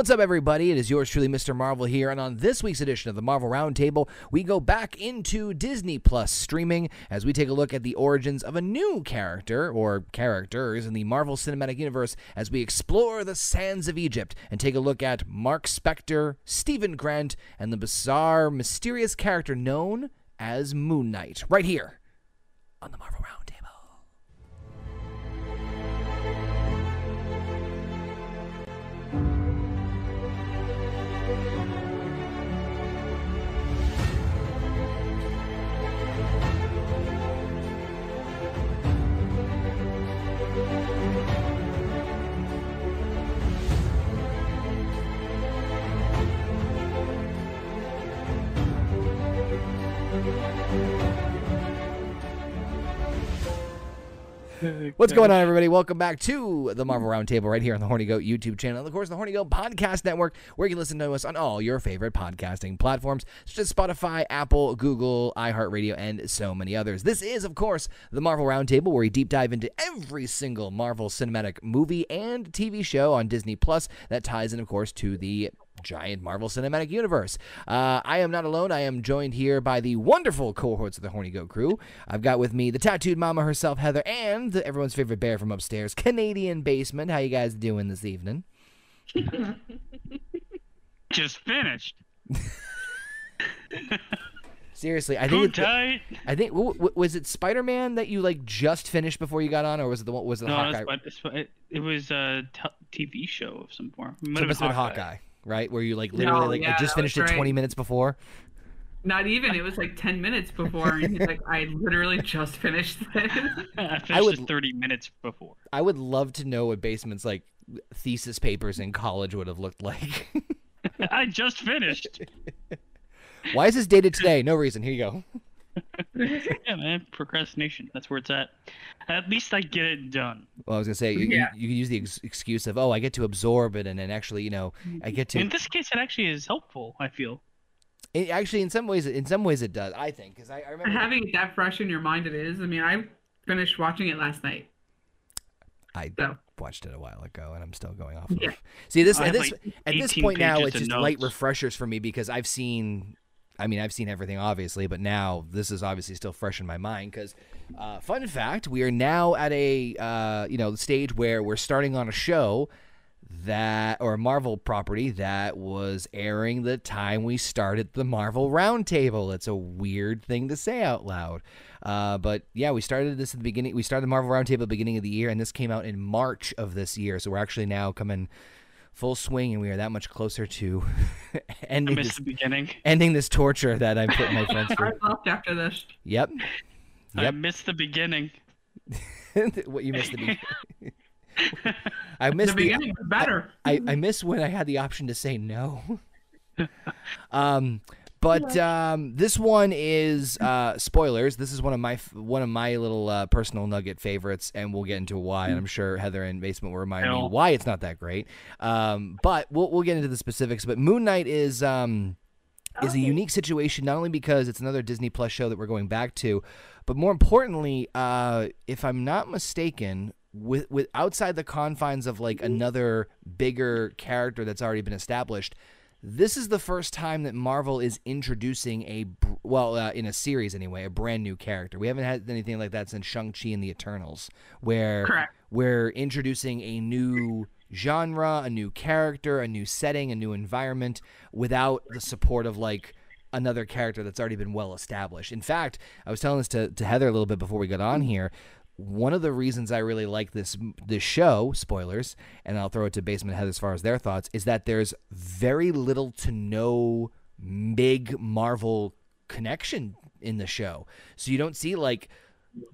What's up, everybody? It is yours truly, Mr. Marvel here, and on this week's edition of the Marvel Roundtable, we go back into Disney Plus streaming as we take a look at the origins of a new character or characters in the Marvel Cinematic Universe as we explore the sands of Egypt and take a look at Marc Spector, Steven Grant, and the bizarre, mysterious character known as Moon Knight, right here on the Marvel Roundtable. What's going on, everybody? Welcome back to the Marvel Roundtable right here on the Horny Goat YouTube channel. And of course, the Horny Goat Podcast Network, where you can listen to us on all your favorite podcasting platforms, such as Spotify, Apple, Google, iHeartRadio, and so many others. This is, of course, the Marvel Roundtable, where we deep dive into every single Marvel cinematic movie and TV show on Disney Plus that ties in, of course, to the giant Marvel Cinematic Universe. Uh, I am not alone. I am joined here by the wonderful cohorts of the Horny Goat crew. I've got with me the tattooed mama herself, Heather, and everyone's favorite bear from upstairs, Canadian Basement. How you guys doing this evening? Just finished. Seriously, I think it. I think was it Spider Man that you like just finished before you got on, or was it the one was it No, Hawkeye? that's what, it, it was a t- TV show of some form. It might So it have must have been Hawkeye. Hawkeye, right? Where you like literally like yeah, I just finished was it twenty minutes before. Not even. It was like 10 minutes before. And he's like, I literally just finished this. I finished I would- it 30 minutes before. I would love to know what Basement's like thesis papers in college would have looked like. I just finished. Why is this dated today? No reason. Here you go. yeah, man. Procrastination. That's where it's at. At least I get it done. Well, I was gonna say you, Yeah. you, you can use the ex- excuse of oh I get to absorb it and then actually you know I mm-hmm. get to In this case, it actually is helpful. I feel. it, actually in some ways in some ways it does I think because I, I remember Having it that fresh in your mind, it is. I mean, I finished watching it last night. I So, watched it a while ago and I'm still going off. Of. See this I at this like, at this point now it's of just light refreshers for me because I've seen. I mean, I've seen everything obviously, but now this is obviously still fresh in my mind. Because, uh, fun fact, we are now at a uh, you know stage where we're starting on a show that or a Marvel property that was airing the time we started the Marvel Roundtable. It's a weird thing to say out loud. Uh, but yeah, we started this at the beginning. We started the Marvel Roundtable at the beginning of the year, and this came out in March of this year. So we're actually now coming full swing, and we are that much closer to ending this, the beginning. ending this torture that I'm putting my friends through. I through. left after this. Yep. I missed the beginning. what you missed the beginning. I missed the the, beginning was better. I, I miss when I had the option to say no. um, but um, this one is uh, spoilers. This is one of my one of my little uh, personal nugget favorites, and we'll get into why. And I'm sure Heather and Basement will remind me why it's not that great. Um, but we'll we'll get into the specifics. But Moon Knight is um, is a unique situation not only because it's another Disney Plus show that we're going back to, but more importantly, uh, if I'm not mistaken, with with outside the confines of like another bigger character that's already been established, this is the first time that Marvel is introducing a well uh, in a series anyway a brand new character. We haven't had anything like that since Shang Chi and the Eternals, where Correct. we're introducing a new genre, a new character, a new setting, a new environment without the support of like another character that's already been well established. In fact, I was telling this to, to Heather a little bit before we got on here. One of the reasons I really like this this show, spoilers, and I'll throw it to Basement Head as far as their thoughts, is that there's very little to no big Marvel connection in the show. So you don't see like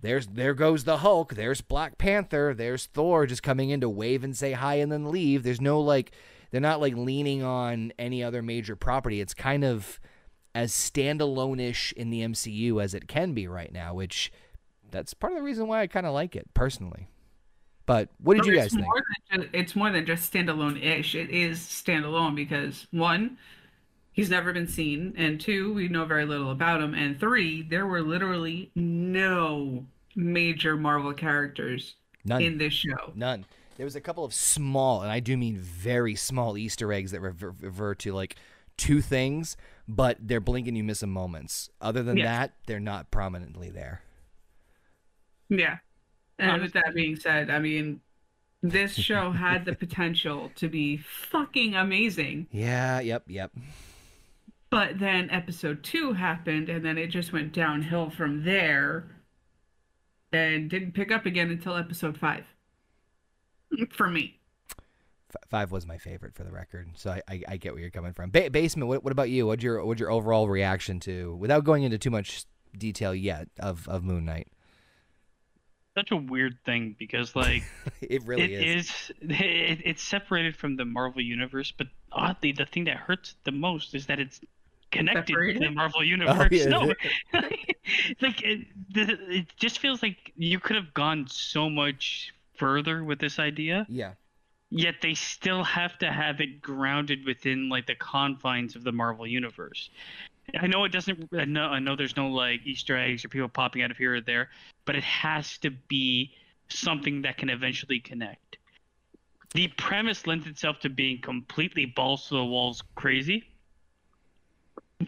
there's there goes the Hulk, there's Black Panther, there's Thor just coming in to wave and say hi and then leave. There's no like they're not like leaning on any other major property. It's kind of as standalone-ish in the MCU as it can be right now, which that's part of the reason why I kind of like it personally. But what did But you guys think? More than just, it's more than just standalone-ish. It is standalone because one, he's never been seen, and two, we know very little about him, and three, there were literally no major Marvel characters None. in this show. None. There was a couple of small, and I do mean very small Easter eggs that rever, refer to like two things, but they're blink and you miss them moments. Other than Yes. that, they're not prominently there. Yeah. And with that being said, I mean, this show had the potential to be fucking amazing, Yeah. Yep. Yep. but then episode two happened, and then it just went downhill from there, and didn't pick up again until episode five. For me, F- five was my favorite for the record, so I, I, I get where you're coming from. Ba- basement. What, what about you? What's your what's your overall reaction to, without going into too much detail yet, of of Moon Knight? Such a weird thing because like It really it is. is it, it's separated from the Marvel universe, but oddly, the thing that hurts the most is that it's connected to the Marvel oh, universe. yeah, no, like it, the, it just feels like you could have gone so much further with this idea, Yeah. yet they still have to have it grounded within like the confines of the Marvel universe. I know it doesn't. I know, I know there's no like Easter eggs or people popping out of here or there, but it has to be something that can eventually connect. The premise lends itself to being completely balls to the walls crazy.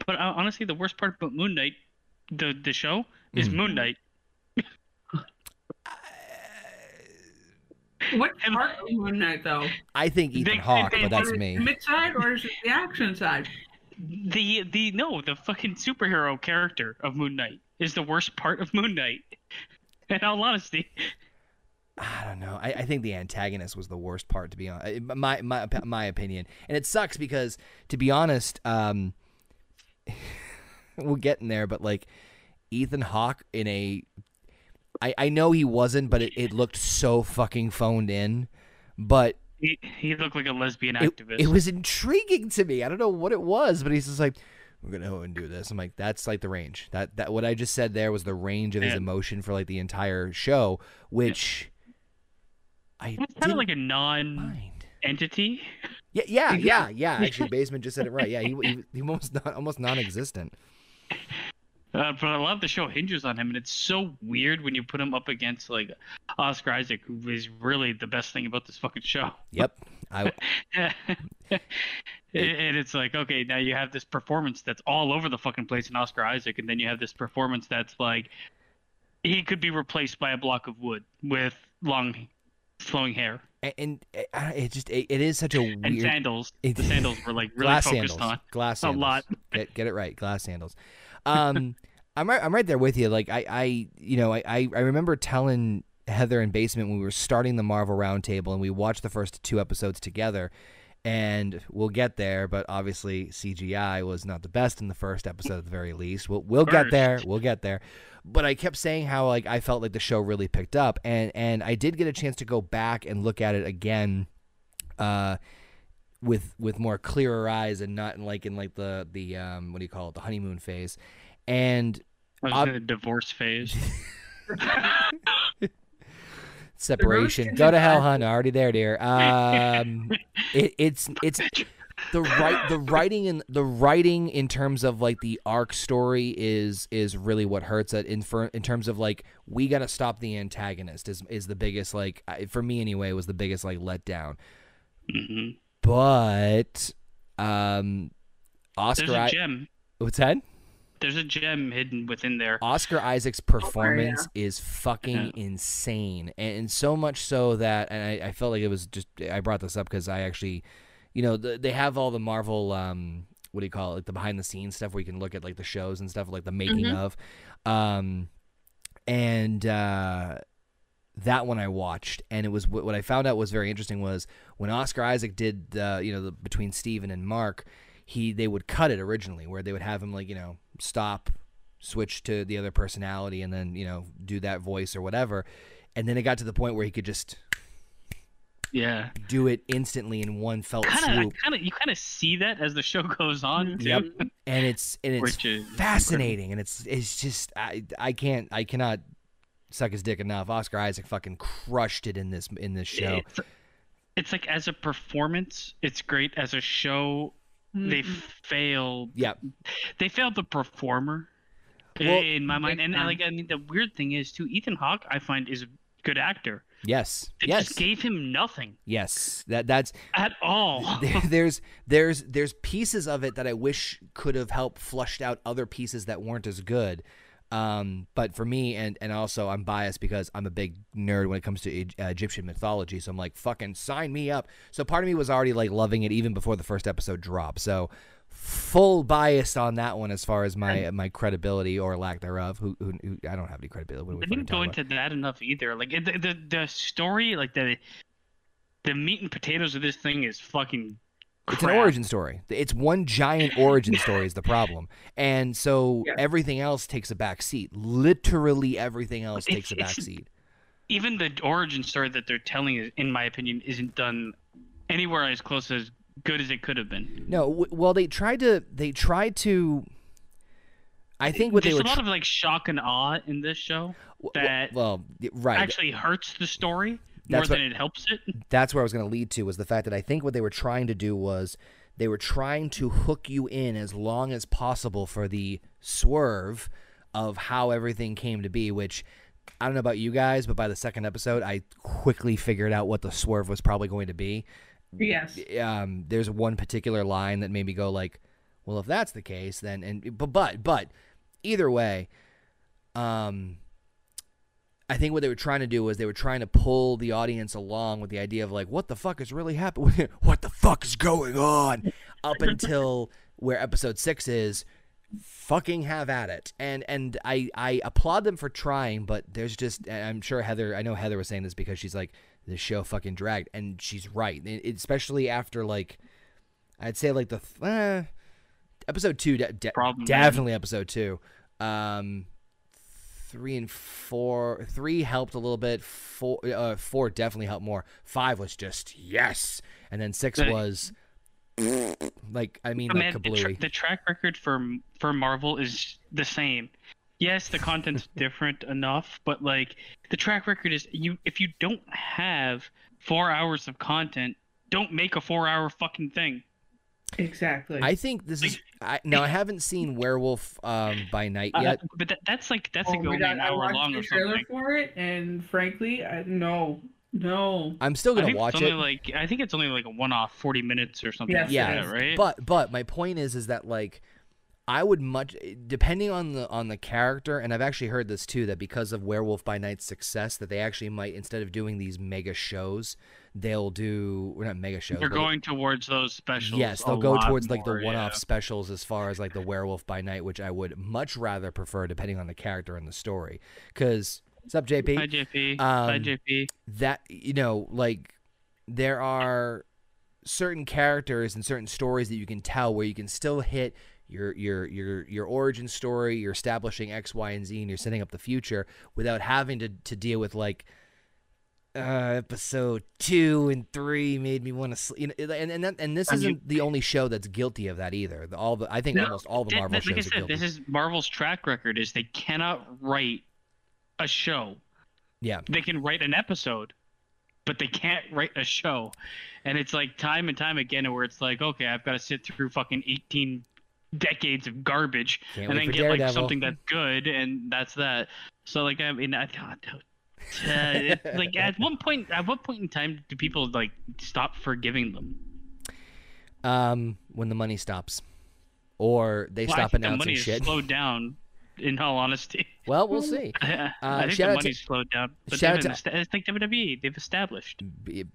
But uh, honestly, the worst part about Moon Knight, the the show, is Mhm. Moon Knight. what And- part of Moon Knight though? I think Ethan Hawke, but that's me. The mid side or is it the action side? The the no, the fucking superhero character of Moon Knight is the worst part of Moon Knight. In all honesty, I don't know. I, I think the antagonist was the worst part, to be honest. My my my opinion, and it sucks because, to be honest, um, we'll get in there, but like Ethan Hawke in a, I I know he wasn't, but it, it looked so fucking phoned in, but he, he looked like a lesbian activist. it was intriguing to me. I don't know what it was, but he's just like, we're gonna go and do this. I'm like, that's like the range. That that what I just said there was the range of his emotion for like the entire show, which I It's kind of like a non mind. entity. Yeah, yeah, yeah, Yeah. yeah. Actually, basement just said it right. Yeah, he he, he almost not almost non-existent. Uh, but a lot of the show hinges on him, and it's so weird when you put him up against like Oscar Isaac, who is really the best thing about this fucking show. Yep. I and it's like, okay, now you have this performance that's all over the fucking place in Oscar Isaac, and then you have this performance that's like he could be replaced by a block of wood with long, flowing hair and, and it, it just it, it is such a weird... and sandals. The sandals were like really glass focused sandals. on. Glass sandals. a lot. Get get it right. Glass sandals. Um, I'm right. I'm right there with you. Like I, I you know, I, I I remember telling Heather in basement when we were starting the Marvel Roundtable and we watched the first two episodes together. And we'll get there, but obviously CGI was not the best in the first episode at the very least. We'll we'll get there. We'll get there. But I kept saying how like I felt like the show really picked up, and and I did get a chance to go back and look at it again, uh, with with more clearer eyes and not in like in like the the um what do you call it the honeymoon phase, and I was Ob- in a divorce phase. separation. Go to hell, is hun. Already there, dear. Um, it, it's it's the right the writing in the writing in terms of like the arc story is is really what hurts it in for, in terms of like we got to stop the antagonist is is the biggest like for me anyway was the biggest like letdown. hmm But um, Oscar There's a I- gem. what's that? There's a gem hidden within there. Oscar Isaac's performance is fucking insane, and, and so much so that, and I, I felt like it was just I brought this up because I actually, you know, the, they have all the Marvel, um, what do you call it, like the behind the scenes stuff where you can look at like the shows and stuff, like the making Mhm. of, um, and uh, that one I watched, and it was what what I found out was very interesting was when Oscar Isaac did the, you know, the, between Steven and Marc, he they would cut it originally where they would have him like you know stop switch to the other personality and then you know do that voice or whatever and then it got to the point where he could just Yeah. do it instantly in one felt Kind of, swoop kind of, you kind of see that as the show goes on. Mm-hmm. Too. Yep. and it's and it's Which is fascinating and it's it's just I I can't I cannot suck his dick enough Oscar Isaac fucking crushed it in this in this show It's, it's like as a performance, it's great. As a show, they Mhm. failed. yeah They failed the performer. Well- in my mind, Big and like I mean, the weird thing is too. Ethan Hawke, I find, is a good actor. Yes. They yes. just gave him nothing yes. That that's at all. there, there's there's there's pieces of it that I wish could have helped flushed out other pieces that weren't as good. Um, but for me, and and also I'm biased because I'm a big nerd when it comes to E- uh, Egyptian mythology. So I'm like, fucking sign me up. So part of me was already like loving it even before the first episode dropped. So full bias on that one as far as my my credibility or lack thereof. Who, who, who I don't have any credibility. We didn't go talking about? into that enough either. Like the, the the story, like the the meat and potatoes of this thing is fucking. It's an origin story. It's one giant origin story is the problem, and so Yeah. everything else takes a back seat. Literally everything else It's- takes a back seat. Even the origin story that they're telling, is, in my opinion, isn't done anywhere as close as good as it could have been. No, w- well they tried to. They tried to. I think what There's they a lot of like shock and awe in this show that well, y- right. actually hurts the story more That's what- than it helps it. that's where I was going to lead to was the fact that I think what they were trying to do was they were trying to hook you in as long as possible for the swerve of how everything came to be, which I don't know about you guys, but by the second episode, I quickly figured out what the swerve was probably going to be. Yes. Um, there's one particular line that made me go like, well, if that's the case, then and but but but either way, um, I think what they were trying to do was they were trying to pull the audience along with the idea of like, what the fuck is really happening? what the fuck is going on? Up until where episode six is, fucking have at it. And and I I applaud them for trying, but there's just I'm sure Heather. I know Heather was saying this because she's like the show fucking dragged, and she's right. It- especially after like, I'd say like the th- eh, episode two, de- de- definitely episode two. Um, three and four three helped a little bit four uh, four definitely helped more five was just yes and then six Right. was like i mean But like the, tra- the track record for for Marvel is the same. Yes, the content's different enough, but like the track record is you. If you don't have four hours of content, don't make a four-hour fucking thing. Exactly. i think this is I, now i haven't seen werewolf um by night yet Uh, but that, that's like that's Oh like my only God, an I hour watched long the or trailer something. for it, and frankly, I, no, no. i'm still gonna watch it's it like I think it's only like a one-off, forty minutes or something. Yes, like yeah it that, is. right? but but my point is is that like I would much depending on the on the character and I've actually heard this too that because of Werewolf by Night's success that they actually might instead of doing these mega shows they'll do well, not mega shows they're going towards those specials. yes they'll go towards like the one-off yeah. specials as far as like the Werewolf by Night which I would much rather prefer depending on the character and the story cuz what's up JP Hi JP. Hi Um, JP. that you know like there are certain characters and certain stories that you can tell where you can still hit your your your your origin story you're establishing x y and z and you're setting up the future without having to to deal with like uh, episode two and three made me want to sleep. You know, and and that, and this I isn't the only show that's guilty of that either. The, all the I think No, almost all the Th- Marvel th- like I shows are said, this is Marvel's track record is they cannot write a show. yeah, They can write an episode, but they can't write a show. And it's like time and time again where it's like, okay, I've got to sit through fucking 18 decades of garbage Can't and then get like Daredevil. something that's good and that's that. So like I mean I it- like at one point at what point in time do people like stop forgiving them? um, when the money stops, or they Well, stop think the money shit. slowed down in all honesty. Well, we'll see. I Uh, think shout the out to- money's slowed down. But shout they've out to- esta- it's like WWE. They've established.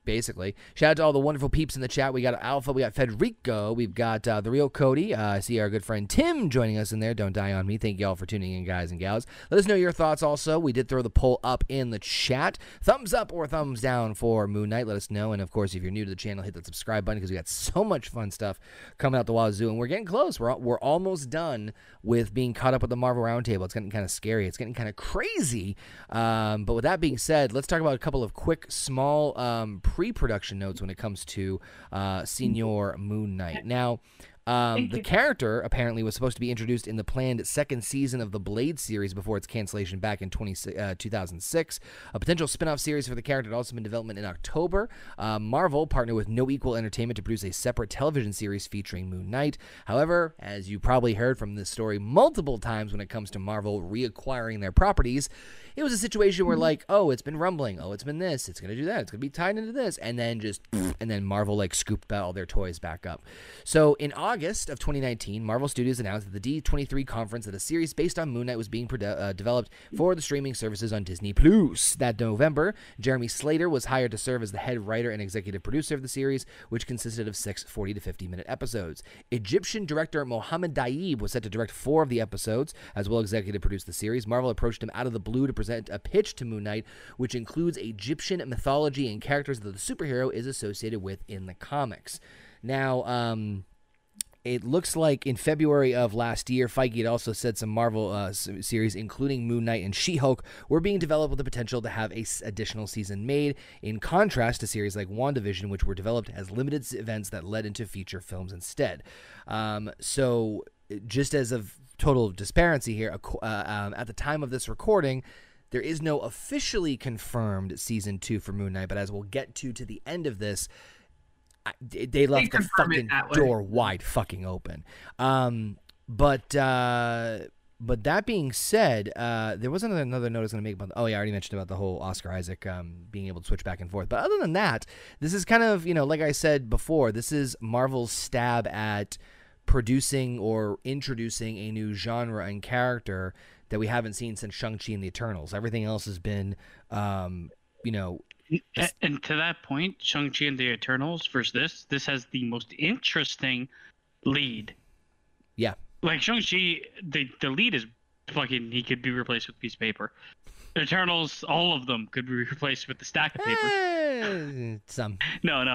basically. Shout out to all the wonderful peeps in the chat. We got Alpha, we got Federico, we've got uh, the real Cody. Uh, I see our good friend Tim joining us in there. Don't die on me. Thank you all for tuning in, guys and gals. Let us know your thoughts also. We did throw the poll up in the chat. Thumbs up or thumbs down for Moon Knight. Let us know. And of course, if you're new to the channel, hit that subscribe button because we got so much fun stuff coming out the wazoo. And we're getting close. We're, we're almost done with being caught up with the Marvel Roundtable. It's getting kind of scary. It's getting kind of crazy. Um, but with that being said, let's talk about a couple of quick, small um, pre production notes when it comes to uh, Senior Moon Knight. Now, Um, the character apparently was supposed to be introduced in the planned second season of the Blade series before its cancellation back in 20, uh, 2006. A potential spin off series for the character had also been in development in October. Uh, Marvel partnered with No Equal Entertainment to produce a separate television series featuring Moon Knight. However, as you probably heard from this story multiple times when it comes to Marvel reacquiring their properties, it was a situation where like, oh, it's been rumbling, oh, it's been this, it's gonna do that, it's gonna be tied into this, and then just and then Marvel like scooped all their toys back up. So in August of 2019, Marvel Studios announced at the D23 conference that a series based on Moon Knight was being produ- uh, developed for the streaming services on Disney Plus. That November, Jeremy Slater was hired to serve as the head writer and executive producer of the series, which consisted of six 40 to 50 minute episodes. Egyptian director Mohamed Diab was set to direct four of the episodes, as well as executive produce the series. Marvel approached him out of the blue to present a pitch to Moon Knight, which includes Egyptian mythology and characters that the superhero is associated with in the comics. Now, um, it looks like in February of last year, Feige had also said some Marvel uh, series, including Moon Knight and She Hulk, were being developed with the potential to have a s- additional season made. In contrast to series like WandaVision, which were developed as limited events that led into feature films instead. Um, so, just as of total disparity here, uh, um, at the time of this recording. There is no officially confirmed season two for Moon Knight, but as we'll get to to the end of this, I- they they left the fucking door wide fucking open. Um, but uh, but that being said, uh, there was another, another note I was going to make about. Oh yeah, I already mentioned about the whole Oscar Isaac um, being able to switch back and forth. But other than that, this is kind of you know like I said before, this is Marvel's stab at producing or introducing a new genre and character that we haven't seen since Shang-Chi and the Eternals. Everything else has been, um, you know, A- And to that point, Shang-Chi and the Eternals versus this, this has the most interesting lead. Yeah. Like Shang-Chi, the, the lead is fucking, he could be replaced with a piece of paper. Eternals, all of them could be replaced with the stack of paper. eh, some. No, no.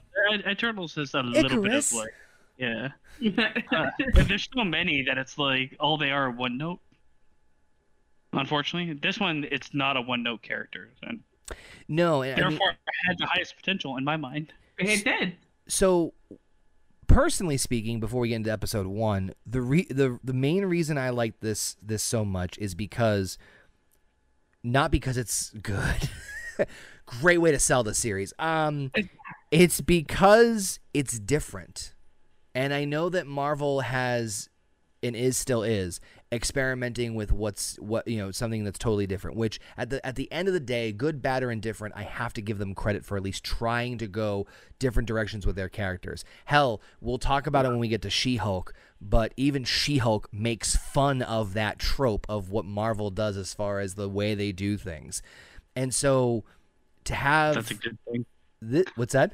Eternals is a little bit of like, yeah. Uh, but there's so many that it's like all they are one note. Unfortunately, this one it's not a one note character, and No, and I mean- therefore had the highest potential in my mind. it did. so personally speaking before we get into episode one the re- the the main reason i like this this so much is because not because it's good. Great way to sell the series. Um it's because it's different. And i know that marvel has and is still is experimenting with what's what you know something that's totally different which at the at the end of the day good bad or indifferent i have to give them credit for at least trying to go different directions with their characters. Hell we'll talk about it when we get to she-hulk but even she-hulk makes fun of that trope of what marvel does as far as the way they do things. And so to have That's a good thing. thi- what's that?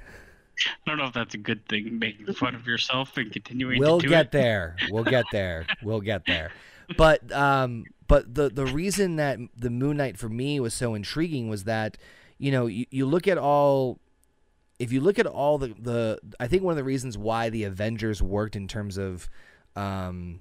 I don't know if that's a good thing, making fun of yourself and continuing we'll to do get it. there. We'll get there. We'll get there but um but the the reason that the moon knight for me was so intriguing was that you know you, you look at all if you look at all the the i think one of the reasons why the avengers worked in terms of um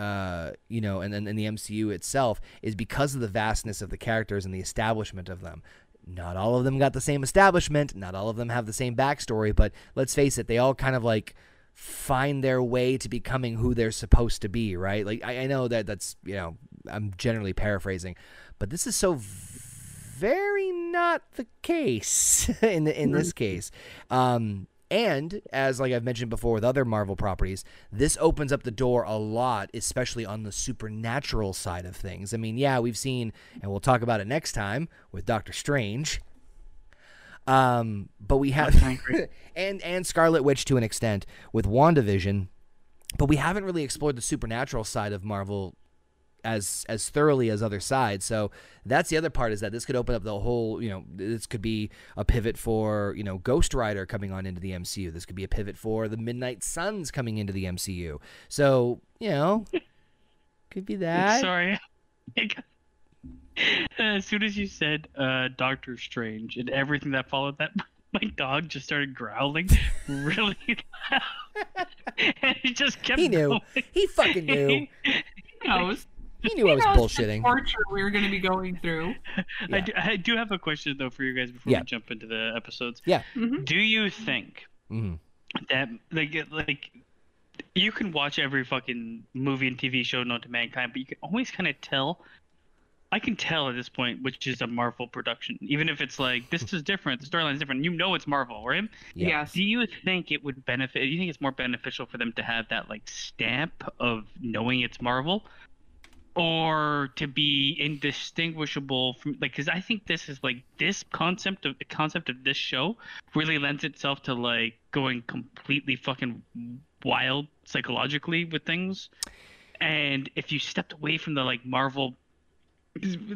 uh, you know, and then in the MCU itself is because of the vastness of the characters and the establishment of them. Not all of them got the same establishment. Not all of them have the same backstory. But let's face it, they all kind of like find their way to becoming who they're supposed to be, right? Like I, I know that that's you know I'm generally paraphrasing, but this is so very not the case in the, in this case. Um, and as like I've mentioned before with other Marvel properties, this opens up the door a lot, especially on the supernatural side of things. I mean, yeah, we've seen, and we'll talk about it next time with Doctor Strange. Um, but we have and and Scarlet Witch to an extent with WandaVision, but we haven't really explored the supernatural side of Marvel as as thoroughly as other sides. So that's the other part is that this could open up the whole, you know, this could be a pivot for, you know, Ghost Rider coming on into the MCU. This could be a pivot for the Midnight Suns coming into the MCU. So, you know, could be that. Sorry. as soon as you said uh, Doctor Strange and everything that followed that, my dog just started growling really loud. and he just kept He knew. going. He fucking knew. He knows. He knew I was He the bullshitting. torture we were going to be going through. I, do, I do have a question though for you guys before Yeah. we jump into the episodes. Yeah. Mhm. Do you think hmm that like like you can watch every fucking movie and TV show known to mankind, but you can always kind of tell. I can tell at this point which is a Marvel production, even if it's like this is different, the storyline is different. You know it's Marvel, right? Yeah. Yes. Do you think it would benefit? Do you think it's more beneficial for them to have that like stamp of knowing it's Marvel, or to be indistinguishable from like? Because I think this is like this concept of the concept of this show really lends itself to like going completely fucking wild psychologically with things, and if you stepped away from the like Marvel,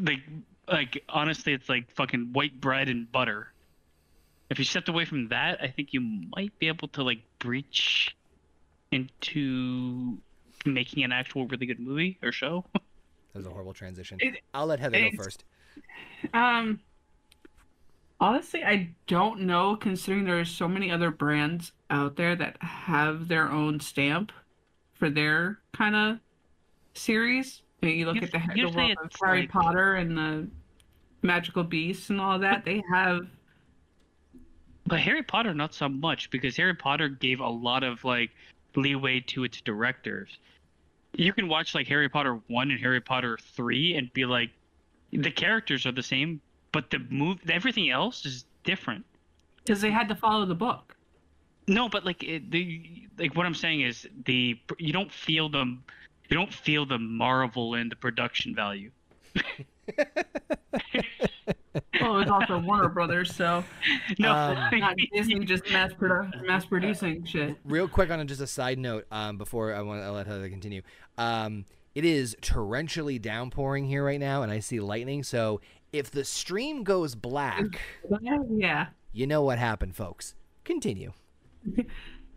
like like honestly, it's like fucking white bread and butter if you stepped away from that, I think you might be able to like breach into making an actual really good movie or show. That was a horrible transition. It- I'll let Heather go first. Um, honestly, I don't know. Considering there's so many other brands out there that have their own stamp for their kind of series. You look You- at the, the world of Harry like- Potter and the magical beasts and all that. They have But Harry Potter, not so much because Harry Potter gave a lot of like leeway to its directors. You can watch like Harry Potter one and Harry Potter three and be like, the characters are the same, but the move, everything else is different. because they had to follow the book. No, but like it, the like what I'm saying is the you don't feel the you don't feel the marvel in the production value. Well, it was also Warner Brothers, so No, Um, not Disney just mass produ- mass producing shit. Real quick on just a side note, um, before I want to let Heather continue. Um, it is torrentially downpouring here right now, and I see lightning. So if the stream goes black, Yeah. you know what happened, folks. Continue.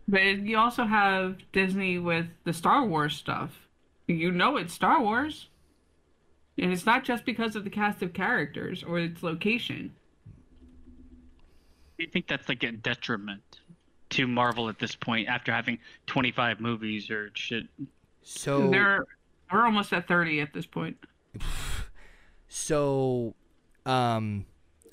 But you also have Disney with the Star Wars stuff. You know it's Star Wars. And it's not just because of the cast of characters or its location. Do you think that's like a detriment to Marvel at this point after having 25 movies or shit? So They're we're almost at 30 at this point. So, um,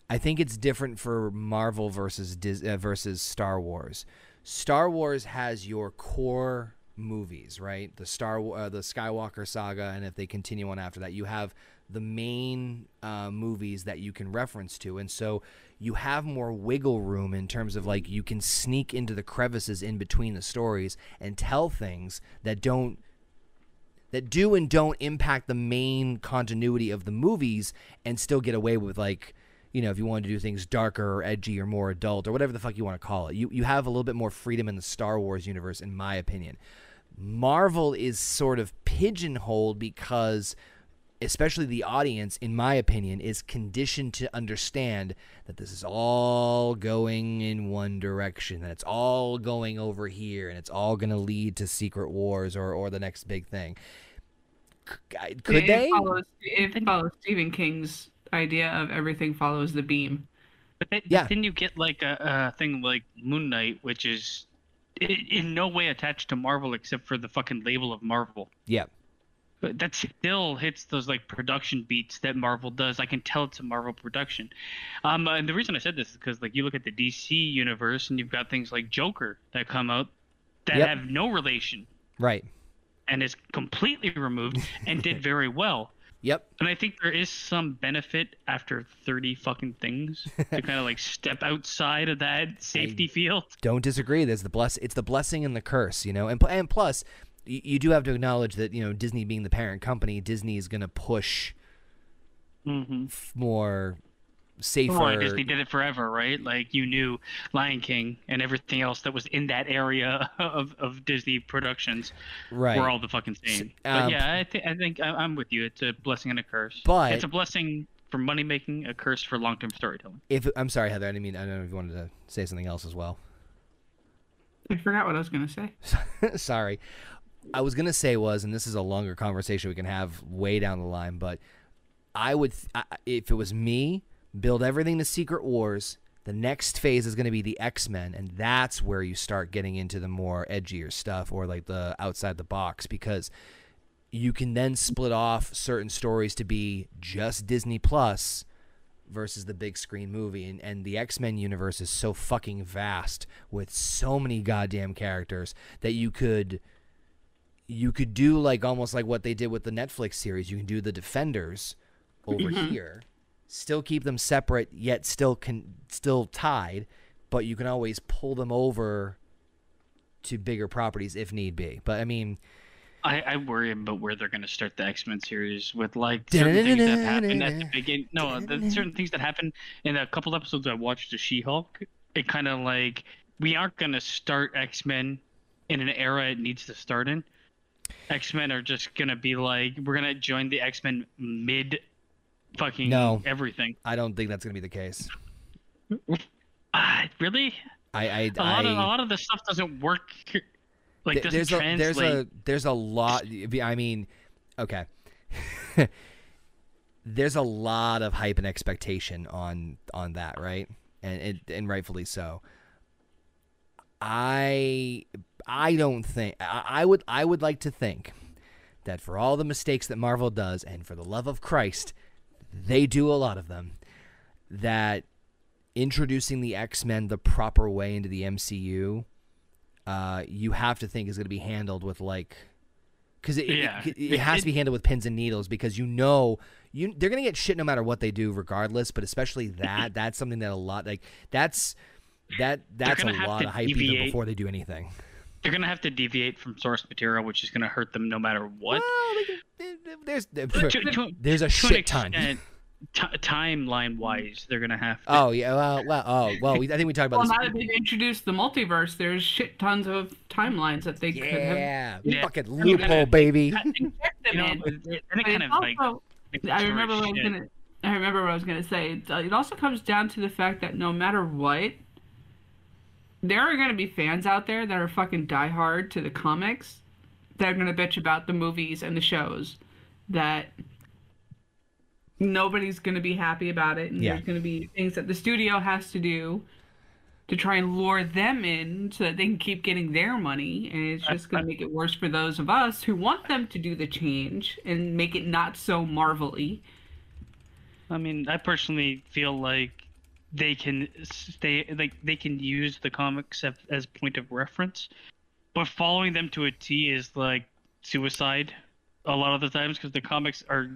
I think it's different for Marvel versus Dis- uh, versus Star Wars. Star Wars has your core movies, right? The Star uh, the Skywalker saga, and if they continue on after that, you have the main uh, movies that you can reference to, and so you have more wiggle room in terms of like you can sneak into the crevices in between the stories and tell things that don't that do and don't impact the main continuity of the movies and still get away with like you know if you want to do things darker or edgy or more adult or whatever the fuck you want to call it you you have a little bit more freedom in the Star Wars universe in my opinion. Marvel is sort of pigeonholed because especially the audience in my opinion is conditioned to understand that this is all going in one direction that it's all going over here and it's all going to lead to secret wars or or the next big thing. Could it they? Follows, it follows Stephen King's idea of everything follows the beam. But then, Yeah. then you get like a, a thing like Moon Knight, which is i- in no way attached to Marvel except for the fucking label of Marvel. yeah But that still hits those like production beats that Marvel does. I can tell it's a Marvel production. Um, and the reason I said this is because like you look at the DC universe and you've got things like Joker that come out that Yep. have no relation right and is completely removed and did very well. Yep And I think there is some benefit after 30 fucking things to kind of like step outside of that safety field. don't disagree there's the bless it's the blessing and the curse you know and and plus you, you do have to acknowledge that you know Disney being the parent company Disney is going to push Mm-hmm. f- more safer Well, Disney did it forever, right? Like you knew Lion King and everything else that was in that area of, of Disney productions right were all the fucking same. um, but yeah, I, th- I think I- I'm with you. It's a blessing and a curse. But- it's a blessing for money making, a curse for long term storytelling. if I'm sorry Heather I didn't mean I don't know if you wanted to say something else as well I forgot what I was gonna say. Sorry. I was going to say was, and this is a longer conversation we can have way down the line, but I would, th- I, if it was me, build everything to Secret Wars. The next phase is going to be the X Men, and that's where you start getting into the more edgier stuff or like the outside the box because you can then split off certain stories to be just Disney Plus versus the big screen movie and, and the x-men universe is so fucking vast with so many goddamn characters that you could you could do like almost like what they did with the Netflix series. You can do the Defenders over Mm-hmm. here, still keep them separate, yet still can still tied, but you can always pull them over to bigger properties if need be. But I mean, I, I worry about where they're going to start the X Men series with like certain things that happen at the beginning. No, the certain things that happen in a couple episodes I watched the She Hulk. It kind of like we aren't going to start X Men in an era it needs to start in. X Men are just going to be like we're going to join the X Men mid fucking No. everything. I don't think that's gonna be the case. Ah, really? I I, A lot I of a lot of the stuff doesn't work. Like Th- doesn't there's a translate. there's a there's a lot i mean okay there's a lot of hype and expectation on on that right and and, and rightfully so i i don't think I, I would i would like to think that for all the mistakes that marvel does and for the love of christ they do a lot of them that introducing the x-men the proper way into the mcu uh, you have to think is going to be handled with like because it, it- Yeah. it, it has to be handled with pins and needles because you know you they're going to get shit no matter what they do regardless but especially that that's something that a lot like that's that that's a lot of hype even before they do anything They're gonna have to deviate from source material, which is gonna hurt them no matter what. well, can- there's To- to- there's a shit ton extent, timeline wise, they're gonna have to. oh yeah well well oh well we, i think we talked about. Well, about now this that they've introduced the multiverse, there's shit tons of timelines that they could have yeah, Yeah. fucking I mean, loophole baby you know, it, and it kind of also, makes I remember what I was gonna. I remember what I was gonna say. Uh, it also comes down to the fact that no matter what, there are gonna be fans out there that are fucking diehard to the comics, that are gonna bitch about the movies and the shows, that nobody's gonna be happy about it, and Yeah. there's gonna be things that the studio has to do to try and lure them in so that they can keep getting their money and it's just going to make it worse for those of us who want them to do the change and make it not so marvelly I mean, I personally feel like they can stay like they can use the comics as, point of reference, but following them to a T is like suicide a lot of the times because the comics are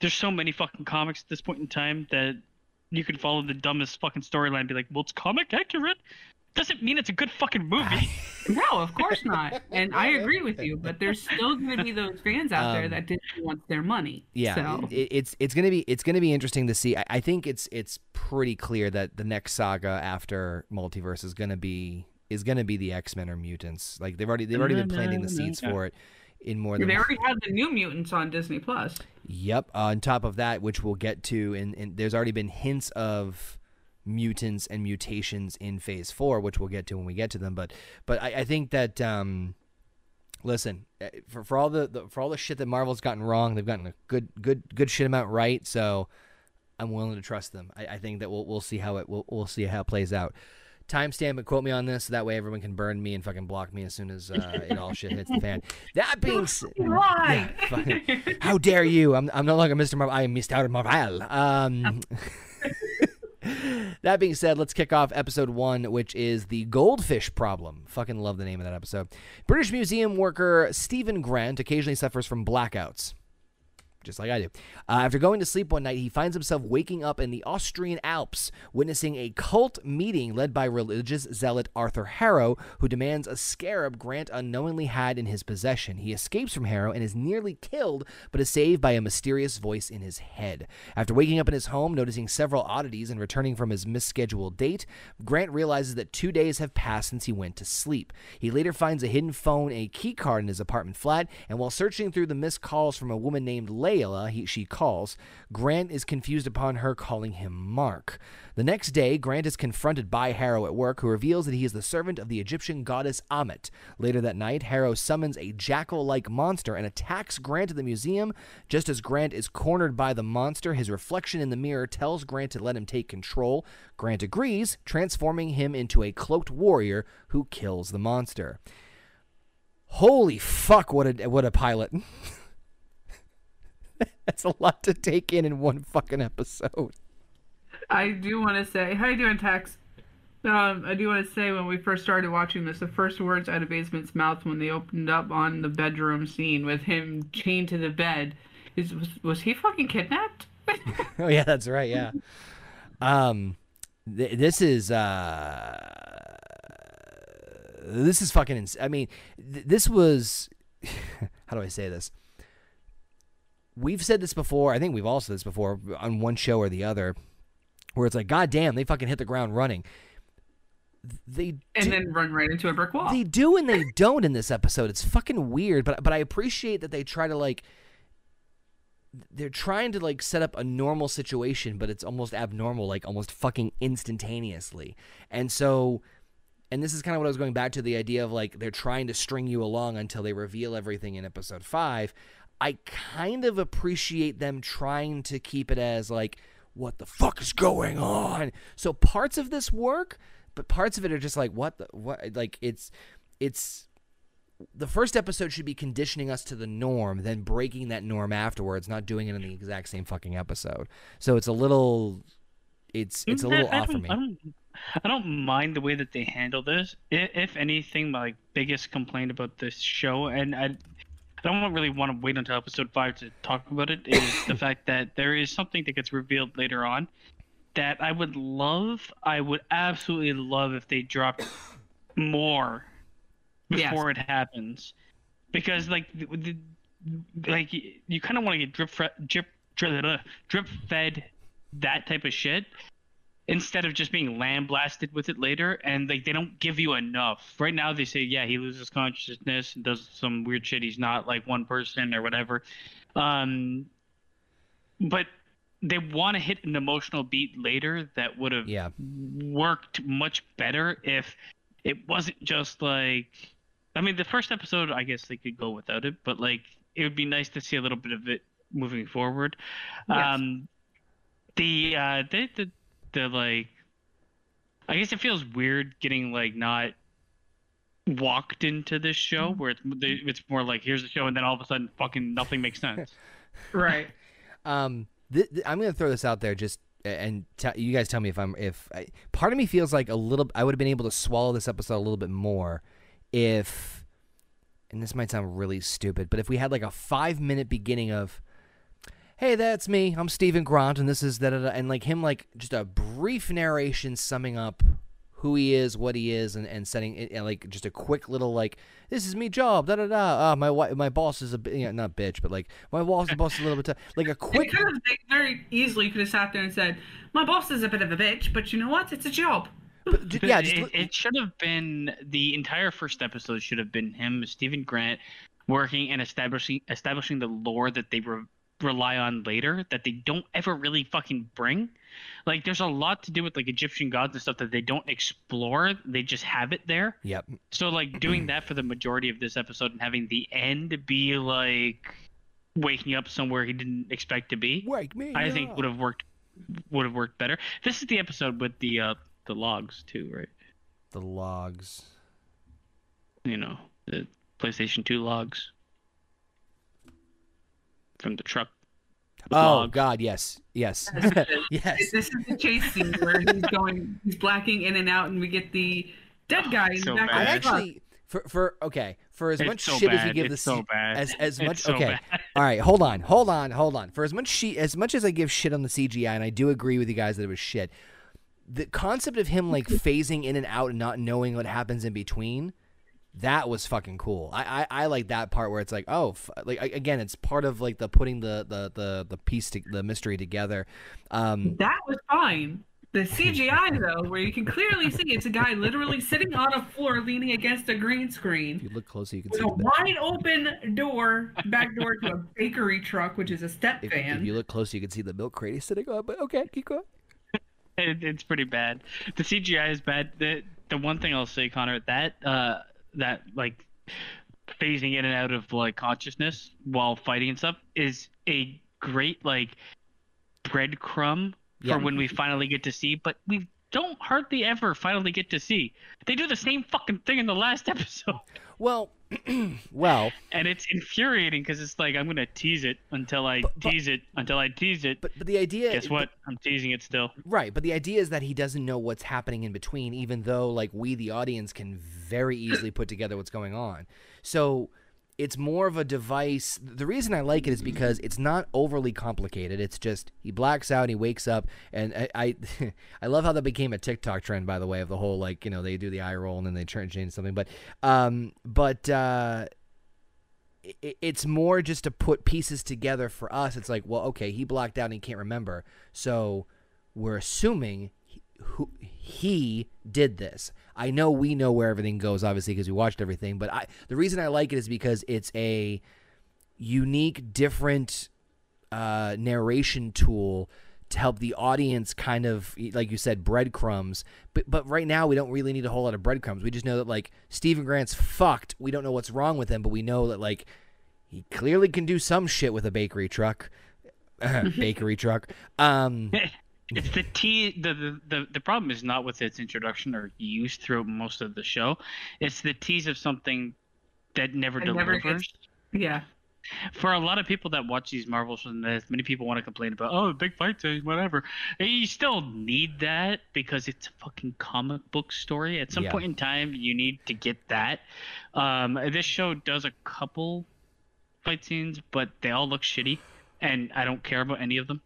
there's so many fucking comics at this point in time that you can follow the dumbest fucking storyline and be like, well, it's comic accurate. Doesn't mean it's a good fucking movie. no of course not and i agree with you but there's still going to be those fans out there Um, that didn't want their money Yeah, so it, it's it's gonna be it's gonna be interesting to see. I, I think it's it's pretty clear that the next saga after multiverse is gonna be is gonna be the X Men or mutants. Like they've already they've already been planting the seeds for it in more than they already had the new mutants on disney plus Yep. Uh, on top of that, which we'll get to, and, and there's already been hints of mutants and mutations in Phase Four, which we'll get to when we get to them. But but I, I think that um, listen eh, for, for all the, the for all the shit that Marvel's gotten wrong, they've gotten a good good good shit amount right. So I'm willing to trust them. I, I think that we'll we'll see how it we'll, we'll see how it plays out. Timestamp and quote me on this. So that way everyone can burn me and fucking block me as soon as uh, it all shit hits the fan. That being said, why yeah, fucking- how dare you? I'm, I'm no longer Mr. Marvel. I am Mr. Marvel. Um, that being said, let's kick off episode one, which is the goldfish problem. Fucking love the name of that episode. British Museum worker Steven Grant occasionally suffers from blackouts. Just like I do. Uh, after going to sleep one night, he finds himself waking up in the Austrian Alps, witnessing a cult meeting led by religious zealot Arthur Harrow, who demands a scarab Grant unknowingly had in his possession. He escapes from Harrow and is nearly killed, but is saved by a mysterious voice in his head. After waking up in his home, noticing several oddities, and returning from his misscheduled date, Grant realizes that two days have passed since he went to sleep. He later finds a hidden phone and a key card in his apartment flat, and while searching through the missed calls from a woman named Layla, he, she calls, Grant is confused upon her calling him Marc. The next day, Grant is confronted by Harrow at work, who reveals that he is the servant of the Egyptian goddess Ammit. Later that night, Harrow summons a jackal like monster and attacks Grant at the museum. Just as Grant is cornered by the monster, his reflection in the mirror tells Grant to let him take control. Grant agrees, transforming him into a cloaked warrior who kills the monster. Holy fuck, what a what a pilot. That's a lot to take in in one fucking episode. I do want to say, how you doing, Tex? Um, I do want to say when we first started watching this, the first words out of Basement's mouth when they opened up on the bedroom scene with him chained to the bed is was, was he fucking kidnapped? oh yeah, that's right. Yeah. Um, th- this is uh, this is fucking. Ins- I mean, th- this was. how do I say this? We've said this before. I think we've all said this before on one show or the other, where it's like, God damn, they fucking hit the ground running. They and do- then run right into a brick wall. they do and they don't in this episode. It's fucking weird, but but I appreciate that they try to like they're trying to like set up a normal situation, but it's almost abnormal, like almost fucking instantaneously. And so and this is kind of what I was going back to the idea of like they're trying to string you along until they reveal everything in episode 5. I kind of appreciate them trying to keep it as like what the fuck is going on. So parts of this work, but parts of it are just like what the what like it's it's the first episode should be conditioning us to the norm, then breaking that norm afterwards, not doing it in the exact same fucking episode. So it's a little it's it's a mm, little I off for me. I don't, I don't mind the way that they handle this. If anything, my biggest complaint about this show, and I, I don't really want to wait until episode five to talk about it, is the fact that there is something that gets revealed later on that I would love. I would absolutely love if they dropped more Yes. before it happens, because like the, the, like you, kind of want to get drip drip drip, drip fed that type of shit instead of just being lambasted with it later and like they don't give you enough right now they say yeah he loses consciousness and does some weird shit he's not like one person or whatever um but they want to hit an emotional beat later that would have Yeah. worked much better if it wasn't just like I mean the first episode I guess they could go without it, but like it would be nice to see a little bit of it moving forward. Yes. Um the uh the, the the like I guess it feels weird getting like not walked into this show where it's it's more like here's the show and then all of a sudden fucking nothing makes sense. right. Um, th- th- I'm gonna throw this out there just and t- you guys tell me if I'm if I, part of me feels like a little I would have been able to swallow this episode a little bit more if and this might sound really stupid, but if we had like a five minute beginning of Hey, that's me. I'm Steven Grant, and this is da da da, and like him, like just a brief narration summing up who he is, what he is, and, and setting it, and like just a quick little like, this is me job, da da da. Ah, my wi- my boss is a bi- yeah, not bitch, but like my boss, boss is a little bit t- like a They quick could have they very easily you could have sat there and said, "My boss is a bit of a bitch, but you know what? It's a job." But yeah, just it, it should have been the entire first episode should have been him, Steven Grant, working and establishing establishing the lore that they re- rely on later that they don't ever really fucking bring. Like, there's a lot to do with like Egyptian gods and stuff that they don't explore. They just have it there. Yep. So like doing that for the majority of this episode and having the end be like waking up somewhere he didn't expect to be. Wake me. I think would have worked would have worked better. This is the episode with the uh the logs too, right? the logs. You know, the PlayStation 2 logs from the truck. with Oh logs. God, yes, yes, yes. This is the chase scene where he's going, he's blacking in and out, and we get the dead oh, guy in so the back I of the truck. actually for for okay for as It's much so shit as we bad. give It's this so bad. as as It's much so okay. bad. All right, hold on, hold on, hold on. For as much she as much as I give shit on the CGI, and I do agree with you guys that it was shit. The concept of him like phasing in and out and not knowing what happens in between, that was fucking cool. I I, I like that part where it's like oh f- like I- again it's part of like the putting the the the the piece to, the mystery together. Um, That was fine. The CGI though, where you can clearly see it's a guy literally sitting on a floor leaning against a green screen. if screen you look closer, you can with see. a The, wide open door, back door to a bakery truck, which is a step if, van. if you look closer, you can see the milk crate he's sitting on. But okay, keep going. It, it's pretty bad. The CGI is bad. The the one thing I'll say, Conor, that uh that like phasing in and out of like consciousness while fighting and stuff is a great like breadcrumb Yeah. for when we finally get to see, but we don't hardly ever finally get to see. They do the same fucking thing in the last episode. Well, well, and it's infuriating because it's like I'm gonna tease it until I But- but- tease it until I tease it. but but the idea is Guess what? I'm teasing it still. Right, but the idea is that he doesn't know what's happening in between, even though like we, the audience, can very easily put together what's going on. So it's more of a device. The reason I like it is because it's not overly complicated. It's just he blacks out, he wakes up, and I I, I love how that became a TikTok trend, by the way, of the whole like you know they do the eye roll and then they turn change something, but um but. uh i- it's more just to put pieces together for us. It's like, well, okay, he blacked out and he can't remember, so we're assuming he, who he did this. I know we know where everything goes, obviously, because we watched everything. But I, the reason I like it is because it's a unique, different uh, narration tool to help the audience kind of like you said breadcrumbs but but right now we don't really need a whole lot of breadcrumbs we just know that like Steven Grant's fucked we don't know what's wrong with him but we know that like he clearly can do some shit with a bakery truck bakery truck um It's the te- the, the the the problem is not with its introduction or use throughout most of the show. It's the tease of something that never It never delivers. gets- Yeah. For a lot of people that watch these Marvels shows, as many people want to complain about, oh, big fight scene, whatever. You still need that because it's a fucking comic book story. At some Yeah. point in time, you need to get that. Um, this show does a couple fight scenes, but they all look shitty, and I don't care about any of them.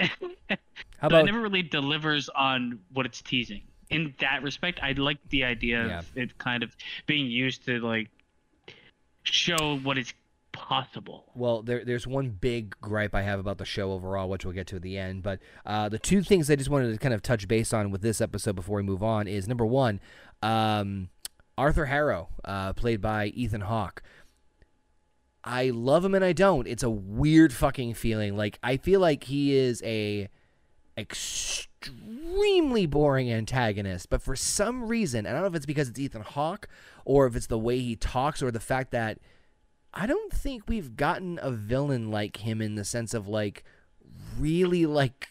How So it never really delivers on what it's teasing. In that respect, I like the idea Yeah. of it kind of being used to like show what is possible. Well, there, there's one big gripe I have about the show overall, which we'll get to at the end. But uh, the two things I just wanted to kind of touch base on with this episode before we move on is number one, um, Arthur Harrow, uh, played by Ethan Hawke. I love him and I don't. It's a weird fucking feeling. Like I feel like he is a extremely boring antagonist, but for some reason, I don't know if it's because it's Ethan Hawke or if it's the way he talks or the fact that I don't think we've gotten a villain like him in the sense of like really like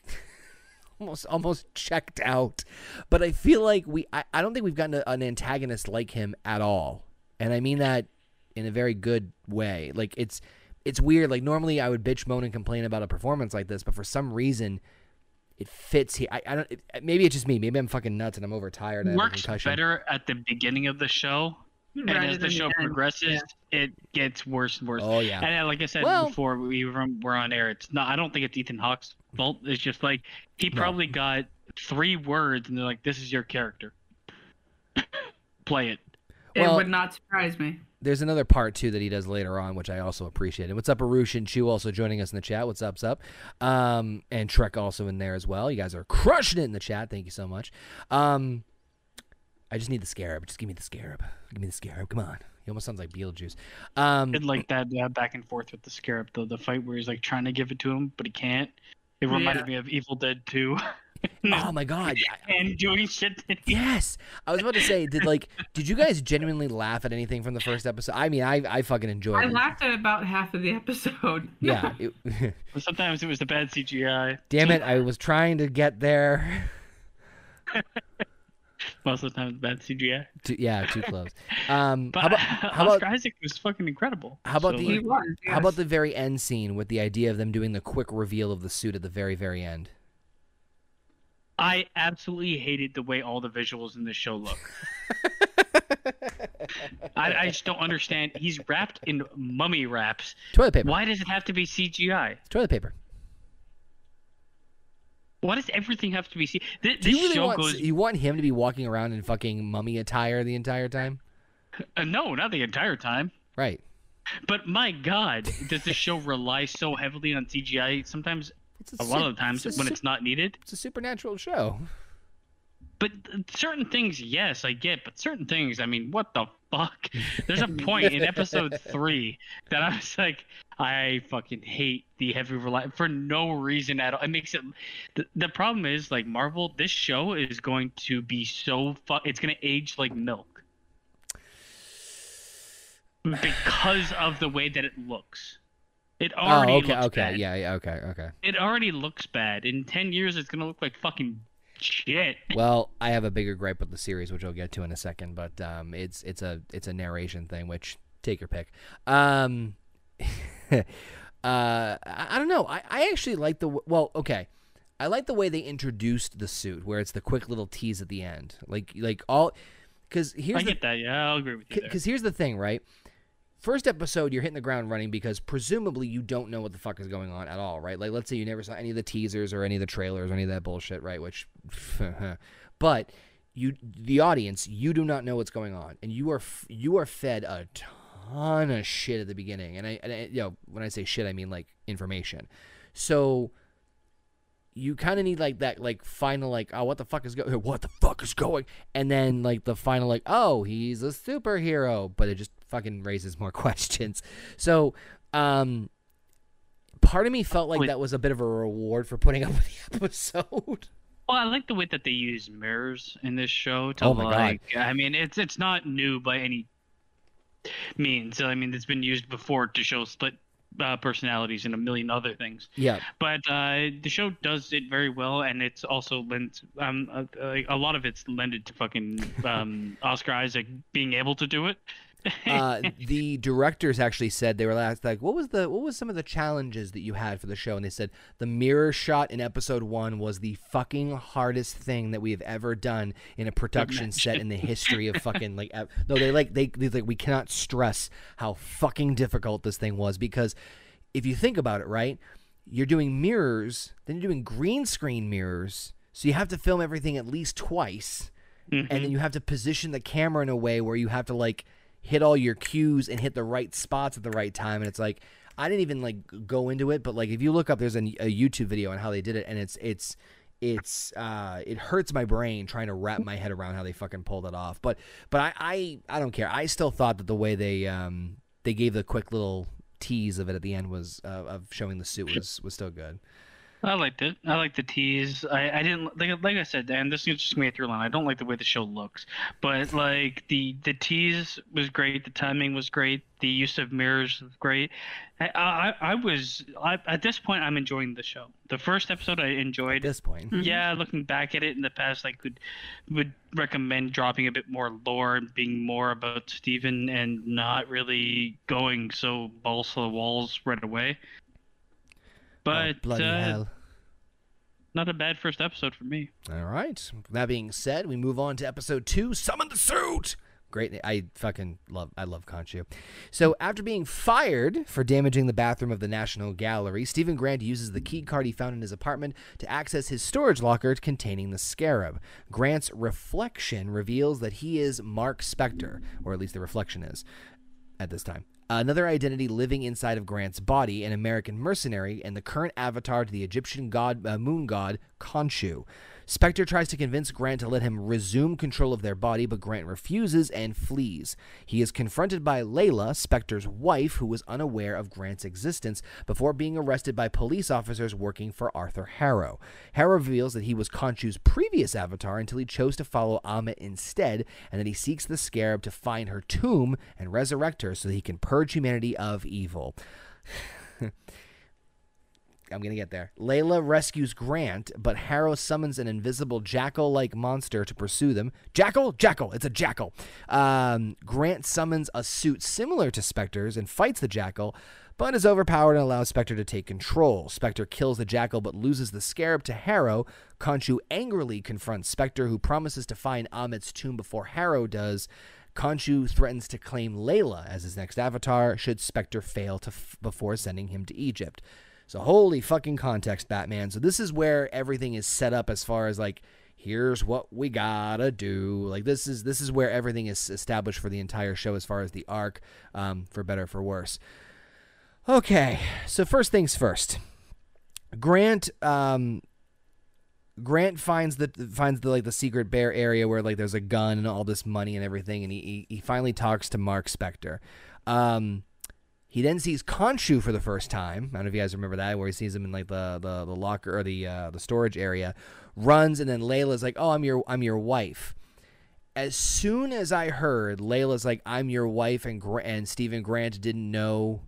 almost almost checked out. But I feel like we I, I don't think we've gotten a, an antagonist like him at all. And I mean that in a very good way. Like it's it's weird. Like normally I would bitch moan and complain about a performance like this, but for some reason it fits here. I, I don't. It, maybe it's just me. Maybe I'm fucking nuts and I'm overtired. I have a Works concussion. better at the beginning of the show, and Rather as the show end. progresses, it gets worse and worse. Oh yeah. And uh, like I said Well- before we were, were on air, it's not. I don't think it's Ethan Hawke's fault. It's just like he No. probably got three words, and they're like, "This is your character. Play it." It Well- would not surprise me. There's another part too that he does later on, which I also appreciate. And what's up, Arush and Chu also joining us in the chat. What's up, what's up? Um, and Trek also in there as well. You guys are crushing it in the chat. Thank you so much. Um, I just need the scarab. Just give me the scarab. Give me the scarab. Come on. He almost sounds like Beetlejuice. Um, Did like that back and forth with the scarab though. The fight where he's like trying to give it to him, but he can't. It reminded Yeah. me of Evil Dead 2. oh my god. And doing shit that Yes, I was about to say, did like, did you guys genuinely laugh at anything from the first episode? I mean, I I fucking enjoyed it. I it. laughed at about half of the episode. Yeah. it- Sometimes it was the bad CGI. damn it, I was trying to get there. Most of the time, it's bad CGI. Too, yeah, too close. Um, But how about how about Oscar Isaac was fucking incredible. How about So, the- like, was. How about the very end scene with the idea of them doing the quick reveal of the suit at the very, very end? I absolutely hated the way all the visuals in this show look. I, I just don't understand. He's wrapped in mummy wraps. Toilet paper. Why does it have to be CGI? Toilet paper. Why does everything have to be C? This, Do you this really show want goes. you want him to be walking around in fucking mummy attire the entire time? Uh, no, not the entire time. Right. But my God, does this show rely so heavily on CGI? Sometimes, It's a lot su- of the times, it's when su- it's not needed. it's a supernatural show. But certain things, yes, I get. But certain things, I mean, what the fuck? There's a point in episode three that I was like, I fucking hate the heavy rely for no reason at all. It makes it. The, the problem is like Marvel. This show is going to be so fu- It's going to age like milk because of the way that it looks. It oh, already oh, okay, looks okay, bad. yeah, yeah, okay, okay. It already looks bad. In ten years, it's gonna look like fucking shit. Well, I have a bigger gripe with the series, which I'll get to in a second, but um, it's it's a it's a narration thing, which take your pick. Um, uh, I, I don't know. I, I actually like the well. Okay, I like the way they introduced the suit, where it's the quick little tease at the end, like like all. Because here's I the get that. Yeah, I'll agree with you because here's the thing, right? First episode, you're hitting the ground running because presumably you don't know what the fuck is going on at all, right? Like, let's say you never saw any of the teasers or any of the trailers or any of that bullshit, right? Which, but you, the audience, you do not know what's going on, and you are you are fed a ton of shit at the beginning, and I, and I you know when I say shit, I mean like information. So you kind of need like that like final like oh what the fuck is going what the fuck is going and then like the final like oh he's a superhero but it just fucking raises more questions so um part of me felt like that was a bit of a reward for putting up with the episode Well, I like the way that they use mirrors in this show to Oh my God. I mean, it's it's not new by any means. I mean, it's been used before to show split uh, personalities and a million other things. yeah But uh, the show does it very well, and it's also lent um a, a, a lot of it's lended to fucking um Oscar Isaac being able to do it. Uh, the directors actually said they were asked like, "What was the what was some of the challenges that you had for the show?" And they said the mirror shot in episode one was the fucking hardest thing that we have ever done in a production set in the history of fucking like. ev- No, they like they they like we cannot stress how fucking difficult this thing was because if you think about it, right, you're doing mirrors, then you're doing green screen mirrors, so you have to film everything at least twice and then you have to position the camera in a way where you have to like hit all your cues and hit the right spots at the right time. And it's like i didn't even like go into it but like if you look up there's a, a youtube video on how they did it and it's it's it's uh it hurts my brain trying to wrap my head around how they fucking pulled it off. But but i i, I don't care. I still thought that the way they um they gave the quick little tease of it at the end was uh, of showing the suit was was still good I liked it. I liked the tease. I, I didn't like like I said, and this is just gonna be a through line. I don't like the way the show looks, but like the the tease was great. The timing was great. The use of mirrors was great. I I, I was I, at this point I'm enjoying the show. The first episode I enjoyed. at this point mm-hmm. Yeah, looking back at it in the past, I could would recommend dropping a bit more lore and being more about Steven and not really going so balls to the walls right away. But Oh, bloody uh, hell not a bad first episode for me. All right. That being said, we move on to episode two. Summon the suit. Great. I fucking love. I love Khonshu. So after being fired for damaging the bathroom of the National Gallery, Steven Grant uses the key card he found in his apartment to access his storage locker containing the scarab. Grant's reflection reveals that he is Marc Spector, or at least the reflection is at this time. Another identity living inside of Grant's body, an American mercenary, and the current avatar to the Egyptian god, uh, moon god Khonshu. Spector tries to convince Grant to let him resume control of their body, but Grant refuses and flees. He is confronted by Layla, Spector's wife, who was unaware of Grant's existence before being arrested by police officers working for Arthur Harrow. Harrow reveals that he was Khonshu's previous avatar until he chose to follow Ammit instead, and that he seeks the scarab to find her tomb and resurrect her so that he can purge humanity of evil. I'm gonna get there. Layla rescues Grant, but Harrow summons an invisible jackal-like monster to pursue them. Jackal, jackal, it's a jackal. Um, Grant summons a suit similar to Spector's and fights the jackal, but is overpowered and allows Spector to take control. Spector kills the jackal but loses the scarab to Harrow. Khonshu angrily confronts Spector, who promises to find Ammit's tomb before Harrow does. Khonshu threatens to claim Layla as his next avatar should Spector fail to f- before sending him to Egypt. So holy fucking context, Batman. So this is where everything is set up as far as like here's what we gotta do. Like this is this is where everything is established for the entire show as far as the arc, um, for better or for worse. Okay, so first things first. Grant um Grant finds the finds the like the secret bear area where like there's a gun and all this money and everything, and he he, he finally talks to Marc Spector. Um, he then sees Khonshu for the first time. I don't know if you guys remember that, where he sees him in like the the, the locker or the uh, the storage area. Runs and then Layla's like, "Oh, I'm your I'm your wife." As soon as I heard Layla's like, "I'm your wife," and Gra- and Steven Grant didn't know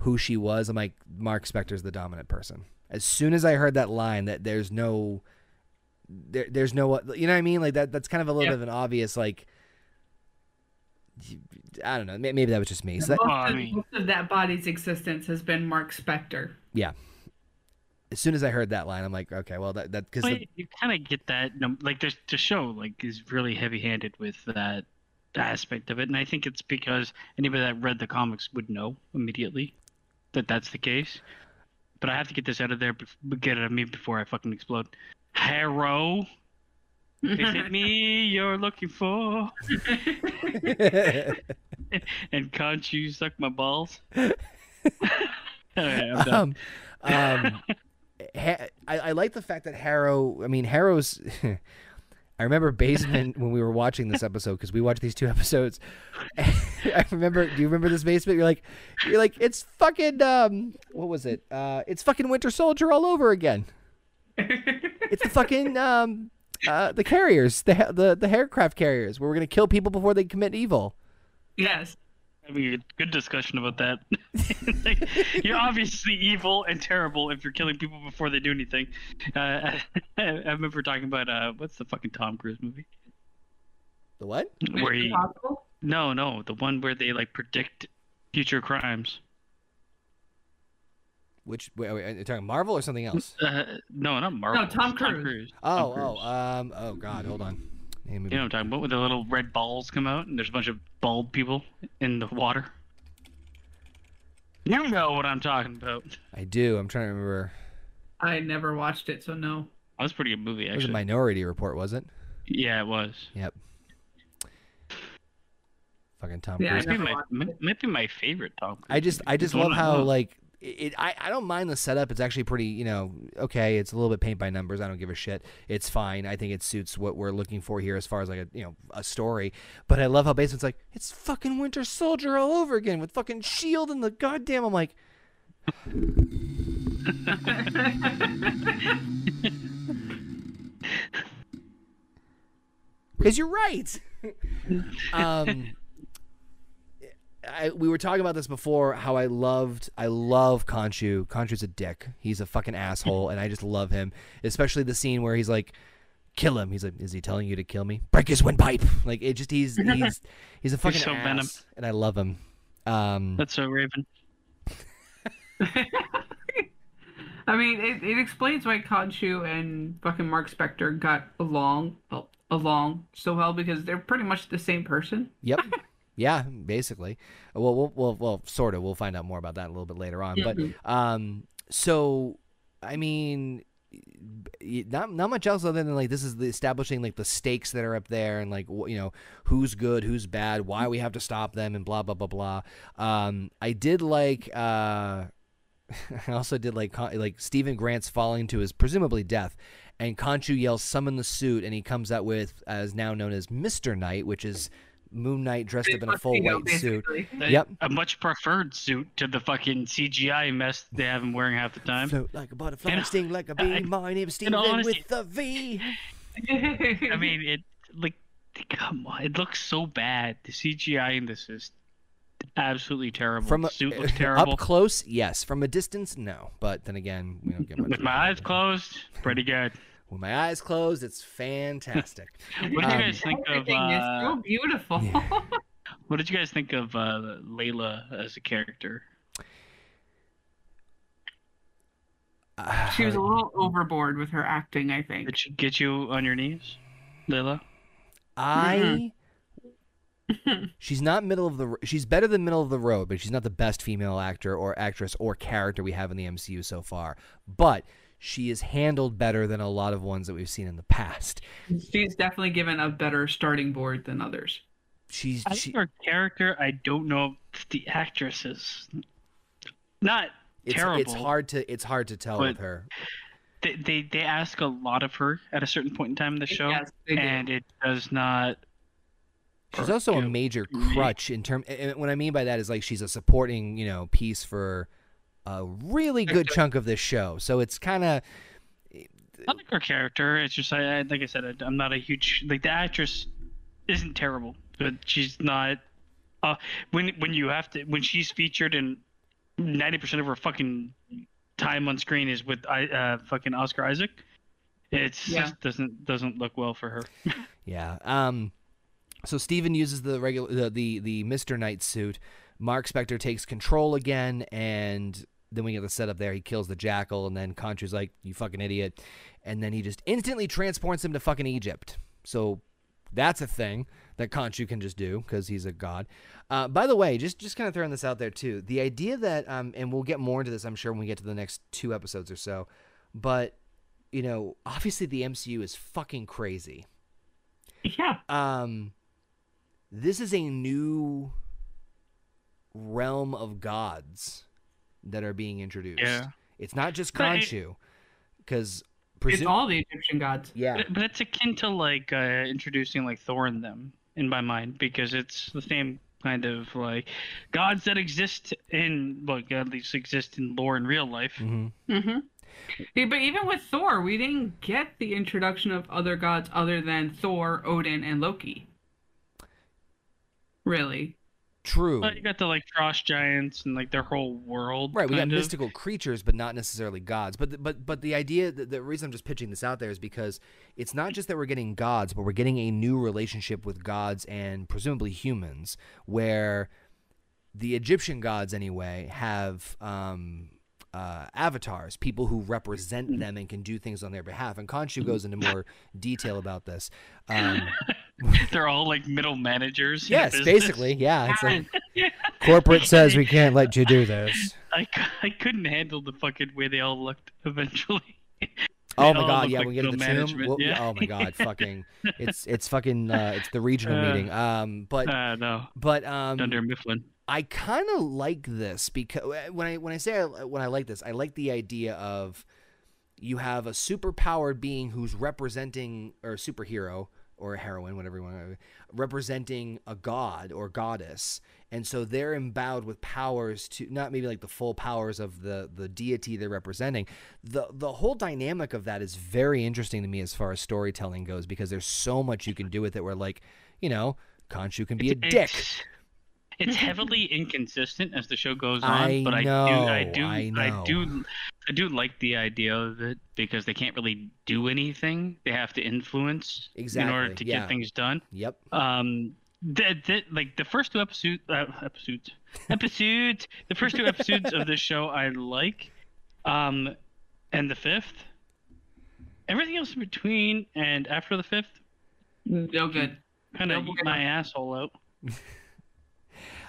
who she was, I'm like, Marc Spector's the dominant person. As soon as I heard that line, that there's no, there, there's no, you know what I mean? Like that. That's kind of a little Yeah. bit of an obvious like I don't know. Maybe that was just me. So that, most, Well, I of, mean- most of that body's existence has been Marc Spector. Yeah. As soon as I heard that line, I'm like, okay, well that that because But you kind of get that, like the the show like is really heavy-handed with that aspect of it, and I think it's because anybody that read the comics would know immediately that that's the case. But I have to get this out of there, get it out of me before I fucking explode. Harrow, is it me you're looking for? And can't you suck my balls? Done. um, um, ha- I, I like the fact that Harrow. I mean, Harrow's. I remember basement when we were watching this episode because we watched these two episodes. I remember. Do you remember this basement? You're like, you're like, it's fucking. Um, what was it? Uh, it's fucking Winter Soldier all over again. It's the fucking um, uh, the carriers, the the the aircraft carriers, where we're gonna kill people before they commit evil. yes. having a good discussion about that. like, you're obviously evil and terrible if you're killing people before they do anything. Uh, I, I remember talking about uh, what's the fucking Tom Cruise movie The what? where he no no the one where they like predict future crimes. Which? Wait, wait, are you talking Marvel or something else? Uh, no, not Marvel. No, Tom it's Cruise. Oh, Tom Cruise. oh, um, oh God, hold on. Hey, You know what I'm talking about? Where the little red balls come out and there's a bunch of bald people in the water. You know what I'm talking about. I do. I'm trying to remember. I never watched it, so no. That was a pretty good movie, actually. It was a. Minority Report, was it? Yeah, it was. Yep. Fucking Tom Yeah, Cruise. Might be, my, might, might be my favorite Tom Cruise. I just, I just love how love. like it. I, I don't mind the setup. It's actually pretty, you know, okay. It's a little bit paint by numbers. I don't give a shit. It's fine. I think it suits what we're looking for here as far as like a, you know, a story. But I love how Basement's like, it's fucking Winter Soldier all over again with fucking Shield and the goddamn. I'm like, because you're right. um, I, we were talking about this before. How I loved, I love Khonshu. Khonshu's a dick. He's a fucking asshole, and I just love him. Especially the scene where he's like, "Kill him." He's like, "Is he telling you to kill me? Break his windpipe." Like it just he's he's he's a fucking so ass, venom. and I love him. Um, That's so Raven. I mean, it, it explains why Khonshu and fucking Marc Spector got along well, along so well because they're pretty much the same person. Yep. Yeah, basically. Well, we'll, well, well, sort of. We'll find out more about that a little bit later on. But um, so I mean, not not much else other than like this is the establishing like the stakes that are up there and like you know who's good, who's bad, why we have to stop them, and blah blah blah blah. Um, I did like. Uh, I also did like Con- like Steven Grant's falling to his presumably death, and Khonshu yells "Summon the suit," and he comes out with as now known as Mister Knight, which is Moon Knight dressed up in a full Tuxedo, white suit. A- Yep. A much preferred suit to the fucking CGI mess they have him wearing half the time. Float like a butterfly, And- sting like a bee. My name's Steven honesty- with a V. I mean, it like come on, it looks so bad. The CGI in this is absolutely terrible. From the a, suit looks terrible. up close, yes. From a distance, no. But then again, we don't get much. With my eyes closed, pretty good. With my eyes closed, it's fantastic. What did you Um, guys think of? Everything is Uh, so beautiful. Yeah. what did you guys think of uh, Layla as a character? she was a little overboard with her acting, I think. Did she get you on your knees, Layla? I. she's not middle of the. r- She's better than middle of the road, but she's not the best female actor or actress or character we have in the MCU so far. But she is handled better than a lot of ones that we've seen in the past. She's definitely given a better starting board than others. She's I she, her character. I don't know if the actress is not it's, terrible. it's hard to it's hard to tell with her. They, they they ask a lot of her at a certain point in time in the show, Yes, they do. and it does not. She's also a major crutch in term. And what I mean by that is like she's a supporting, you know, piece for a really good chunk of this show. So it's kind of I like her character. It's just I, I like I said, I, I'm not a huge like the actress isn't terrible, but she's not. Uh, when when you have to when she's featured and ninety percent of her fucking time on screen is with I uh fucking Oscar Isaac, it's Yeah. just doesn't doesn't look well for her. yeah. Um, So Steven uses the regular the, the the Mr. Knight suit. Mark Spector takes control again, and then we get the setup there. He kills the jackal, and then Khonshu's like, "You fucking idiot," and then he just instantly transports him to fucking Egypt. So that's a thing that Khonshu can just do because he's a god. Uh, by the way, just just kind of throwing this out there too. The idea that, um, and we'll get more into this, I'm sure, when we get to the next two episodes or so. But you know, obviously the MCU is fucking crazy. Yeah. Um, this is a new realm of gods that are being introduced. Yeah. It's not just But it- Khonshu, because It's all the Egyptian gods. yeah, But, but it's akin to like uh, introducing like Thor and them in my mind because it's the same kind of like gods that exist in well at least exist in lore in real life. hmm Mm-hmm. Yeah, but even with Thor, we didn't get the introduction of other gods other than Thor, Odin, and Loki. Really? True. But you got the like frost giants and like their whole world. Right, we got of. mystical creatures, but not necessarily gods. But the, but but the idea, the, the reason I'm just pitching this out there is because it's not just that we're getting gods, but we're getting a new relationship with gods and presumably humans, where the Egyptian gods anyway have um, uh, avatars, people who represent them and can do things on their behalf. And Khonshu goes into more detail about this. Um, They're all like middle managers. yes, basically, yeah. It's like corporate says we can't let you do this. I, I couldn't handle the fucking way they all looked eventually. Oh my god, yeah, like we get to the tomb. we'll- yeah. Oh my god, fucking, it's it's fucking uh, it's the regional Uh, meeting. Um, but uh, no, but um, Dunder Mifflin. I kind of like this because when I when I say I, when I like this, I like the idea of you have a superpowered being who's representing or superhero or a heroine, whatever you want, to representing a god or goddess, and so they're endowed with powers to not maybe like the full powers of the the deity they're representing. the The whole dynamic of that is very interesting to me as far as storytelling goes because there's so much you can do with it. Where like you know, Khonshu can be a dick. It's, it's heavily inconsistent as the show goes on, I but I know, do, I do, I know. do, I do like the idea of it because they can't really do anything. They have to influence exactly. in order to yeah. get things done. Yep. Um, that that like the first two episodes, uh, episodes, episodes. The first two episodes of this show I like, um, and the fifth. Everything else in between and after the fifth No good. kind of Yeah, eat my asshole out. Um,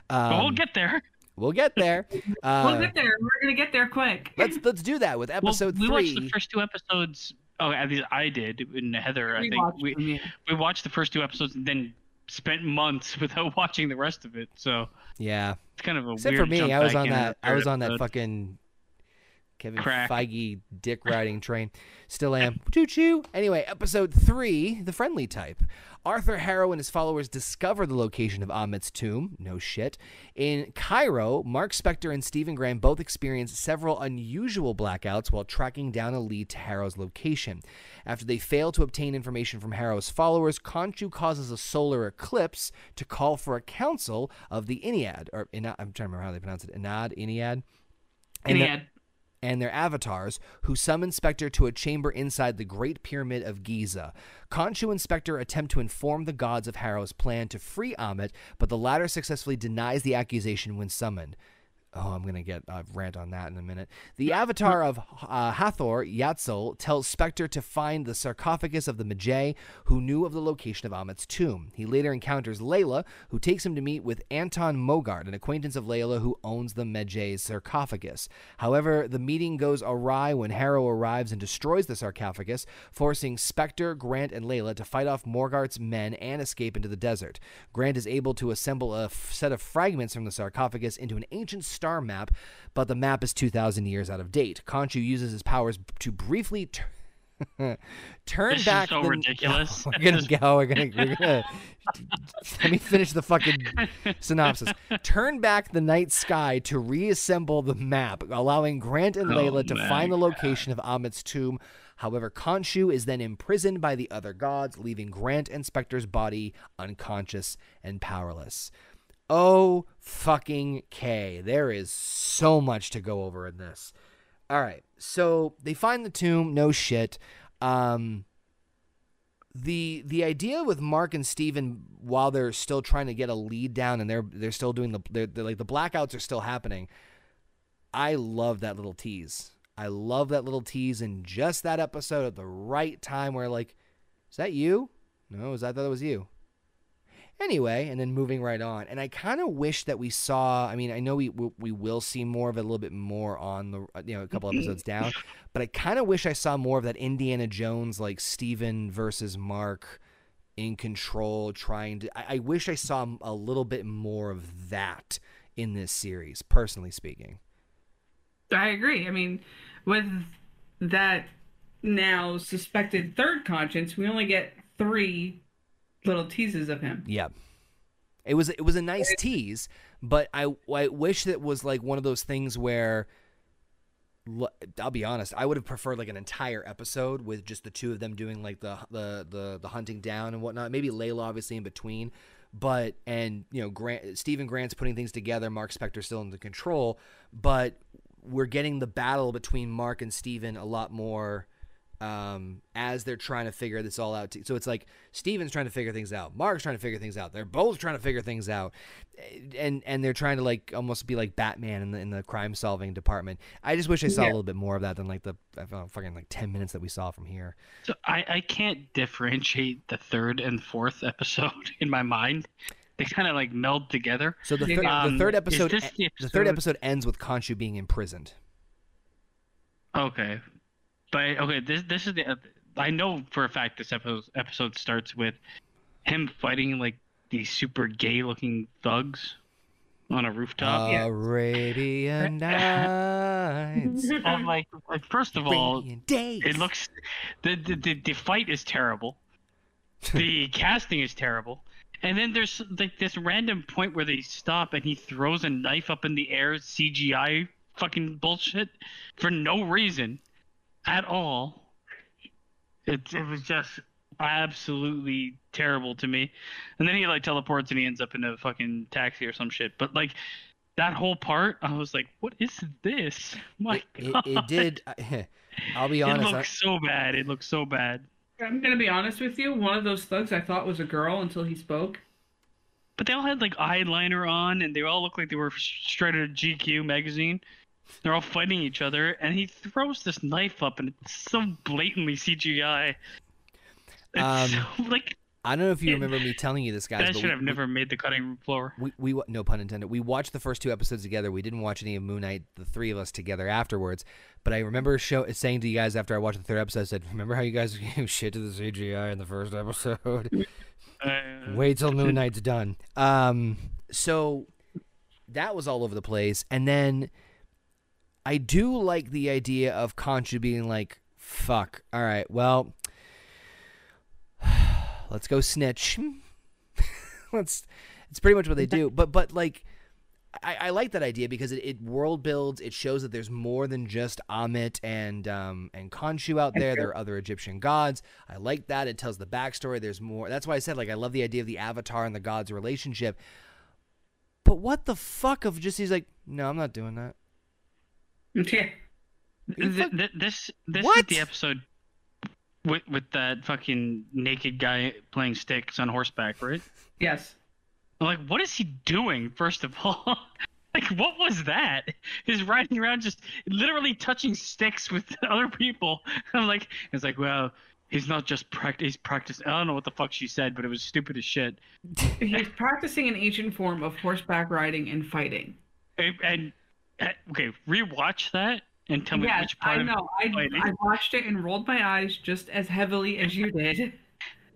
But we'll get there. We'll get there. Uh, we'll get there. We're gonna get there quick. let's let's do that with Well, episode we watched the first two episodes. Oh, at least I did. And Heather, I We think watched we them, yeah. we watched the first two episodes and then spent months without watching the rest of it. So Yeah. it's kind of a Except weird for me, jump I was on that. I was on that fucking Kevin Crack. Feige dick riding train. Still am. Choo choo. Anyway, episode three, the friendly type. Arthur Harrow and his followers discover the location of Ammit's tomb. No shit. In Cairo, Marc Spector and Stephen Graham both experience several unusual blackouts while tracking down a lead to Harrow's location. After they fail to obtain information from Harrow's followers, Khonshu causes a solar eclipse to call for a council of the Ennead, or Enad, I'm trying to remember how they pronounce it. Enad, Ennead. And had and their avatars, who summon Spector to a chamber inside the Great Pyramid of Giza. Khonshu and Spector attempt to inform the gods of Harrow's plan to free Ammit, but the latter successfully denies the accusation when summoned. Oh, I'm going to get a rant on that in a minute. The avatar of uh, Hathor, Yatzil, tells Spector to find the sarcophagus of the Magi, who knew of the location of Ammit's tomb. He later encounters Layla, who takes him to meet with Anton Mogart, an acquaintance of Layla who owns the Magi's sarcophagus. However, the meeting goes awry when Harrow arrives and destroys the sarcophagus, forcing Spector, Grant, and Layla to fight off Mogart's men and escape into the desert. Grant is able to assemble a f- set of fragments from the sarcophagus into an ancient star map, but the map is 2,000 years out of date. Khonshu uses his powers to briefly tur- turn This is back. so the- ridiculous. we're gonna go. We're gonna. We're gonna let me finish the fucking synopsis. Turn back the night sky to reassemble the map, allowing Grant and Oh, Layla to my find the location of Ammit's tomb. However, Khonshu is then imprisoned by the other gods, leaving Grant and Spector's body unconscious and powerless. Oh fucking K. There is so much to go over in this. All right. So they find the tomb, no shit. Um the the idea with Marc and Steven while they're still trying to get a lead down and they're they're still doing the they're, they're like the blackouts are still happening. I love that little tease. I love that little tease in just that episode at the right time where like, is that you? No, is that thought that was you? Anyway, and then moving right on. And I kind of wish that we saw. I mean, I know we we will see more of it a little bit more on the uh, you know a couple mm-hmm. episodes down, but I kind of wish I saw more of that Indiana Jones like Steven versus Marc in control, trying to. I, I wish I saw a little bit more of that in this series, personally speaking. I agree. I mean, with that now suspected third conscience, we only get three little teases of him. Yeah. It was it was a nice tease, but I I wish it was like one of those things where I'll be honest, I would have preferred like an entire episode with just the two of them doing like the the the, the hunting down and whatnot. Maybe Layla obviously in between, but and you know Grant Steven Grant's putting things together. Marc Spector still in the control, but we're getting the battle between Marc and Steven a lot more um, as they're trying to figure this all out. So it's like Steven's trying to figure things out, Marc's trying to figure things out. They're both trying to figure things out, and and they're trying to like almost be like Batman in the in the crime solving department. I just wish I saw yeah. a little bit more of that than like the know, fucking like ten minutes that we saw from here. So I I can't differentiate the third and fourth episode in my mind. They kind of like meld together. So the, thir- um, the third episode, the, episode, the third episode ends with Khonshu being imprisoned. Okay, but okay, this this is the. I know for a fact this episode episode starts with him fighting like these super gay looking thugs on a rooftop. Arabian Nights. I'm like, like, first of all, it looks the, the the the fight is terrible. The casting is terrible. And then there's like this random point where they stop and he throws a knife up in the air, CGI fucking bullshit for no reason at all. It it was just absolutely terrible to me. And then he like teleports and he ends up in a fucking taxi or some shit. But like that whole part, I was like, "What is this?" My it, God. It, it did. I'll be honest. It looks I... so bad. It looks so bad. I'm gonna be honest with you. One of those thugs I thought was a girl until he spoke. But they all had like eyeliner on, and they all looked like they were straight out of GQ magazine. They're all fighting each other, and he throws this knife up, and it's so blatantly CGI. Um, so, like I don't know if you remember me telling you this, guys. That should we, have never made the cutting room floor. We, we, no pun intended. We watched the first two episodes together. We didn't watch any of Moon Knight, the three of us together afterwards. But I remember show, saying to you guys after I watched the third episode, I said, "Remember how you guys gave shit to the CGI in the first episode? Uh, Wait till Moon Knight's done." Um, so that was all over the place, and then I do like the idea of Khonshu being like, "Fuck, all right, well." let's go snitch. let's. It's pretty much what they do. But but like, I, I like that idea because it, it, world builds. It shows that there's more than just Ammit and um and Khonshu out there. There are other Egyptian gods. I like that. It tells the backstory. There's more. That's why I said like I love the idea of the Avatar and the gods relationship. But what the fuck of just he's like, no, I'm not doing that. Okay. This this what? is the episode with with that fucking naked guy playing sticks on horseback, right? Yes. I'm like, what is he doing? First of all, like, what was that? He's riding around just literally touching sticks with other people. I'm like, it's like, well, he's not just practice. He's practicing. I don't know what the fuck she said, but it was stupid as shit. he's practicing an ancient form of horseback riding and fighting. And, and Uh, okay, rewatch that and tell me yes, which part I know. I, I watched it and rolled my eyes just as heavily as you did.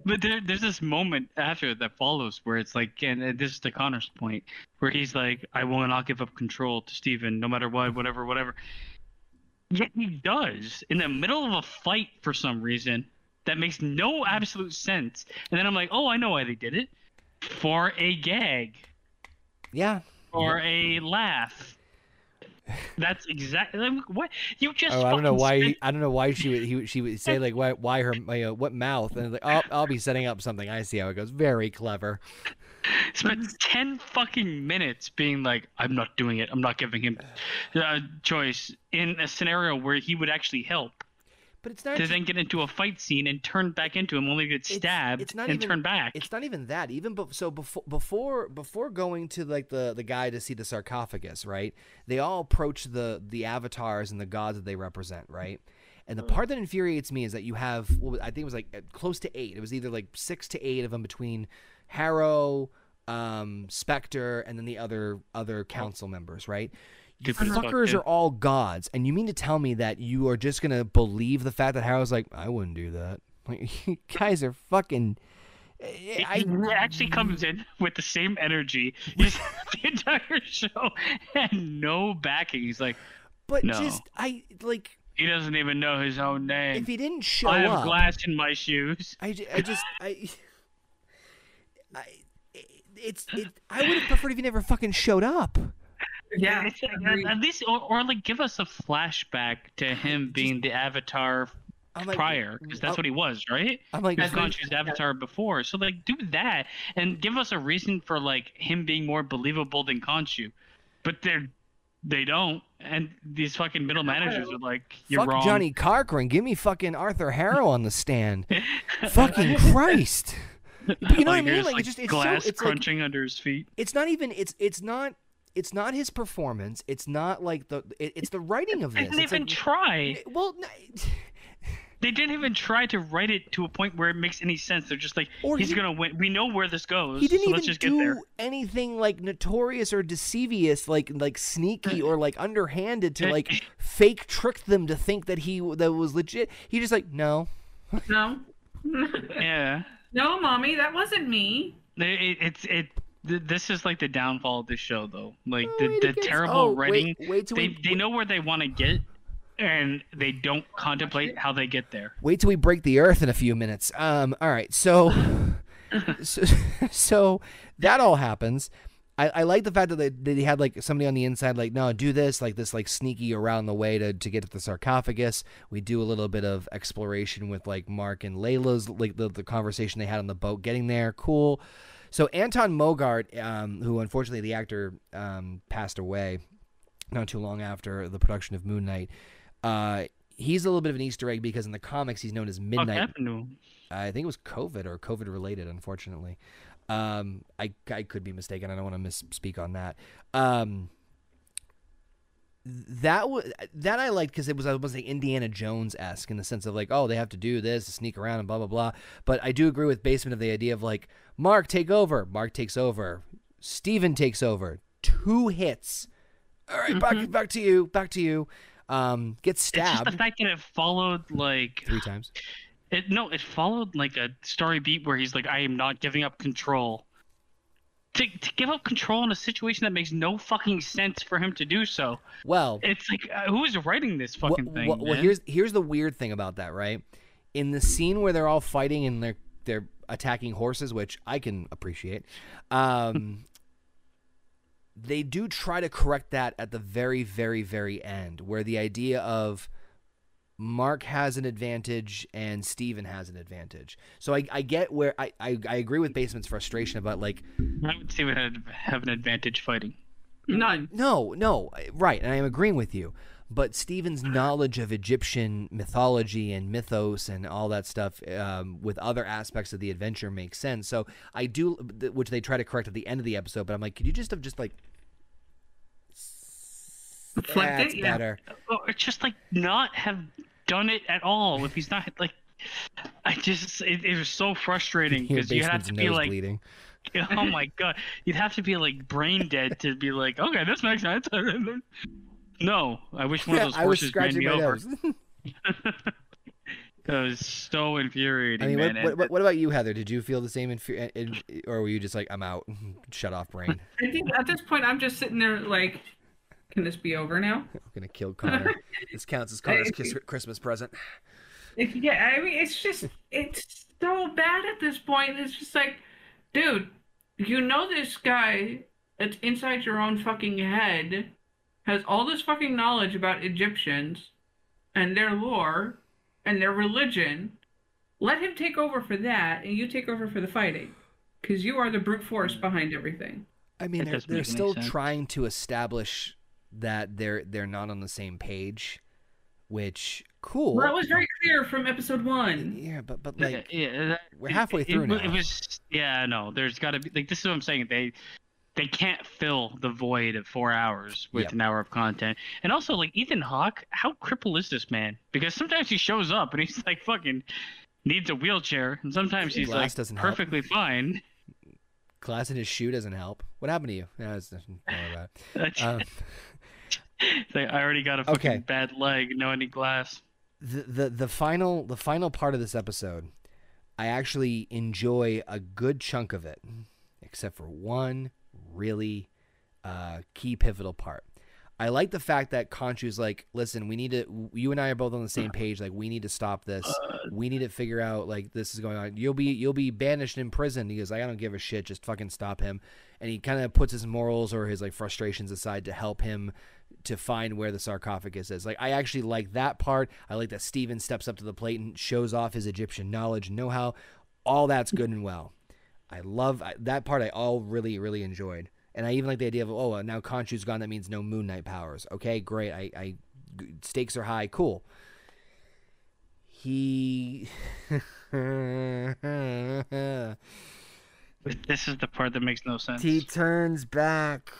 But there, there's this moment after that follows where it's like, and this is to Conor's point, where he's like, "I will not give up control to Steven, no matter what, whatever, whatever." Yet he does in the middle of a fight for some reason that makes no absolute sense. And then I'm like, "Oh, I know why they did it, for a gag." Yeah. Or a laugh that's exactly like, what you just. Oh, I don't know why. I don't know why she would. He, she would say like, why, why her, my, uh, what mouth? And like, oh, I'll be setting up something. I see how it goes. Very clever. Spent ten fucking minutes being like, I'm not doing it. I'm not giving him a choice in a scenario where he would actually help. But it's not. to then get into a fight scene and turn back into him, only to get stabbed it's not and even- turn back. It's not even that. Even be- so before before before going to like the the guy to see the sarcophagus, right? They all approach the the avatars and the gods that they represent, right? And the part that infuriates me is that you have was- I think it was like close to eight. It was either like six to eight of them between Harrow, um, Spector, and then the other other council members, right? You uh-huh. Stupid fuckers yeah. are all gods, and you mean to tell me that you are just gonna believe the fact that Harrow's like, I wouldn't do that. Like, you guys are fucking. Eh, he- I, he actually comes in with the same energy the entire show and no backing. He's like, but No. just I like he doesn't even know his own name. if he didn't show up, I have up. glass in my shoes. I, ju- I just I. I it's it. I would have preferred if he never fucking showed up. Yeah, at, at least, or, or like, give us a flashback to him being the Avatar like, prior, mm, because that's I'm- what he was, right? I'm like, He's Khonshu's Avatar before, so like, do that and give us a reason for like him being more believable than Khonshu. But they're they don't, and these fucking middle managers are like, you're fuck wrong. Johnnie Cochran. Give me fucking Arthur Harrow on the stand. fucking Christ. But you know what I mean? Like, like, it's just it's glass so it's like crunching under his feet. it's not even it's it's not it's not his performance. It's not like the it, it's the writing of They this. didn't It's even like, try. well, no, They didn't even try to write it to a point where it makes any sense. They're just like, Or he's he- gonna win. We know where this goes. he didn't so even let's just get do there. anything like notorious or deceivious, like like sneaky or like underhanded to Uh, like fake trick them to think that he that was legit. He just like no. no, Yeah. no, mommy, that wasn't me. It, it, it's it. Th- This is like the downfall of the show, though. Like the, the terrible oh, writing. Wait, wait till they we they know where they want to get, and they don't contemplate how they get there. wait till we break the earth in a few minutes. Um. All right. So, so, so that all happens. I, I like the fact that they, that they had like somebody on the inside, like, no, do this, like this, like sneaky around the way to, to get to the sarcophagus. We do a little bit of exploration with like Marc and Layla's, like the, the conversation they had on the boat getting there. Cool. So Anton Mogart, um, who unfortunately the actor um, passed away not too long after the production of Moon Knight, uh, he's a little bit of an Easter egg because in the comics he's known as What Midnight. happened to him? I think it was COVID or COVID related, unfortunately. Um, I, I could be mistaken. I don't want to misspeak on that. Um, that was that I liked because it was I was like Indiana Jones esque in the sense of like oh they have to do this to sneak around and blah blah blah. But I do agree with Basement of the idea of like Marc take over, Marc takes over, Steven takes over, two hits. All right, back back to you, back to you. Um, gets It's just the fact that it followed like three times. it. No, it followed like a story beat where he's like, "I am not giving up control." To, to give up control in a situation that makes no fucking sense for him to do so. Well, It's like, uh, who is writing this Well- fucking thing? well, well, here's here's the weird thing about that, right? In the scene where they're all fighting and they're they're attacking horses, which I can appreciate. Um, they do try to correct that at the very, very, very end, where the idea of Marc has an advantage and Steven has an advantage. So I, I get where I, I, I agree with Basement's frustration about like I would say we had have an advantage fighting. None. No, no, right, and I am agreeing with you. But Steven's knowledge of Egyptian mythology and mythos and all that stuff, um, with other aspects of the adventure, makes sense. So I do, which they try to correct at the end of the episode. But I'm like, could you just have just like, Flipped that's it, yeah. better. Or just like not have done it at all. If he's not like, I just it, it was so frustrating because you have basement's to be like, bleeding. oh my god, you'd have to be like brain dead to be like, okay, this makes sense. no, I wish one of those horses ran me over. nose. That was so infuriating, I mean, man. what, what, what, what about you, Heather? Did you feel the same, infu- in, or were you just like, I'm out, shut off brain, I think at this point I'm just sitting there like, can this be over now? I'm gonna kill Conor. this counts as Conor's kiss- Christmas present. It- yeah, I mean, it's just, it's so bad at this point. It's just like, dude, you know this guy that's inside your own fucking head has all this fucking knowledge about Egyptians and their lore and their religion. Let him take over for that, and you take over for the fighting. Because you are the brute force behind everything. I mean, That they're, they're still sense. trying to establish that they're they're not on the same page, which cool. Well, that was very clear from episode one. yeah, but but like yeah, that- we're halfway it- through it, now. It was yeah, no. There's got to be like this is what I'm saying. They they can't fill the void of four hours with Yep. an hour of content. And also like Ethan Hawke, how crippled is this man? Because sometimes he shows up and he's like fucking needs a wheelchair, and sometimes he's Glass like doesn't help. perfectly fine. glass in his shoe doesn't help. What happened to you? No, it's nothing don't about. That's, Um, it's like, I already got a fucking Okay. bad leg, no any glass. the, the the final the final part of this episode, I actually enjoy a good chunk of it, except for one really uh, key pivotal part. I like the fact that Khonshu's like, listen, we need to. You and I are both on the same page. Like, we need to stop this. We need to figure out like this is going on. You'll be you'll be banished in prison. He goes, I don't give a shit. Just fucking stop him. And he kind of puts his morals or his like frustrations aside to help him to find where the sarcophagus is. Like I actually like that part. I like that Steven steps up to the plate and shows off his Egyptian knowledge and know-how. All that's good and well. I love I, that part. I all really really enjoyed, and I even like the idea of oh now Khonshu's gone. That means no Moon Knight powers. Okay, great. I, I stakes are high. Cool. He. This is the part that makes no sense. he turns back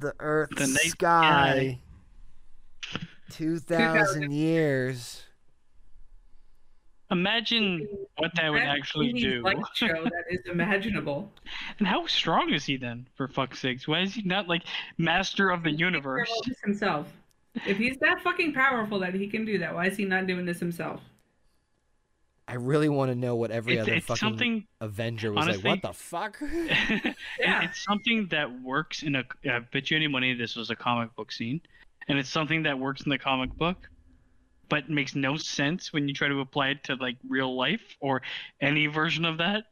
the Earth, The night sky. Two thousand years. Imagine what that would actually do. light show that is imaginable. And how strong is he then, for fuck's sakes? Why is he not like master of the universe? He can do this himself. If he's that fucking powerful that he can do that, why is he not doing this himself? I really want to know what every It's, other it's fucking something. Avenger was honestly- like. What the fuck? Yeah. It's something that works in a. I bet you any money this was a comic book scene, and it's something that works in the comic book, but makes no sense when you try to apply it to like real life or any version of that.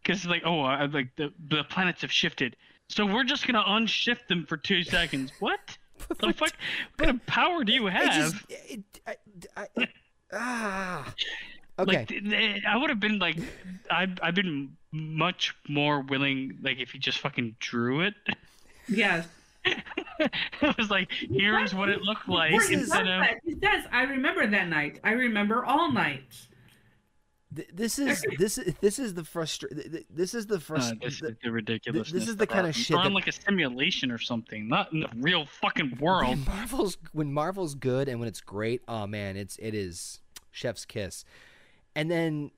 Because it's like, oh, I, like the the planets have shifted, so we're just gonna unshift them for two seconds. What? the fuck? What kind of power do you I have? just, it, I, I, ah. Okay. Like th- th- I would have been like, I've I've been much more willing like if he just fucking drew it. Yes. it was like here's what it looked like This instead of that. He says, I remember that night. I remember all nights. Th- this is this is this is the frustra- th- th- This is the uh, frustration. this is the ridiculous. this is the kinda shit We're on that- like a simulation or something, not in the real fucking world. when Marvel's when Marvel's good and when it's great, oh man, it's it is chef's kiss. And then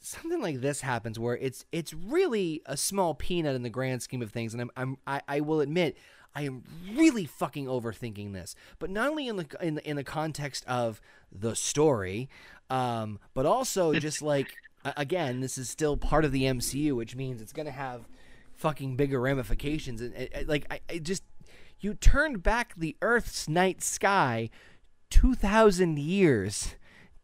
something like this happens where it's it's really a small peanut in the grand scheme of things and I'm, I'm I, I will admit I am really fucking overthinking this. But not only in the in the, in the context of the story, um, but also just like again, this is still part of the MCU, which means it's going to have fucking bigger ramifications and uh, uh, like I, I just you turned back the Earth's night sky 2000 years.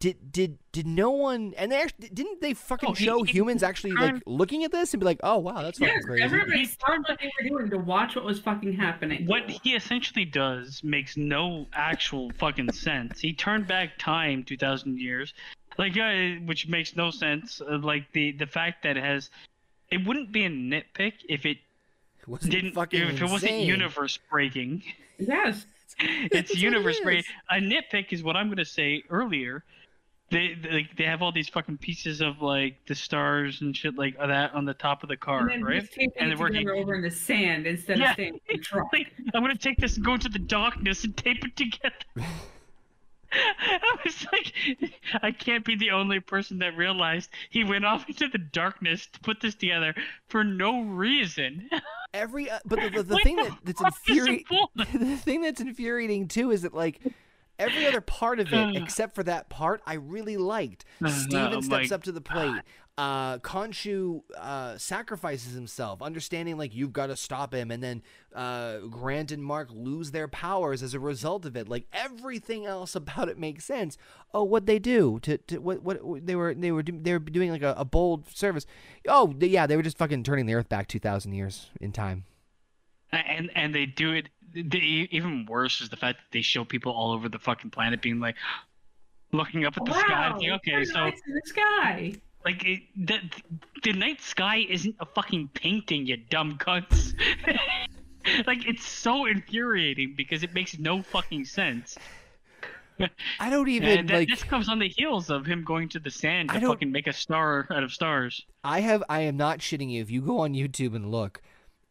Did did did no one and they actually didn't they fucking Oh, he- show he humans actually like looking at this and be like, "Oh wow, that's fucking Yes, crazy." everybody started what they were doing to watch what was fucking happening. What he essentially does makes no actual fucking sense. He turned back time 2,000 years, like uh, which makes no sense. Uh, like the the fact that it has, it wouldn't be a nitpick if it It wasn't didn't fucking if it wasn't universe breaking. Yes. it's That's what it universe breaking. A nitpick is what I'm gonna say earlier. They, they like they have all these fucking pieces of like the stars and shit like that on the top of the car, And right? And they're working- over in the sand instead Yeah. of staying in the truck. Like, I'm gonna take this and go into the darkness and tape it together. I was like, I can't be the only person that realized he went off into the darkness to put this together for no reason. Every uh, but the, the, the thing the that, that's infuriating the thing that's infuriating too is that like every other part of it Uh. except for that part I really liked. Uh, Steven steps up to the plate. Uh, Khonshu uh, sacrifices himself, understanding like you've got to stop him, and then uh, Grant and Marc lose their powers as a result of it. Like everything else about it makes sense. Oh, what they do to, to what what they were they were do- they were doing like a, a bold service. Oh, yeah, they were just fucking turning the Earth back two thousand years in time. and and they do it. They, even worse is the fact that they show people all over the fucking planet being like, looking up at the sky. wow. Like, okay, so lights in the sky. like it, the the night sky isn't a fucking painting, you dumb cunts. like it's so infuriating because it makes no fucking sense. I don't even And that, like. this comes on the heels of him going to the sand to fucking make a star out of stars. I have. I am not shitting you. If you go on YouTube and look,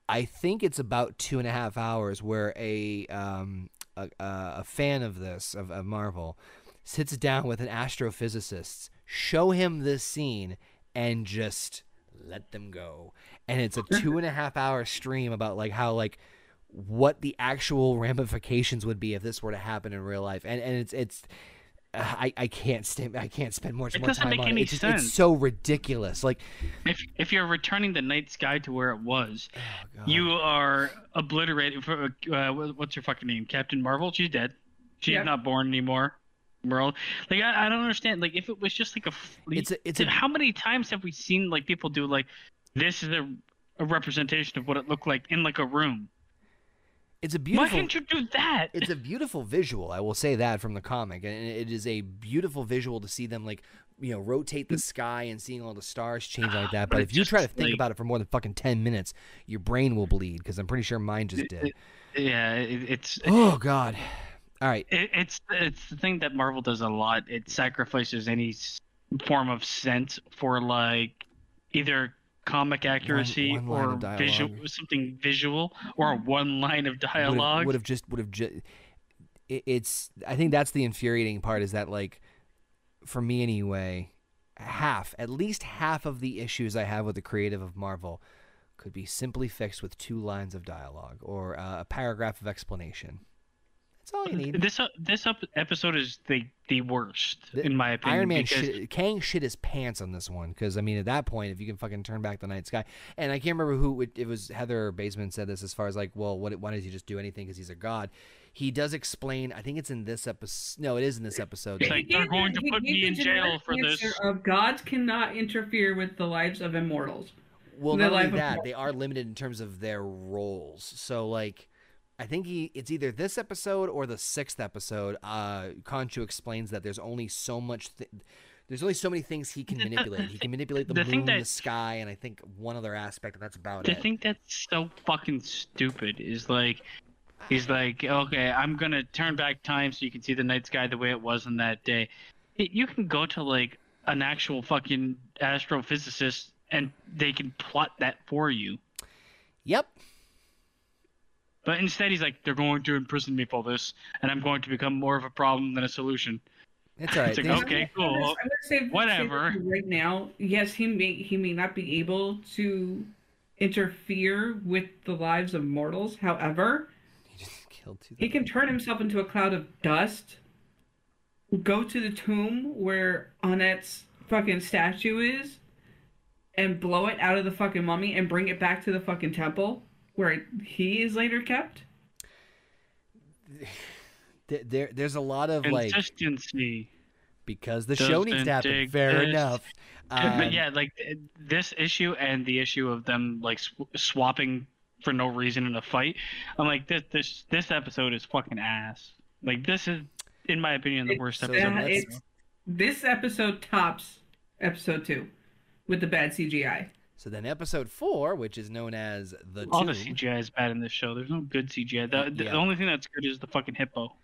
I think it's about two and a half hours where a um a, a fan of this of, of Marvel sits down with an astrophysicist, show him this scene, and just let them go. And it's a two and a half hour stream about like how like what the actual ramifications would be if this were to happen in real life. And and it's it's. I, I can't stand I can't spend much It more doesn't time make on any it. It's, sense. it's so ridiculous. Like If if you're returning the night sky to where it was, oh you are obliterated. For uh, what's your fucking name? Captain Marvel. She's dead. She's Yep. not born anymore. World. Like I, I don't understand. Like if it was just like a. fleet- It's a- it's a- how many times have we seen like people do like this is a, a representation of what it looked like in like a room. It's a beautiful. Why can't you do that? It's a beautiful visual. I will say that from the comic, and it is a beautiful visual to see them like you know rotate the sky and seeing all the stars change like ah, that. But But if you try to think like- about it for more than fucking ten minutes, your brain will bleed because I'm pretty sure mine just It- did. yeah, it, it's Oh God! All right, it, it's it's the thing that Marvel does a lot. It sacrifices any form of sense for like either comic accuracy one line or visual something visual or one line of dialogue. would have just would have just. It, it's. I think that's the infuriating part is that like, for me anyway, half at least half of the issues I have with the creative of Marvel could be simply fixed with two lines of dialogue or uh, a paragraph of explanation. That's all you need. This uh, this up episode is the the worst The- in my opinion. Iron Man because shit, Kang shit his pants on this one because I mean at that point if you can fucking turn back the night sky and I can't remember who it, it was Heather Baseman said this as far as like well what why does he just do anything because he's a god he does explain I think it's in this episode no it is in this episode It's like, they're going to put gave me the in jail for this. Of gods cannot interfere with the lives of immortals. well not only that they are limited in terms of their roles so like I think he it's either this episode or the sixth episode uh Khonshu explains that there's only so much th- there's only so many things he can manipulate. He can manipulate the, the moon, the sky, and I think one other aspect, and that's about The it. The thing that's so fucking stupid is like, he's like, okay, I'm gonna turn back time so you can see the night sky the way it was on that day. You can go to like an actual fucking astrophysicist and they can plot that for you. Yep. But instead, he's like, they're going to imprison me for this, and I'm going to become more of a problem than a solution. It's all right. It's like, There's- okay, I'm cool. gonna- I'm gonna say- say Whatever. Right now, yes, he may he may not be able to interfere with the lives of mortals. However, He just killed two. he can turn himself into a cloud of dust, go to the tomb where Ammit's fucking statue is, and blow it out of the fucking mummy and bring it back to the fucking temple where he is later kept. Th- There, there's a lot of like Consistency. because the show needs to happen. Fair exist. enough. but Um, yeah, like this issue and the issue of them like sw- swapping for no reason in a fight. I'm like this this this episode is fucking ass. Like this is, in my opinion, the worst episode. Yeah, let's- this episode tops episode two with the bad CGI. So then, episode four, which is known as the All Tomb, the CGI is bad in this show. There's no good CGI. The, the Yeah. only thing that's good is the fucking hippo.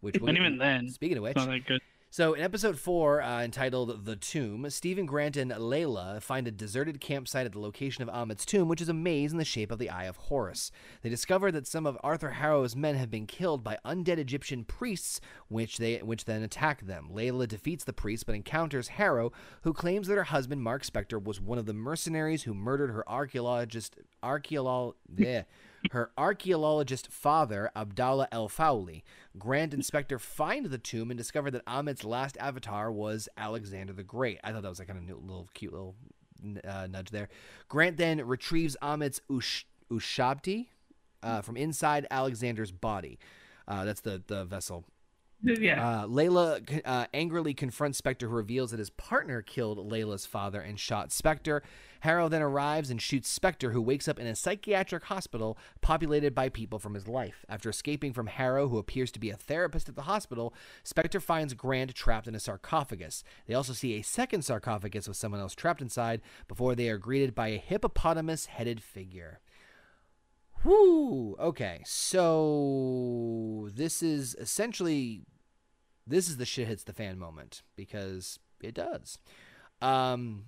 which And even then, Speaking of which, it's not that good. So, in episode four, uh, entitled The Tomb, Steven Grant and Layla find a deserted campsite at the location of Ammit's tomb, which is a maze in the shape of the Eye of Horus. They discover that some of Arthur Harrow's men have been killed by undead Egyptian priests, which they which then attack them. Layla defeats the priests, but encounters Harrow, who claims that her husband Marc Spector was one of the mercenaries who murdered her archaeologist archaeolog yeah, her archaeologist father, Abdallah El-Faouly. Grant Inspector Spector find the tomb and discover that Ammit's last avatar was Alexander the Great. I thought that was like kind of new, little cute little uh, nudge there. Grant then retrieves Ammit's ush- Ushabti uh, from inside Alexander's body. Uh, that's the, the vessel Yeah. uh, Layla uh, angrily confronts Spector, who reveals that his partner killed Layla's father and shot Spector. Harrow then arrives and shoots Spector, who wakes up in a psychiatric hospital populated by people from his life. After escaping from Harrow, who appears to be a therapist at the hospital, Spector finds Grant trapped in a sarcophagus. They also see a second sarcophagus with someone else trapped inside before they are greeted by a hippopotamus headed figure. Whoo! Okay, so this is essentially this is the shit hits the fan moment because it does. Um,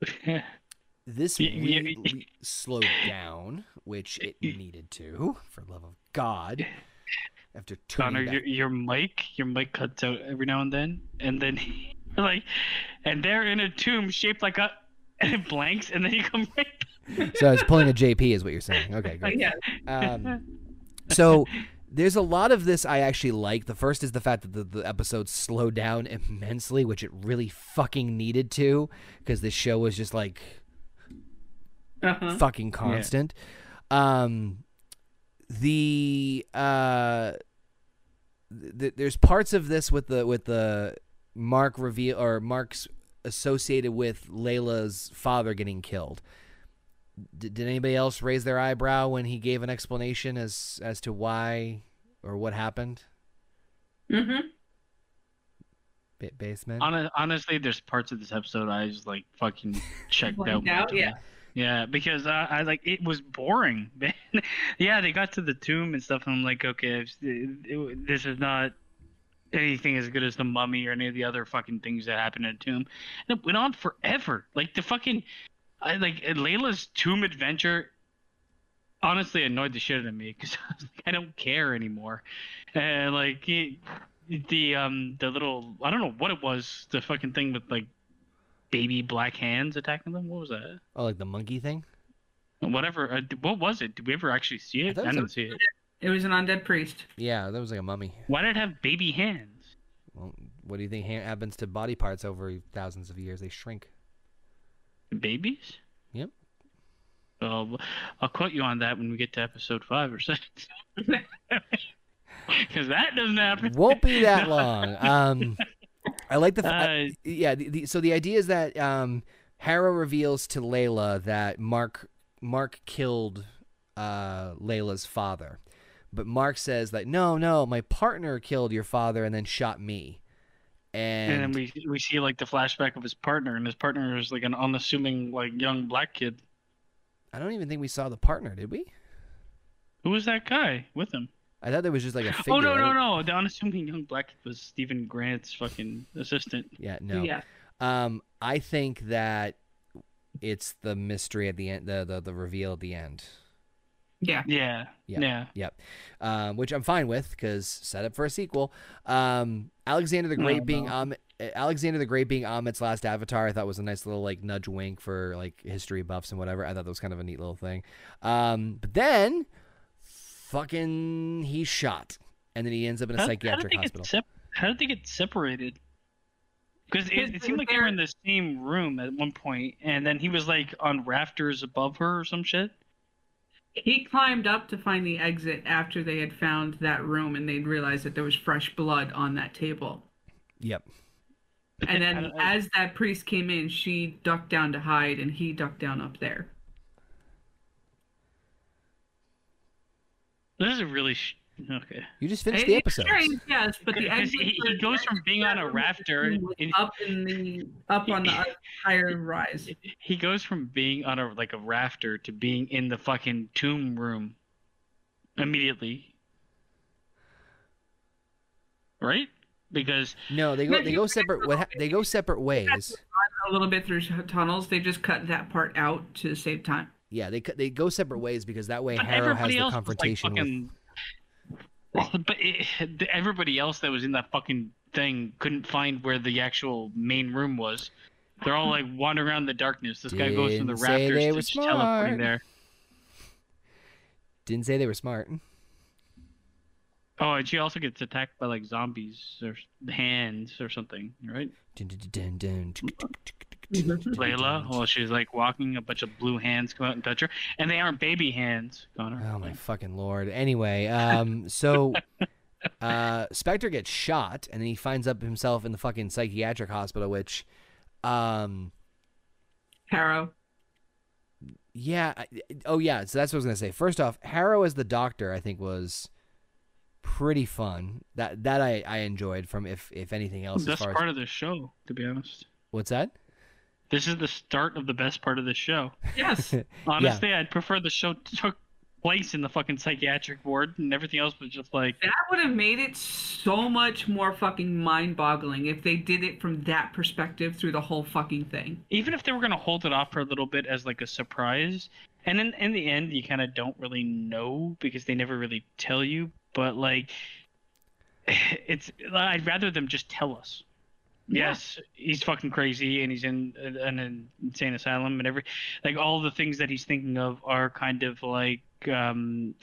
this really slowed down, which it needed to, for love of God. After Conor, your your mic, your mic cuts out every now and then, and then like, and they're in a tomb shaped like a, and it blanks, and then you come right. so I was pulling a JP, is what you're saying? Okay, good. yeah. Um, so there's a lot of this I actually like. The first is the fact that the, the episodes slowed down immensely, which it really fucking needed to, because this show was just like Uh-huh. fucking constant. Um, the uh, th- there's parts of this with the with the Marc reveal or Marc's associated with Layla's father getting killed. D- did anybody else raise their eyebrow when he gave an explanation as as to why or what happened? Mm-hmm. Ba- basement. Hon- honestly, there's parts of this episode I just like fucking checked out. Out, yeah. Yeah, because I, I like it was boring. Yeah, they got to the tomb and stuff, and I'm like, okay, it, it- this is not anything as good as the mummy or any of the other fucking things that happened in a tomb. And it went on forever. Like the fucking, I like Layla's tomb adventure. Honestly, annoyed the shit out of me because I, like, I don't care anymore. And like it, the um the little I don't know what it was the fucking thing with like baby black hands attacking them. What was that? oh, like the monkey thing. Whatever. Uh, what was it? Did we ever actually see it? thought it I, was didn't see it. It was an undead priest. Yeah, that was like a mummy. Why did it have baby hands? Well, what do you think happens to body parts over thousands of years? They shrink. Babies? Yep. Well, I'll quote you on that when we get to episode five or six. Because that doesn't happen. won't be that long. Um, I like the. I- yeah. The, the, so the idea is that um, Harrow reveals to Layla that Marc Marc killed uh, Layla's father, but Marc says that no, no, my partner killed your father and then shot me. And, and then we we see like the flashback of his partner, and his partner is like an unassuming like young black kid. I don't even think we saw the partner, did we? Who was that guy with him? I thought there was just like a figure. oh no I no no! The unassuming young black kid was Steven Grant's fucking assistant. Yeah, no. Yeah. Um, I think that it's the mystery at the end, the the, the reveal at the end. Yeah. Yeah. Yeah. Yeah. Yep. Um, which I'm fine with because set up for a sequel. Um, Alexander the Great Oh, being no. um, Alexander the Great being Ammit's last avatar, I thought was a nice little like nudge wink for like history buffs and whatever. I thought that was kind of a neat little thing. Um, but then, fucking, he's shot, and then he ends up in a How- psychiatric how hospital. Sep- how did they get separated? Because it, it seemed like they were in the same room at one point, and then he was like on rafters above her or some shit. He climbed up to find the exit after they had found that room and they'd realized that there was fresh blood on that table. Yep. And then as that priest came in, she ducked down to hide and he ducked down up there. This is a really sh- okay. You just finished It- the it's episode. strange, yes, but the Because exit he- he goes from being on a rafter in- up in the up on the higher rise. He goes from being on a like a rafter to being in the fucking tomb room immediately. Right? Because No, they go they go separate. What they go separate ways. A little bit through tunnels, they just cut that part out to save time. Yeah, they they go separate ways because that way but Harrow has the confrontation like with. fucking. Well, but it, everybody else that was in that fucking thing couldn't find where the actual main room was. They're all like wandering around in the darkness. This guy goes from the Didn't rafters they to were just teleporting there. Didn't say they were smart. Oh, and she also gets attacked by like zombies or hands or something, right? Dun, dun, dun, dun, dun. Layla, while she's like walking, a bunch of blue hands come out and touch her, and they aren't baby hands, Conor. Oh my fucking lord. Anyway, um, so uh, Spector gets shot, and then he finds up himself in the fucking psychiatric hospital. Which, um, Harrow. yeah, I- oh yeah. So that's what I was gonna say. First off, Harrow as the doctor, I think was pretty fun. That that I, I enjoyed from if if anything else. Best part as of the show, to be honest. what's that? This is the start of the best part of the show. Yes. Honestly, I'd prefer the show took place in the fucking psychiatric ward, and everything else was just like That would have made it so much more fucking mind-boggling if they did it from that perspective through the whole fucking thing. even if they were gonna hold it off for a little bit as like a surprise, and then in the end you kind of don't really know because they never really tell you. But like, it's I'd rather them just tell us. Yes, he's fucking crazy and he's in an insane asylum and every like all the things that he's thinking of are kind of like um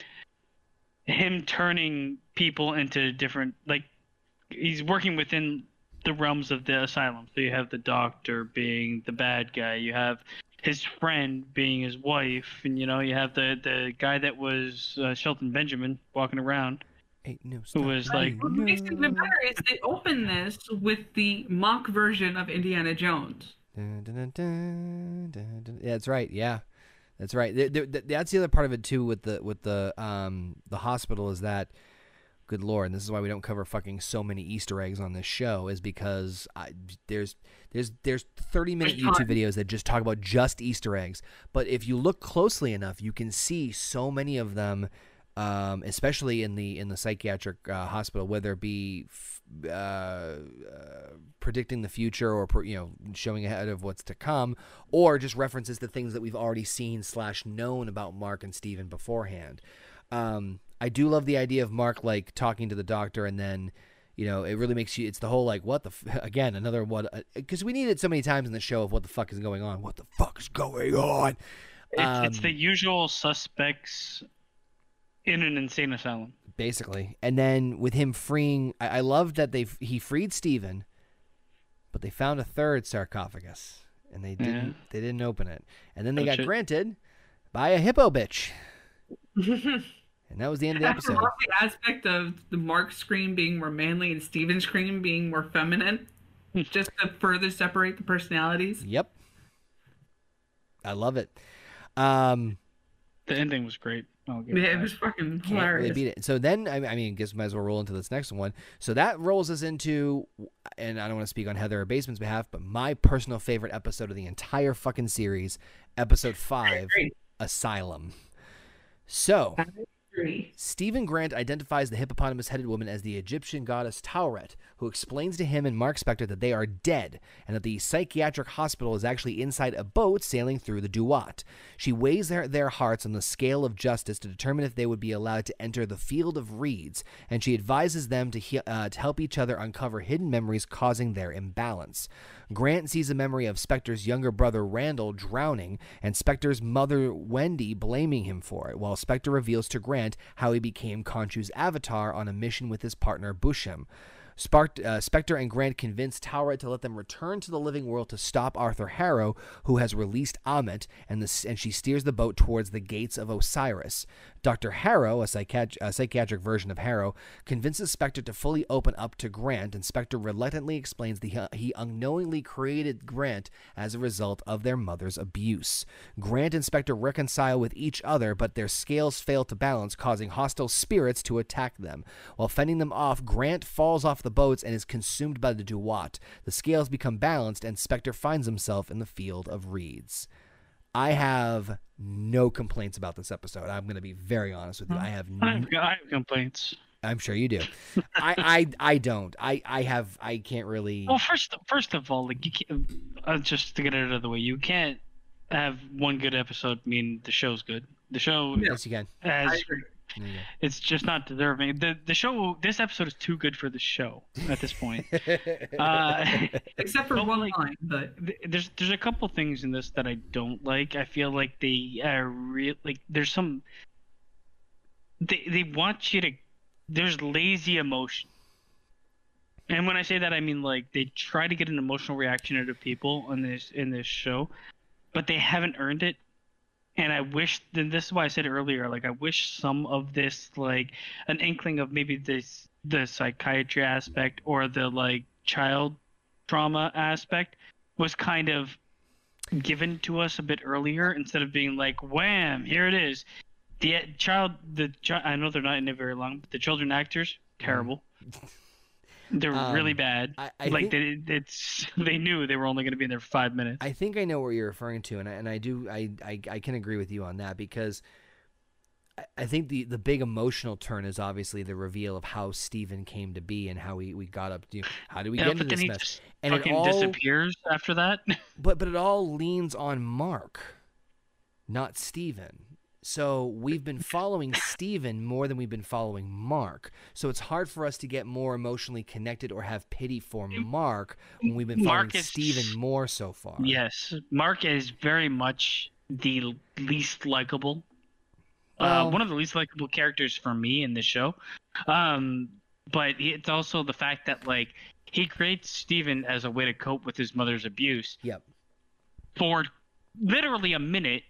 him turning people into different like he's working within the realms of the asylum. So you have the doctor being the bad guy, you have his friend being his wife, and you know you have the the guy that was uh, Shelton Benjamin walking around. Ain't no Who was like- What makes it even better is they open this with the mock version of Indiana Jones. Dun, dun, dun, dun, dun, dun. Yeah, that's right. Yeah, that's right. Th- th- th- that's the other part of it too with the with the um the hospital is that, good lord, and this is why we don't cover fucking so many Easter eggs on this show is because I, there's there's there's 30 minute YouTube videos that just talk about just Easter eggs, but if you look closely enough, you can see so many of them. Um, especially in the in the psychiatric uh, hospital, whether it be f- uh, uh, predicting the future or you know showing ahead of what's to come, or just references to things that we've already seen slash known about Marc and Steven beforehand. Um, I do love the idea of Marc like talking to the doctor and then. You know, it really makes you. It's the whole like, what the f-? again, another what? Because we need it so many times in the show of what the fuck is going on. What the fuck is going on? It's, it's Um, the usual suspects in an insane asylum. basically. And then with him freeing, I, I love that they he freed Steven, but they found a third sarcophagus, and they didn't Yeah. they didn't open it. And then they Oh, got shit. granted by a hippo bitch, and that was the end of the I episode. love the aspect of the Marc scream being more manly and Steven's scream being more feminine, just to further separate the personalities. Yep, I love it. Um, The ending was great. I'll Yeah, it was fucking really hilarious. beat it. So then, I I mean, I guess we might as well roll into this next one. So that rolls us into, and I don't want to speak on Heather or Basement's behalf, but my personal favorite episode of the entire fucking series, episode five, Asylum. So, Steven Grant identifies the hippopotamus headed woman as the Egyptian goddess Taweret, who explains to him and Marc Spector that they are dead and that the psychiatric hospital is actually inside a boat sailing through the Duat. She weighs their, their hearts on the scale of justice to determine if they would be allowed to enter the field of reeds, and she advises them to, he- uh, to help each other uncover hidden memories causing their imbalance. Grant sees a memory of Spector's younger brother Randall drowning and Spector's mother Wendy blaming him for it, while Spector reveals to Grant how he became Khonshu's avatar on a mission with his partner Bushman. Sparked, uh, Spector and Grant convince Taweret to let them return to the living world to stop Arthur Harrow, who has released Ammit, and, the, and she steers the boat towards the gates of Osiris. Dr. Harrow, a, psychiat- a psychiatric version of Harrow, convinces Spector to fully open up to Grant, and Spector reluctantly explains that he, unknowingly created Grant as a result of their mother's abuse. Grant and Spector reconcile with each other, but their scales fail to balance, causing hostile spirits to attack them. While fending them off, Grant falls off the boats and is consumed by the Duat. The scales become balanced, and Spector finds himself in the field of reeds. I have no complaints about this episode. I'm going to be very honest with you. I have I n- have, I have complaints. I'm sure you do. I, I I don't. I I have I can't really Well, first first of all, like you can't, uh, just to get it out of the way, you can't have one good episode mean the show's good. The show Yes, you can. I has agree. There you it's just not deserving. The the show this episode is too good for the show at this point. uh, Except for one like- line, but there's there's a couple things in this that I don't like. I feel like they are real like there's some they they want you to there's lazy emotion. And when I say that I mean like they try to get an emotional reaction out of people in this in this show, but they haven't earned it. And I wish then this is why I said earlier, like I wish some of this like an inkling of maybe this the psychiatry aspect or the like child trauma aspect was kind of given to us a bit earlier instead of being like wham here it is. The child the chi- i know they're not in it very long but the children actors mm-hmm. terrible they're really Um, bad I, I like think, they, it's they knew they were only going to be in there for five minutes I think I know what you're referring to, and I, and I do I, I I can agree with you on that because I- I think the the big emotional turn is obviously the reveal of how Steven came to be and how we, we got up to how do we Yeah, get into this mess. And it all disappears after that. but but it all leans on Marc, not Steven. So we've been following Steven more than we've been following Marc. So it's hard for us to get more emotionally connected or have pity for Marc when we've been following Marc is- Steven more so far. yes, Marc is very much the least likable. Well- uh, one of the least likable characters for me in this show. Um, but it's also the fact that like he creates Steven as a way to cope with his mother's abuse Yep. for literally a minute,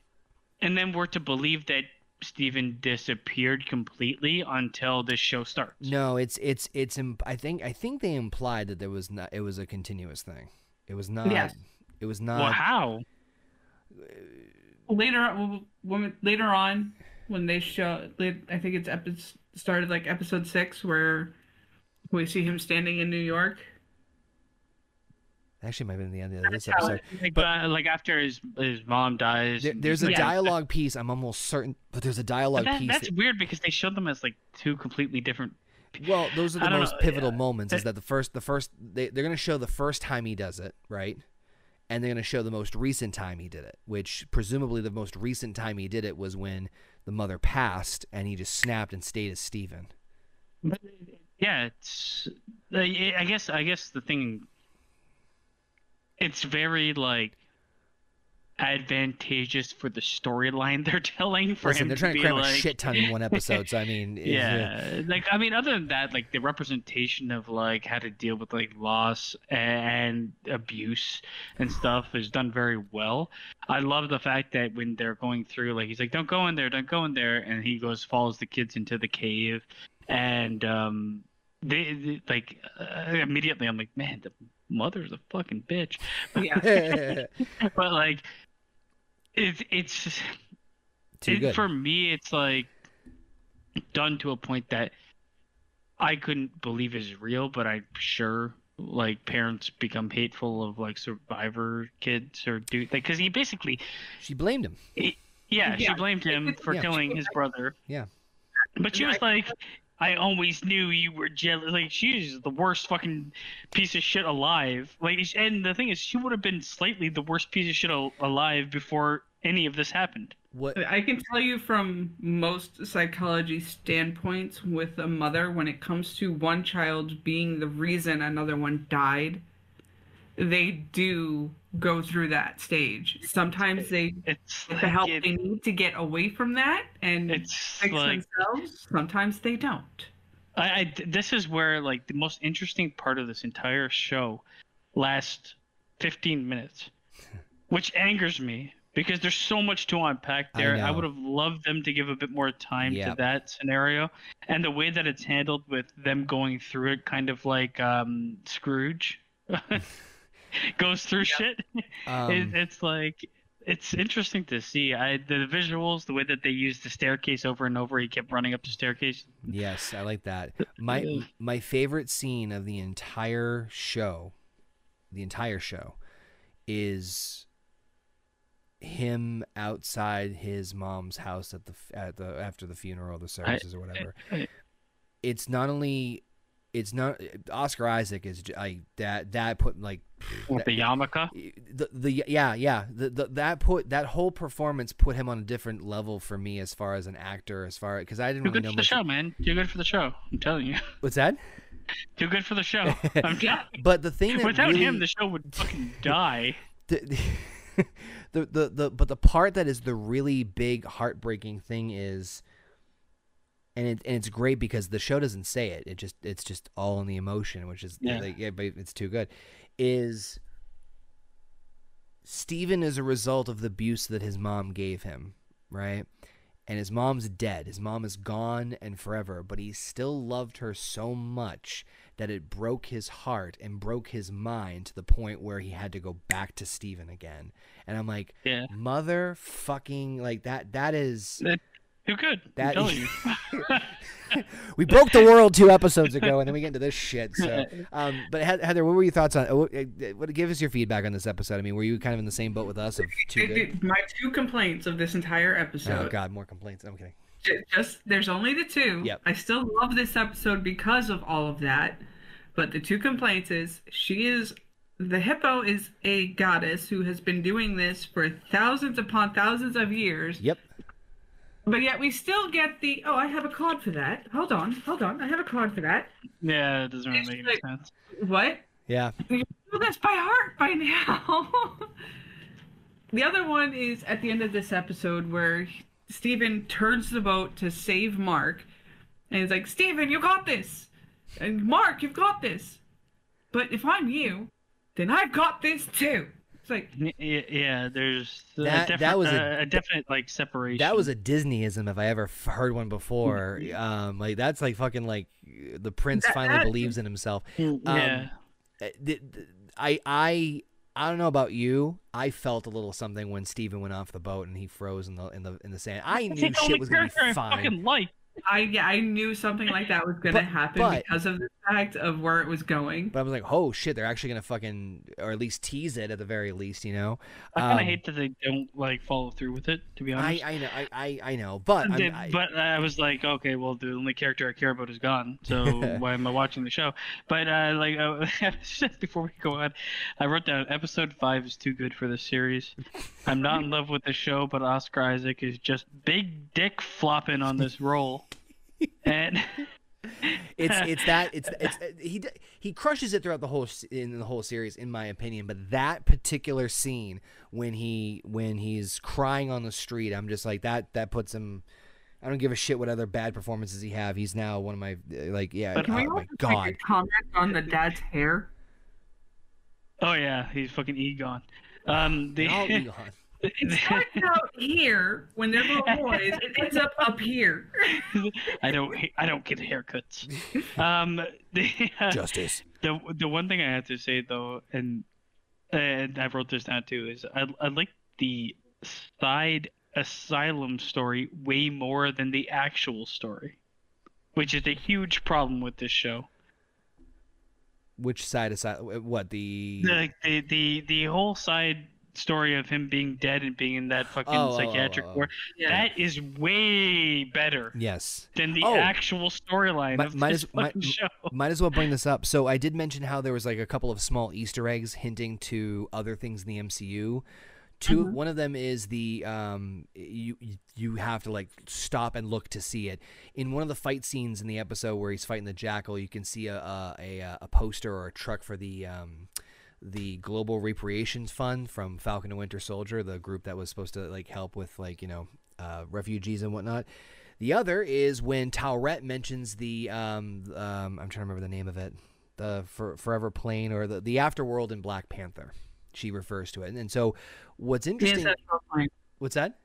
and then we're to believe that Steven disappeared completely until this show starts. No, it's it's it's. Imp- I think I think they implied that there was not. It was a continuous thing. It was not. Yes. It was not. Well, how? later when later on when they show i think it's epi- started like episode six where we see him standing in new york Actually, might have been the end of this episode. Like, But- uh, like after his his mom dies. There, there's a Yeah. dialogue piece. I'm almost certain, but there's a dialogue that, piece. that's that- weird because they showed them as like two completely different. well, those are the most know, pivotal yeah. moments. Is that the first? The first they they're gonna show the first time he does it, right? And they're gonna show the most recent time he did it, which presumably the most recent time he did it was when the mother passed, and he just snapped and stayed as Steven. But yeah, it's. I guess I guess the thing. It's very like advantageous for the storyline they're telling for Listen, him they're trying to be cram like, a shit ton in one episode, so I mean, yeah. Like i mean other than that like the representation of like how to deal with like loss and abuse and stuff is done very well. I love the fact that when they're going through like he's like don't go in there don't go in there and he goes follows the kids into the cave and um they, they like uh, immediately i'm like man the mother's a fucking bitch yeah but like it's it's too it- good. For me, it's like done to a point that I couldn't believe is real, but I'm sure like parents become hateful of like survivor kids or do like because he basically she blamed him. yeah, she blamed him for Yeah. killing his brother Yeah. but she was like I always knew you were jealous. Like she's the worst fucking piece of shit alive. Like, and the thing is, she would have been slightly the worst piece of shit al- alive before any of this happened. What? i can tell you from most psychology standpoints with a mother when it comes to one child being the reason another one died they do go through that stage sometimes they It's get the help like, they need to get away from that and it's fix like themselves. Sometimes they don't. I, I this is where like the most interesting part of this entire show lasts 15 minutes, which angers me because there's so much to unpack there. I, know. would have loved them to give a bit more time Yep. to that scenario, and the way that it's handled with them going through it, kind of like um, Scrooge goes through shit. Um, it, it's like it's interesting to see. I the visuals, the way that they use the staircase over and over. He kept running up the staircase. Yes, I like that. My my favorite scene of the entire show, the entire show, is him outside his mom's house at the at the after the funeral, the services or whatever. I- It's not only it's not Oscar Isaac is I that that put like With the yarmulke. the the yeah yeah the, the that put that whole performance put him on a different level for me as far as an actor as far because I didn't Too really good know for the show, man. Too good for the show. I'm telling you. What's that? Too good for the show. I'm. But the thing that Without really, him, the show would fucking die. the, the the the but the part that is the really big heartbreaking thing is and it and it's great because the show doesn't say it it just it's just all in the emotion which is Yeah. like, yeah but it's too good is Steven is a result of the abuse that his mom gave him right and his mom's dead his mom is gone and forever but he still loved her so much that it broke his heart and broke his mind to the point where he had to go back to Steven again. And I'm like, Yeah. mother fucking like that that is Too good. That- I'm telling you. we broke the world two episodes ago and then we get into this shit. So um but Heather, what were your thoughts on what, uh, give us your feedback on this episode? I mean, were you kind of in the same boat with us of too good? my two complaints of this entire episode. Oh god, more complaints. I'm kidding. Just there's only the two. Yep. I still love this episode because of all of that. But the two complaints is she is the hippo is a goddess who has been doing this for thousands upon thousands of years. Yep. But yet we still get the oh I have a card for that. Hold on, hold on, I have a card for that. Yeah, it doesn't really It's make any like- sense. What? Yeah. You know this by heart by now. the other one is at the end of this episode where Steven turns the boat to save Marc. And he's like, Steven, you got this. And Marc, you've got this. But if I'm you, then I've got this too. It's like, Y- y- Yeah, there's a That- definite, that was a, a- a definite like separation. That was a Disneyism if I ever heard one before. Um, like that's like fucking like the prince That- finally that- believes in himself. yeah. Uh, th- th- I I I don't know about you. I felt a little something when Steven went off the boat and he froze in the in the in the sand. I knew shit was gonna be fine. fucking. I yeah, I knew something like that was gonna But- happen but- because of the fact of where it was going. But I was like, oh shit, they're actually gonna fucking or at least tease it at the very least, you know. I kind of Um, hate that they don't like follow through with it. To be honest. I I know I I, I know, but I'm, I, but I was like, okay, well, the only character I care about is gone, so why am I watching the show? But uh, like uh, just before we go on, I wrote down episode five is too good for this series. I'm not in love with the show, but Oscar Isaac is just big dick flopping on this role, and it's it's that it's it's he he crushes it throughout the whole in the whole series in my opinion but that particular scene when he when he's crying on the street i'm just like that that puts him i don't give a shit what other bad performances he have he's now one of my uh, like yeah But oh we my also take god a comment on the dad's hair? oh yeah, he's fucking Egon. Um, the, All Egon. It starts out here when they're little boys. It ends up up here. I don't I don't get haircuts. Um, the, uh, justice the the one thing I have to say though, and and I wrote this down too, is I I like the side asylum story way more than the actual story, which is a huge problem with this show. which side aside what the The the the, the whole side story of him being dead and being in that fucking Oh, oh, oh, psychiatric oh. ward that is way better yes than the Oh. actual storyline of might this as- might- show. Might as well bring this up. So I did mention how there was like a couple of small Easter eggs hinting to other things in the MCU. 2 Mhm. one of them is the um you you have to like stop and look to see it. In one of the fight scenes in the episode where he's fighting the jackal, you can see a a, a, a poster or a truck for the um the Global Reparations Fund from Falcon and Winter Soldier, the group that was supposed to like help with like you know uh, refugees and whatnot. The other is when Taweret mentions the um, um I'm trying to remember the name of it, the for, Forever Plane or the the Afterworld in Black Panther. She refers to it, and, and so what's The interesting? ancestral plane. What's that?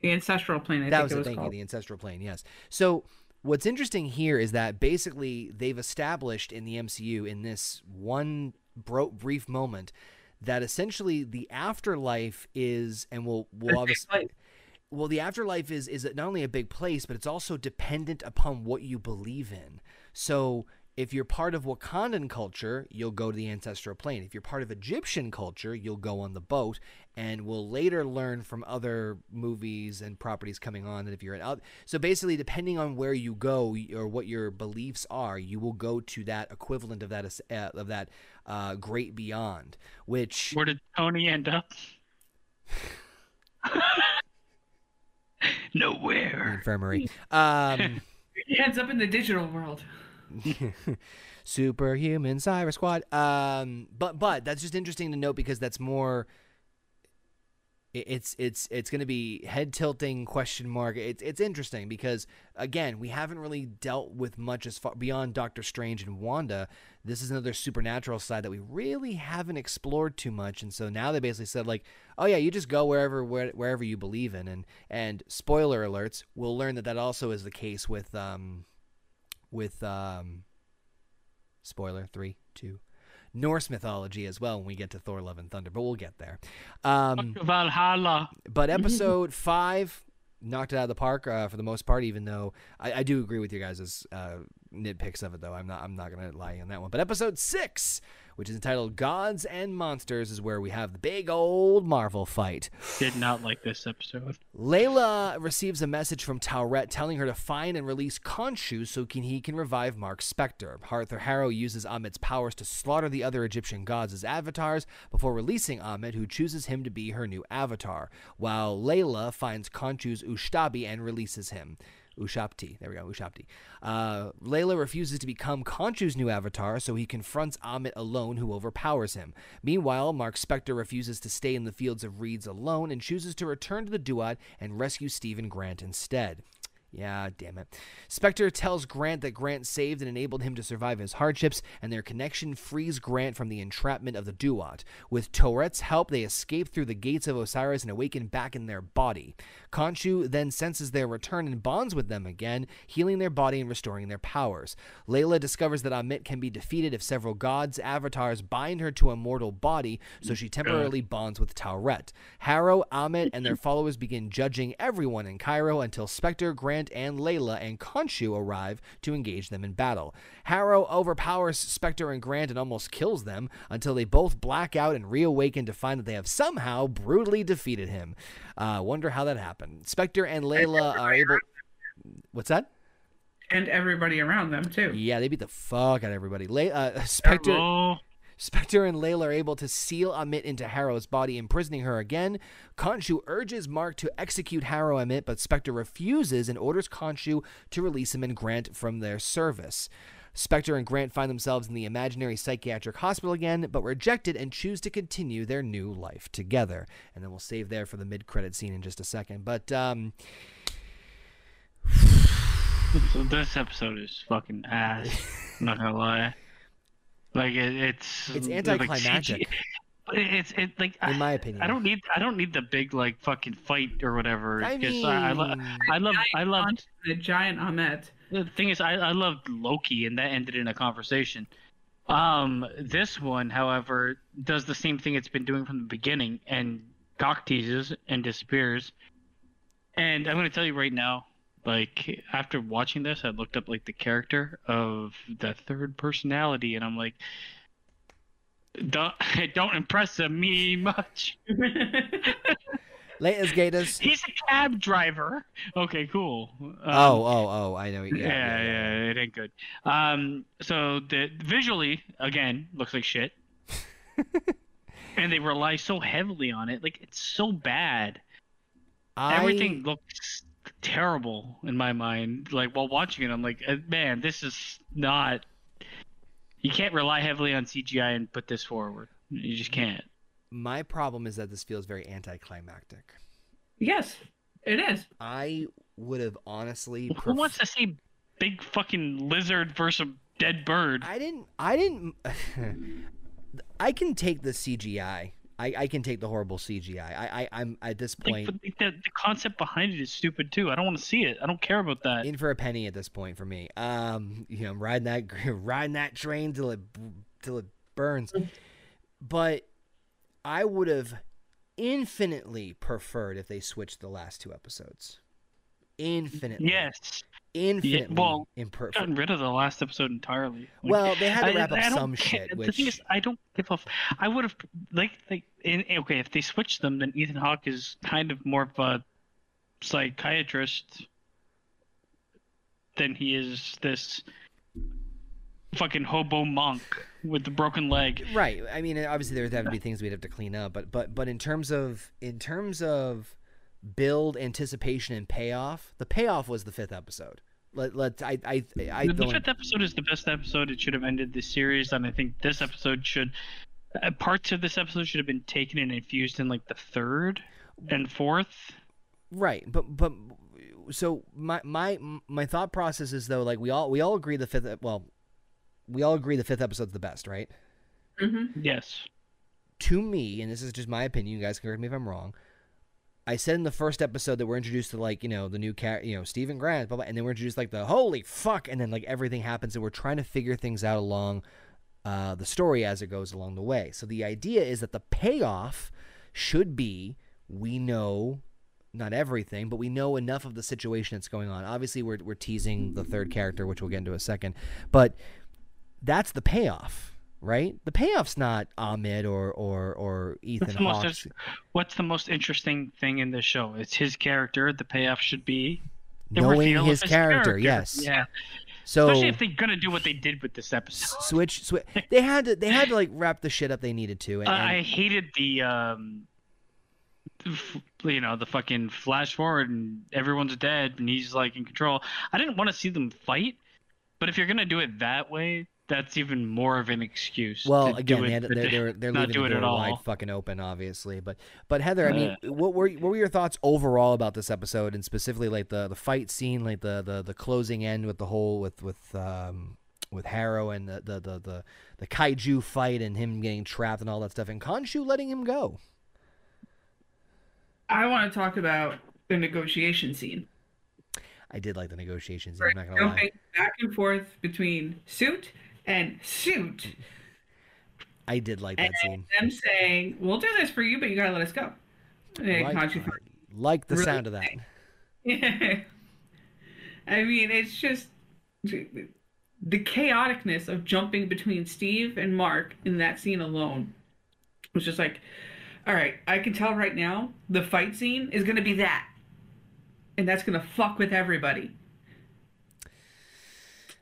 The ancestral plane. I that think was it it. was you. called. The ancestral plane. Yes. So what's interesting here is that basically they've established in the MCU in this one bro- brief moment that essentially the afterlife is, and we'll we'll obviously. Well, the afterlife is is not only a big place, but it's also dependent upon what you believe in. So, if you're part of Wakandan culture, you'll go to the ancestral plane. If you're part of Egyptian culture, you'll go on the boat. And we'll later learn from other movies and properties coming on that if you're an out, so basically, depending on where you go or what your beliefs are, you will go to that equivalent of that uh, of that uh, great beyond, which Where did Tony end up? Nowhere. infirmary. Um, It ends up in the digital world. Superhuman Cyber Squad. Um, but but that's just interesting to note because that's more. It's it's it's going to be head tilting question mark. It's it's interesting because again we haven't really dealt with much as far beyond Doctor Strange and Wanda. This is another supernatural side that we really haven't explored too much, and so now they basically said like, oh yeah, you just go wherever where, wherever you believe in, and and spoiler alerts, we'll learn that that also is the case with um with um spoiler three two norse mythology as well when we get to thor love and thunder but we'll get there. Um Valhalla. but episode five knocked it out of the park uh, for the most part even though i, I do agree with you guys' uh, nitpicks of it though. I'm not i'm not gonna lie on that one. But episode six which is entitled Gods and Monsters, is where we have the big old Marvel fight. Did not like this episode. Layla receives a message from Taweret telling her to find and release Khonshu so can, he can revive Marc Spector. Arthur Harrow uses Ammit's powers to slaughter the other Egyptian gods as avatars before releasing Ammit, who chooses him to be her new avatar, while Layla finds Khonshu's Ushabti and releases him. Ushabti. There we go, Ushabti. Uh, Layla refuses to become Khonshu's new avatar, so he confronts Ammit alone, who overpowers him. Meanwhile, Marc Spector refuses to stay in the fields of reeds alone and chooses to return to the Duat and rescue Steven Grant instead. Yeah, damn it. Spector tells Grant that Grant saved and enabled him to survive his hardships, and their connection frees Grant from the entrapment of the Duat. With Taweret's help, they escape through the gates of Osiris and awaken back in their body. Khonshu then senses their return and bonds with them again, healing their body and restoring their powers. Layla discovers that Ammit can be defeated if several gods' avatars bind her to a mortal body, so she temporarily bonds with Taweret. Harrow, Ammit, and their followers begin judging everyone in Cairo until Spector, Grant, and Layla and Khonshu arrive to engage them in battle. Harrow overpowers Spector and Grant and almost kills them until they both black out and reawaken to find that they have somehow brutally defeated him. Uh, wonder how that happened. Spector and Layla are able. What's that? And everybody around them too. Yeah, they beat the fuck out of everybody. Lay- uh, Spector. Hello? Spector and Layla are able to seal Ammit into Harrow's body, imprisoning her again. Khonshu urges Marc to execute Harrow Ammit, but Spector refuses and orders Khonshu to release him and Grant from their service. Spector and Grant find themselves in the imaginary psychiatric hospital again, but reject it and choose to continue their new life together. And then we'll save there for the mid-credit scene in just a second. But um, this episode is fucking ass. I'm not gonna lie. Like it, it's It's like anticlimactic. CG but it's it like in I, my opinion, I don't need I don't need the big like fucking fight or whatever. I because mean, I, I, lo- I love I love the giant Ammit. the thing is I, I loved Loki and that ended in a conversation. Um, this one, however, does the same thing it's been doing from the beginning and cock teases and disappears. And I'm gonna tell you right now, like after watching this, I looked up like the character of the third personality, and I'm like, don't it don't impress me much. Layla's Gators. He's a cab driver. Okay, cool. Um, oh, oh, oh! I know. Yeah, yeah, yeah, yeah, yeah. it ain't good. Um, so the visually again looks like shit, and they rely so heavily on it. Like it's so bad. I, Everything looks terrible in my mind. Like while watching it, I'm like, uh, man, this is not. You can't rely heavily on CGI and put this forward. You just can't. My problem is that this feels very anticlimactic. yes, it is. I would have honestly. Who pref- wants to see big fucking lizard versus dead bird? I didn't. I didn't. I can take the CGI. I, I can take the horrible CGI. I, I I'm at this Like, point but the, the concept behind it is stupid too. I don't want to see it. I don't care about that. in for a penny at this point for me. Um, you know, I'm riding that riding that train till it till it burns. But I would have infinitely preferred if they switched the last two episodes. Infinitely. yes, Infinitely. well, imper- gotten rid of the last episode entirely. Like, Well, they had to I- wrap up I some shit, The which thing is, I don't give off. I would have like like in, okay if they switched them, then Ethan Hawke is kind of more of a psychiatrist than he is this fucking hobo monk with the broken leg. Right. I mean, obviously there would have to be things we'd have to clean up, but but but in terms of in terms of build, anticipation, and payoff, the payoff was the fifth episode. Let let I I I the, the don't. fifth episode is the best episode. It should have ended the series, and I think this episode should. Uh, parts of this episode should have been taken and infused in like the third and fourth. Right, but but so my my my thought process is though like we all we all agree the fifth well we all agree the fifth episode's the best, right? Mm-hmm. Yes. To me, and this is just my opinion, you guys can correct me if I'm wrong. I said in the first episode that we're introduced to like you know the new cat you know Steven Grant, blah, blah, and then we're introduced like the holy fuck, and then like everything happens, and we're trying to figure things out along uh, the story as it goes along the way. So the idea is that the payoff should be we know not everything, but we know enough of the situation that's going on. Obviously, we're we're teasing the third character, which we'll get into in a second, but that's the payoff. Right? The payoff's not Ammit or or or Ethan the most What's the most interesting thing in this show? It's his character. The payoff should be Knowing reveal his of character, yes. Yeah. So Especially if they're gonna do what they did with this episode. switch, switch. They had to, they had to like wrap the shit up they needed to. And, Uh, I hated the, um, f- you know, the fucking flash forward and everyone's dead and he's like in control. I didn't want to see them fight, but if you're gonna do it that way, that's even more of an excuse. well, to again, do they it, had, to they're they're, they're not leaving do the it at door all. wide fucking open, obviously. But but Heather, I mean, what were what were your thoughts overall about this episode, and specifically like the the fight scene, like the the the closing end with the whole with with um with Harrow and the the the the, the kaiju fight and him getting trapped and all that stuff, and Khonshu letting him go. I want to talk about the negotiation scene. I did like the negotiations. Right, I'm not gonna lie. Back and forth between suit and shoot. I did like that scene. Them saying, "We'll do this for you, but you gotta let us go." Like, like the Really sound of that. Yeah. I mean, it's just the chaoticness of jumping between Steve and Marc in that scene alone was just like, all right, I can tell right now the fight scene is going to be that. And that's going to fuck with everybody.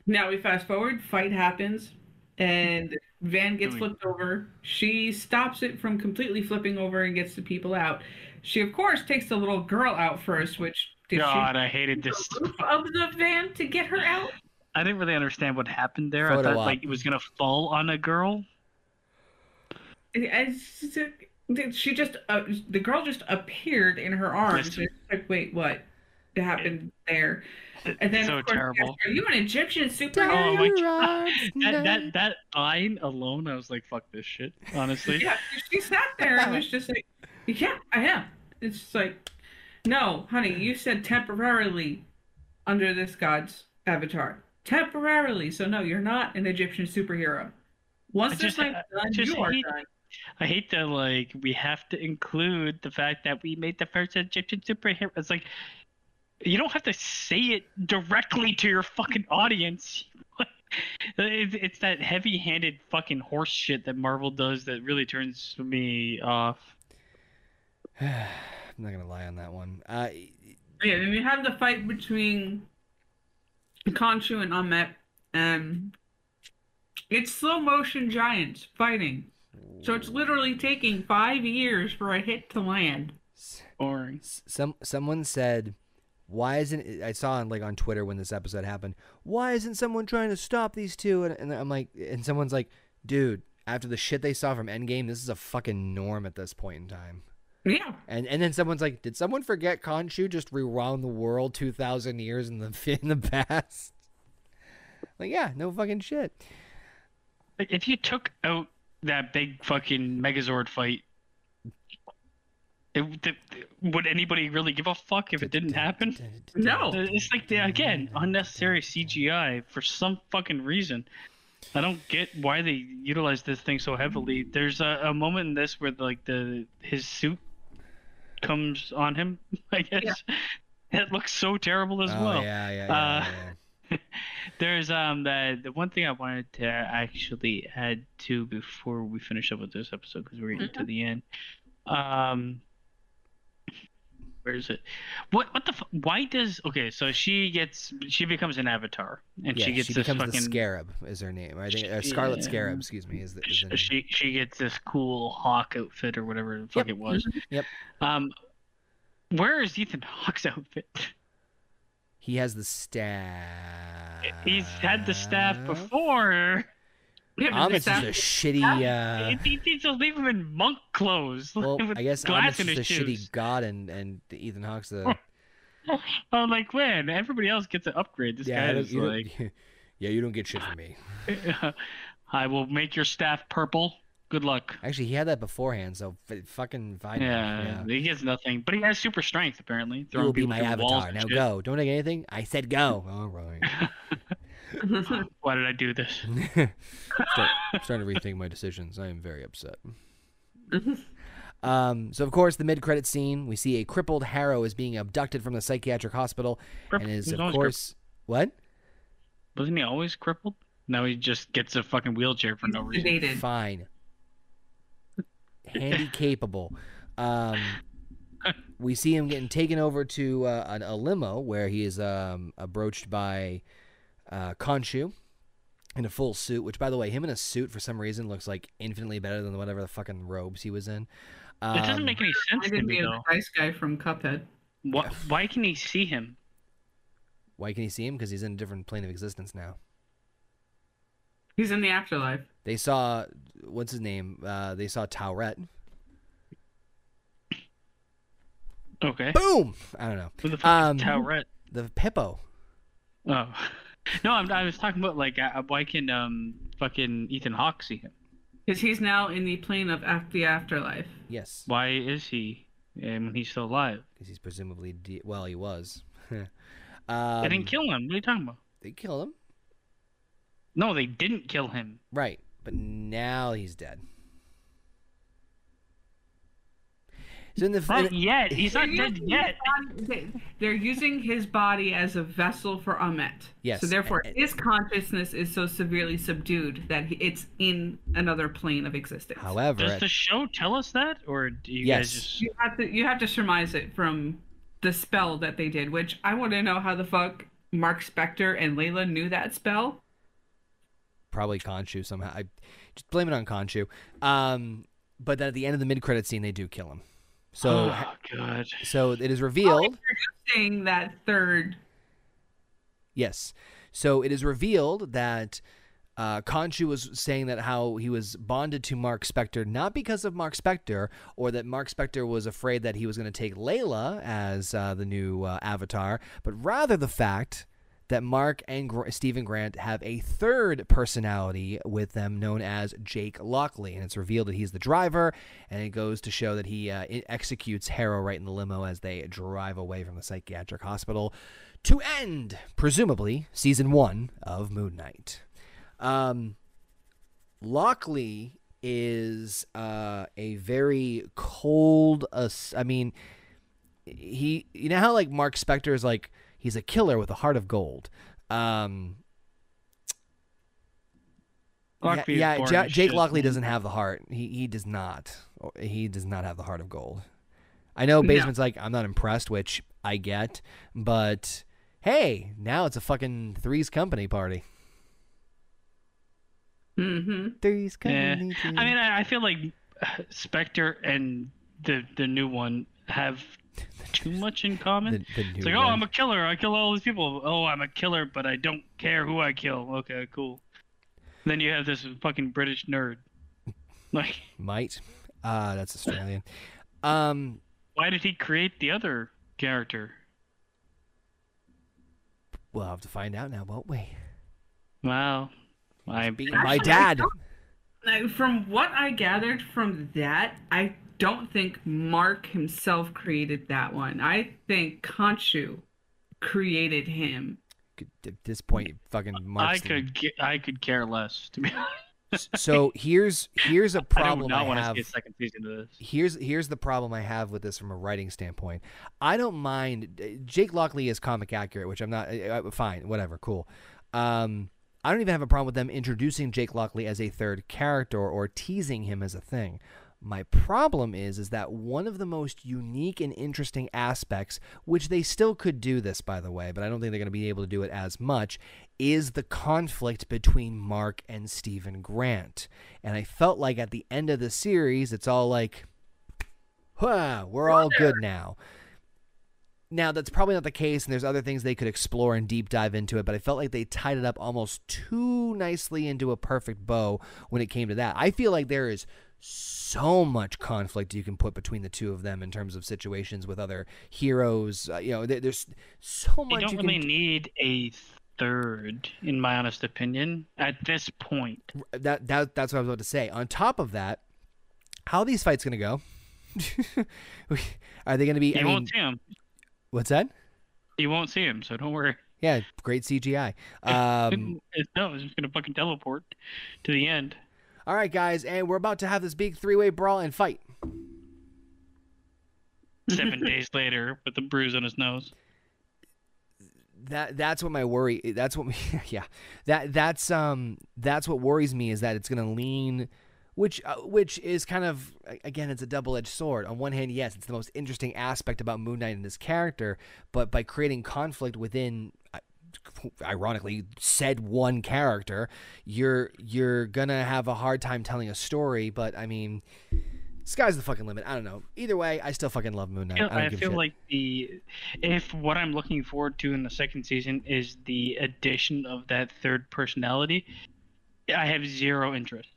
Now we fast forward, fight happens, and Van gets Doing- flipped over. She stops it from completely flipping over and gets the people out. She, of course, takes the little girl out first, which did God, I hated this. of the van to get her out? I didn't really understand what happened there. Photo I thought op. like it was gonna fall on a girl. As- She just, uh, the girl just appeared in her arms. Yes. And it's like, wait, what happened there? And then, so of course, terrible. are you an Egyptian superhero? Oh my God. arms That, that now. that line alone, I was like, "Fuck this shit." Honestly, Yeah, she sat there and was just like, yeah, I am. It's just like, no, honey, you said temporarily under this god's avatar. Temporarily. So, no, you're not an Egyptian superhero. Once I this just- time's I done, just you are hate- done. I hate that. Like, we have to include the fact that we made the first Egyptian superhero. It's like you don't have to say it directly to your fucking audience. It's, it's that heavy-handed fucking horse shit that Marvel does that really turns me off. I'm not gonna lie on that one. Uh, Yeah, then we have the fight between Khonshu and Ammit, and it's slow motion giants fighting. So it's literally taking five years for a hit to land. Boring. s- some someone said, "Why isn't?" it- I saw on like on Twitter when this episode happened. Why isn't someone trying to stop these two? And, and I'm like, and someone's like, "Dude, after the shit they saw from Endgame, this is a fucking norm at this point in time." Yeah. And and then someone's like, "Did someone forget Khonshu just rewound the world two thousand years in the in the past?" Like, yeah, no fucking shit. Like, if you took out that big fucking Megazord fight, it, th- would anybody really give a fuck if it didn't happen? No. It's like the, again unnecessary CGI for some fucking reason. I don't get why they utilize this thing so heavily. There's a, a moment in this where like the his suit comes on him. I guess it looks so terrible as oh well. yeah, yeah, yeah. Uh, yeah. There's um the the one thing I wanted to actually add to before we finish up with this episode because we're getting to the end. Um, where is it? What what the fu- why does okay? So she gets she becomes an avatar and yeah, she gets this becomes fucking Scarab. Is her name? I think uh, Scarlet Yeah. Scarab. Excuse me. Is the, is the she she gets this cool hawk outfit or whatever the fuck Yep. it was. Yep. Um, where is Ethan Hawke's outfit? He has the staff. He's had the staff before. Yeah, but the Ammit's staff- just a shitty. Uh, needs to leave him in monk clothes. well, I guess in just a shitty god, and and Ethan Hawke's the. I'm like, man, everybody else gets an upgrade. This yeah, guy is like, yeah, you don't get shit from me. I will make your staff purple. Good luck. Actually, he had that beforehand, so f- fucking fine. Yeah, he gets nothing, but he has super strength apparently. You will be my avatar. Now shit. go. Don't take anything. I said go. All right. Why did I do this? Start, starting to rethink my decisions. I am very upset. Um, so of course, the mid-credit scene, we see a crippled Harrow is being abducted from the psychiatric hospital, and is of always course what? Wasn't he always crippled? Now he just gets a fucking wheelchair for no reason. Sedated. Fine. Handy capable. Um, we see him getting taken over to uh, a, a limo where he is um, approached by uh, Khonshu in a full suit. Which, by the way, him in a suit for some reason looks like infinitely better than whatever the fucking robes he was in. It doesn't Um, make any sense I to me be though. the nice guy from Cuphead. Why, why can he see him? Why can he see him? Because he's in a different plane of existence now. He's in the afterlife. They saw what's his name? Uh, they saw Taweret. Okay. Boom! I don't know. Who the fuck Um, is Taweret? The hippo. Oh. No, I'm, I was talking about like uh, why can um fucking Ethan Hawke see him? Because he's now in the plane of af- the afterlife. Yes, Why is he um, when he's still alive? because he's presumably de- well, he was. um, they didn't kill him. What are you talking about? They killed him, No, they didn't kill him. right? But now he's dead. So in the Not in- yet. He's not They're dead using yet. his body- they- They're using his body as a vessel for Ammit. Yes, So therefore, and- his consciousness is so severely subdued that he- it's in another plane of existence. however, Does the show tell us that, or do you Yes. guys just? you have to you have to surmise it from the spell that they did, which I want to know how the fuck Marc Spector and Layla knew that spell. probably Khonshu somehow. I just blame it on Khonshu. Um, but then at the end of the mid-credit scene, they do kill him. So, oh god. so it is revealed. Introducing that third. Yes. So it is revealed that uh, Khonshu was saying that how he was bonded to Marc Spector not because of Marc Spector, or that Marc Spector was afraid that he was going to take Layla as uh, the new uh, Avatar, but rather the fact that Marc and Gr- Steven Grant have a third personality with them known as Jake Lockley. And it's revealed that he's the driver, and it goes to show that he uh, executes Harrow right in the limo as they drive away from the psychiatric hospital to end, presumably, season one of Moon Knight. Um, Lockley is uh, a very cold. ass- I mean, he. You know how like Marc Spector is like he's a killer with a heart of gold. Um, Lockley yeah, yeah as Jake. Lockley doesn't have the heart. He he does not. He does not have the heart of gold. I know No. Basement's like I'm not impressed, which I get, but hey, now it's a fucking threes company party. Mm-hmm. Threes Yeah. company. I mean, I, I feel like Spector and the the new one have too much in common. the, the it's like, oh, one. I'm a killer. I kill all these people. Oh, I'm a killer, but I don't care who I kill. Okay, cool. Then you have this fucking British nerd. Like, might. Uh that's Australian. Um, why did he create the other character? we'll have to find out now, won't we? Wow. I Being my Actually, I dad. Now, from what I gathered from that, I don't think Marc himself created that one. I think Khonshu created him. At this point, fucking I Marc's the- could ge- I could care less to be honest. So here's here's a I do problem not I, want to have. see a second season of this. here's here's the problem I have with this from a writing standpoint. I don't mind Jake Lockley is comic accurate, which I'm not. Uh, fine, whatever, cool. Um, I don't even have a problem with them introducing Jake Lockley as a third character or teasing him as a thing. My problem is is that one of the most unique and interesting aspects, which they still could do this by the way, but I don't think they're going to be able to do it as much, is the conflict between Marc and Steven Grant. And I felt like at the end of the series, it's all like, "Huh, we're all good now." Now that's probably not the case, and there's other things they could explore and deep dive into it. But I felt like they tied it up almost too nicely into a perfect bow when it came to that. I feel like there is so much conflict you can put between the two of them in terms of situations with other heroes. Uh, you know, there, there's so You much don't you really can. need a third, in my honest opinion, at this point. that that that's what I was about to say. On top of that, how are these fights going to go? are they going to be? I You mean, won't see him. what's that? You won't see him, so don't worry. Yeah, great CGI. Um, no, it's just gonna fucking teleport to the end. All right, guys, and we're about to have this big three-way brawl and fight. Seven days later, with the bruise on his nose. that that's what my worry that's what yeah that that's um that's what worries me is that it's going to lean which uh, which is kind of again it's a double-edged sword on one hand yes it's the most interesting aspect about moon knight and his character but by creating conflict within uh, ironically said one character you're you're gonna have a hard time telling a story but i mean sky's the fucking limit i don't know either way i still fucking love moon knight I, don't I give a feel shit. like the if what I'm looking forward to in the second season is the addition of that third personality, I have zero interest.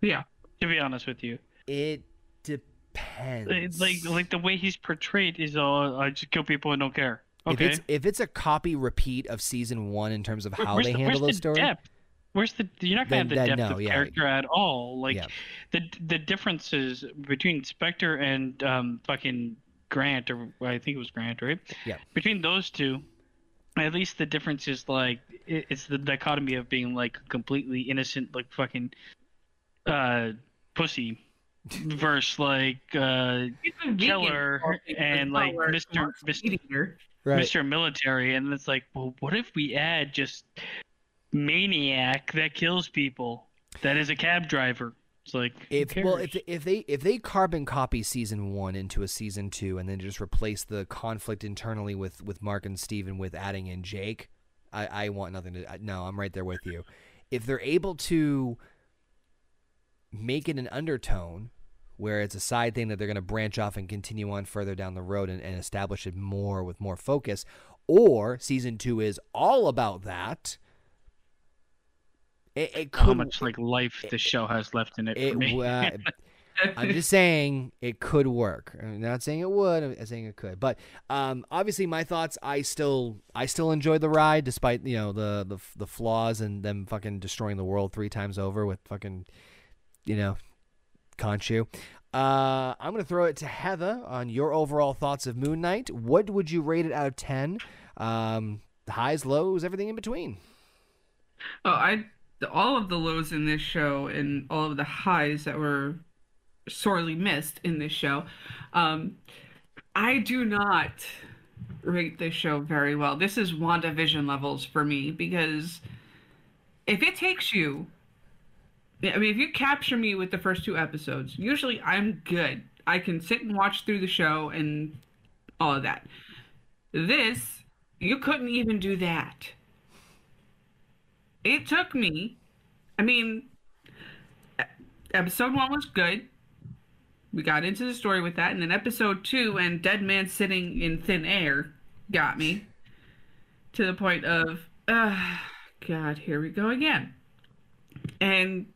Yeah. To be honest with you, it depends like like the way he's portrayed is all I just kill people and don't care. Okay. If it's if it's a copy repeat of season one in terms of how where's they the, handle those the stories, depth? Where's the you're not gonna Then- have the then depth no, of yeah. character at all. Like Yeah. the the differences between Spector and um fucking Grant or I think it was Grant, right? Yeah. Between those two, at least the difference is like it, it's the dichotomy of being like completely innocent, like fucking uh pussy, versus like uh He's a Killer and, like, well, Mr. Mr. right? Mr. Military, and it's like, well, what if we add just maniac that kills people that is a cab driver? It's like, If well, if if they if they carbon copy season one into a season two and then just replace the conflict internally with with Marc and Steven with adding in Jake, I I want nothing to. I- No, I'm right there with you. If they're able to make it an undertone where it's a side thing that they're going to branch off and continue on further down the road and, and establish it more with more focus, or season two is all about that. It, it how much like life the show has left in it, it for me. uh, I'm just saying it could work. I'm not saying it would. I'm saying it could. But um, obviously, my thoughts. I still, I still enjoy the ride, despite you know the the the flaws and them fucking destroying the world three times over with fucking, you know, Khonshu. Uh, I'm gonna throw it to Heather on your overall thoughts of Moon Knight. What would you rate it out of ten? Um, highs, lows, everything in between. Oh, I all of the lows in this show and all of the highs that were sorely missed in this show. Um, I do not rate this show very well. This is WandaVision levels for me because if it takes you, I mean, if you capture me with the first two episodes, usually I'm good. I can sit and watch through the show and all of that. This, you couldn't even do that it took me i mean episode one was good we got into the story with that and then episode two and dead man sitting in thin air got me to the point of uh, god here we go again and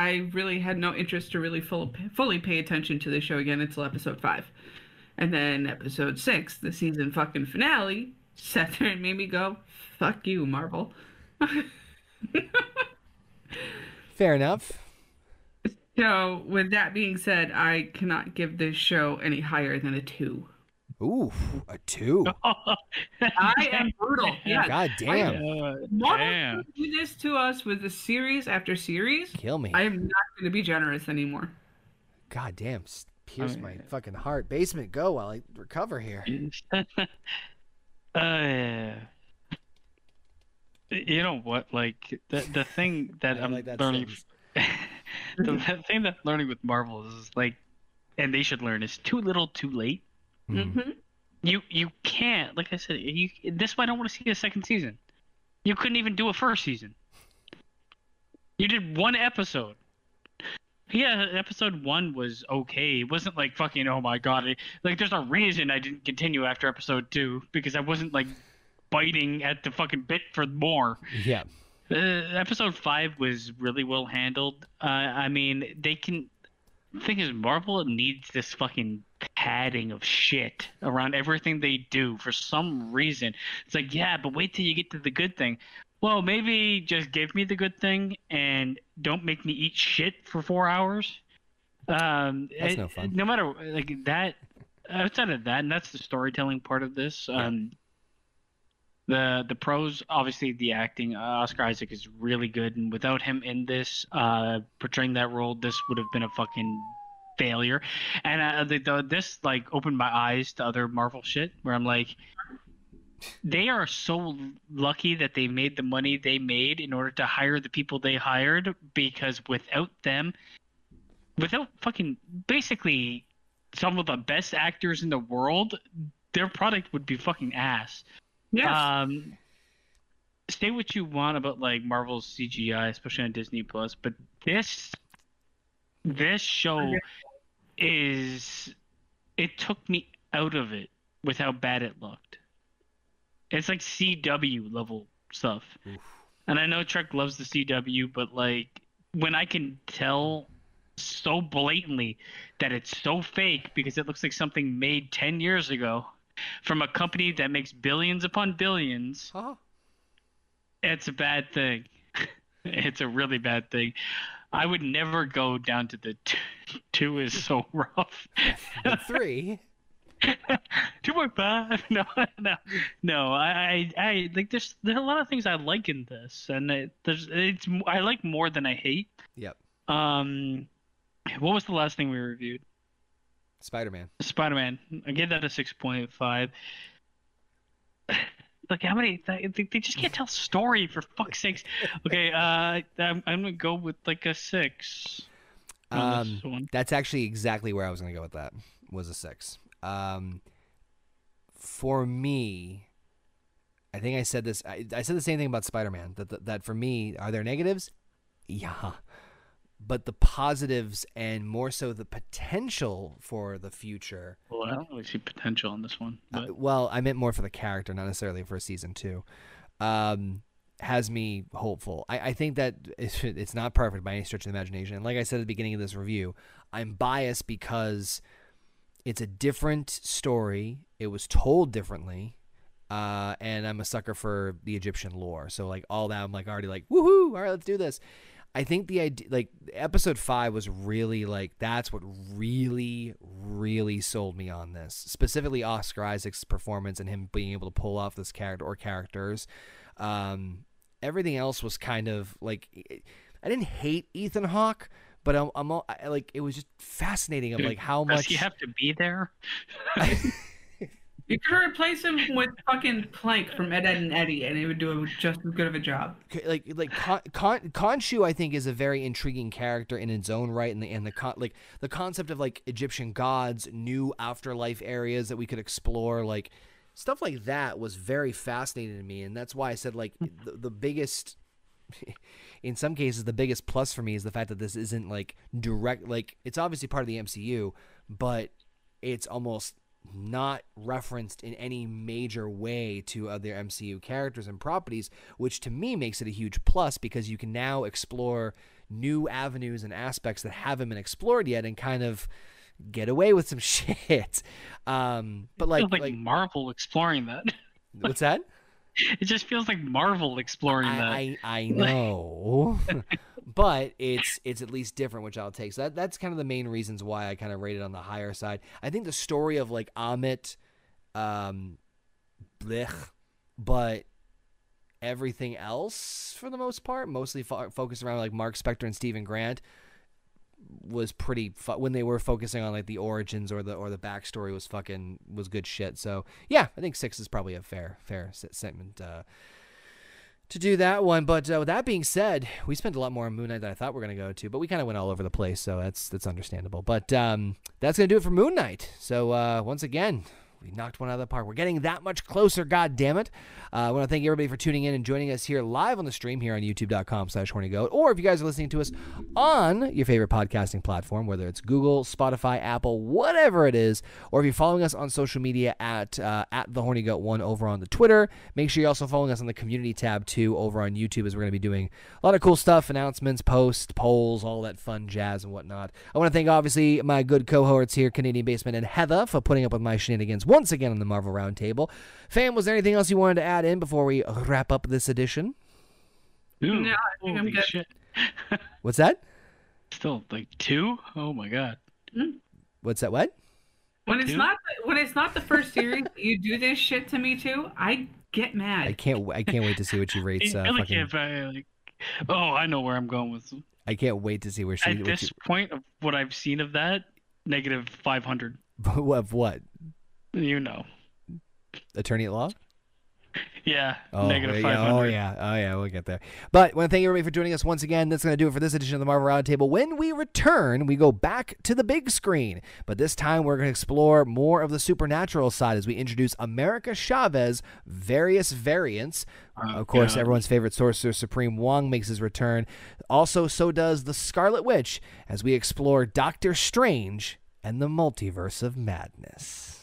i really had no interest to really full, fully pay attention to the show again until episode five and then episode six the season fucking finale sat there and made me go fuck you marvel Fair enough. So, with that being said, I cannot give this show any higher than a two. Ooh, a two. I am brutal. Yeah, God damn. Uh, Marvel damn. do this to us with the series after series. Kill me. I am not going to be generous anymore. God damn, pierce I my mean- fucking heart. Basement, go while I recover here. uh, you know what? Like the the thing that I I'm like that learning, the, the thing that learning with Marvel is like, and they should learn is too little, too late. Mm. hmm You you can't. Like I said, you this why I don't want to see a second season. You couldn't even do a first season. You did one episode. Yeah, episode one was okay. It wasn't like fucking oh my god. Like there's a reason I didn't continue after episode two because I wasn't like biting at the fucking bit for more. Yeah. Uh, episode five was really well handled. Uh, I mean, they can. The thing is, Marvel needs this fucking padding of shit around everything they do for some reason. It's like, yeah, but wait till you get to the good thing. Well, maybe just give me the good thing and don't make me eat shit for four hours. Um, That's it- no fun. No matter like that. Outside of that, and that's the storytelling part of this. Um, the the pros, obviously, the acting. Uh, Oscar Isaac is really good, and without him in this, uh, portraying that role, this would have been a fucking failure. And uh, the, the, this like opened my eyes to other Marvel shit, where I'm like, they are so lucky that they made the money they made in order to hire the people they hired because without them without fucking basically some of the best actors in the world their product would be fucking ass Yeah. um say what you want about like marvel's cgi especially on disney plus but this this show is it took me out of it with how bad it looked it's like cw level stuff Oof. and i know trek loves the cw but like when i can tell so blatantly that it's so fake because it looks like something made 10 years ago from a company that makes billions upon billions Huh? it's a bad thing. it's a really bad thing. I would never go down to the t- two is so rough. But three. two point five. No, no, no. I, I, I like. There's, there's a lot of things I like in this, and it, there's, it's. I like more than I hate. Yep. Um, what was the last thing we reviewed? Spider Man. Spider Man. I gave that a six point five. Like how many? They, they just can't tell story for fuck's sakes. Okay, uh, I'm, I'm gonna go with like a six. Um, that's actually exactly where I was gonna go with that. Was a six. Um, for me, I think I said this. I, I said the same thing about Spider Man. That, that that for me, are there negatives? Yeah, but the positives and more so the potential for the future. Well, I don't really see potential on this one. Uh, well, I meant more for the character, not necessarily for season two. Um, has me hopeful. I, I think that it's, it's not perfect by any stretch of the imagination. And like I said at the beginning of this review, I'm biased because it's a different story. It was told differently. Uh, and I'm a sucker for the Egyptian lore. So like all that, I'm like already like, woohoo! All right, let's do this. I think the idea, like episode five, was really like that's what really, really sold me on this. Specifically, Oscar Isaac's performance and him being able to pull off this character or characters. Um, everything else was kind of like I didn't hate Ethan Hawke, but I'm, I'm all- I, like it was just fascinating of like how does much you have to be there? You could replace him with fucking Plank from Ed, Ed and Eddie, and he would do just as good of a job. like like Con, Con, Khonshu I think is a very intriguing character in its own right and the and the con, like the concept of like Egyptian gods new afterlife areas that we could explore like stuff like that was very fascinating to me and that's why I said like hmm. the, the biggest in some cases the biggest plus for me is the fact that this isn't like direct like it's obviously part of the MCU but it's almost not referenced in any major way to other MCU characters and properties, which to me makes it a huge plus because you can now explore new avenues and aspects that haven't been explored yet and kind of get away with some shit. Um, but like, like, like Marvel exploring that. what's that? It just feels like Marvel exploring that. I, I, I know, but it's it's at least different, which I'll take. So that that's kind of the main reasons why I kind of rated on the higher side. I think the story of like Ammit, um, blech, but everything else for the most part, mostly fo- focused around like Marc Spector and Steven Grant, was pretty fu- when they were focusing on like the origins or the or the backstory was fucking was good shit. So yeah, I think six is probably a fair fair sentiment uh, to do that one. But uh, with that being said, we spent a lot more on Moon Knight than I thought we are gonna go to, but we kind of went all over the place, so that's that's understandable. But um, that's gonna do it for Moon Knight. So uh, once again. We knocked one out of the park. We're getting that much closer, god damn it. Uh, I want to thank everybody for tuning in and joining us here live on the stream here on youtube.com slash hornygoat. Or if you guys are listening to us on your favorite podcasting platform, whether it's Google, Spotify, Apple, whatever it is, or if you're following us on social media at uh, at the horny goat one over on the Twitter, make sure you're also following us on the community tab too over on YouTube as we're going to be doing a lot of cool stuff, announcements, posts, polls, all that fun jazz and whatnot. I want to thank obviously my good cohorts here, Canadian Basement and Heather, for putting up with my shenanigans once again on the Marvel Roundtable. Fam, was there anything else you wanted to add in before we wrap up this edition? Ooh, No, I think I'm good. shit. What's that? Still like two? Oh my god. What's that? What? When it's Dude. not the, when it's not the first series you do this shit to me too, I get mad. I mad. can't. I can't wait to see what she rates. Uh, really fucking, can't find, like, oh, I know where I'm going with. I can't wait to see where she. At what this she point of what I've seen of that, negative 500. of what? You know. Attorney at law? Yeah, Oh, negative yeah, 500. oh yeah, oh yeah, we'll get there. But I want to thank everybody for joining us once again. That's going to do it for this edition of the Marvel Roundtable. When we return, we go back to the big screen, but this time we're going to explore more of the supernatural side as we introduce America Chavez, various variants. Oh, of course, God. everyone's favorite sorcerer, Supreme Wong, makes his return. Also, so does the Scarlet Witch as we explore Doctor Strange and the Multiverse of Madness.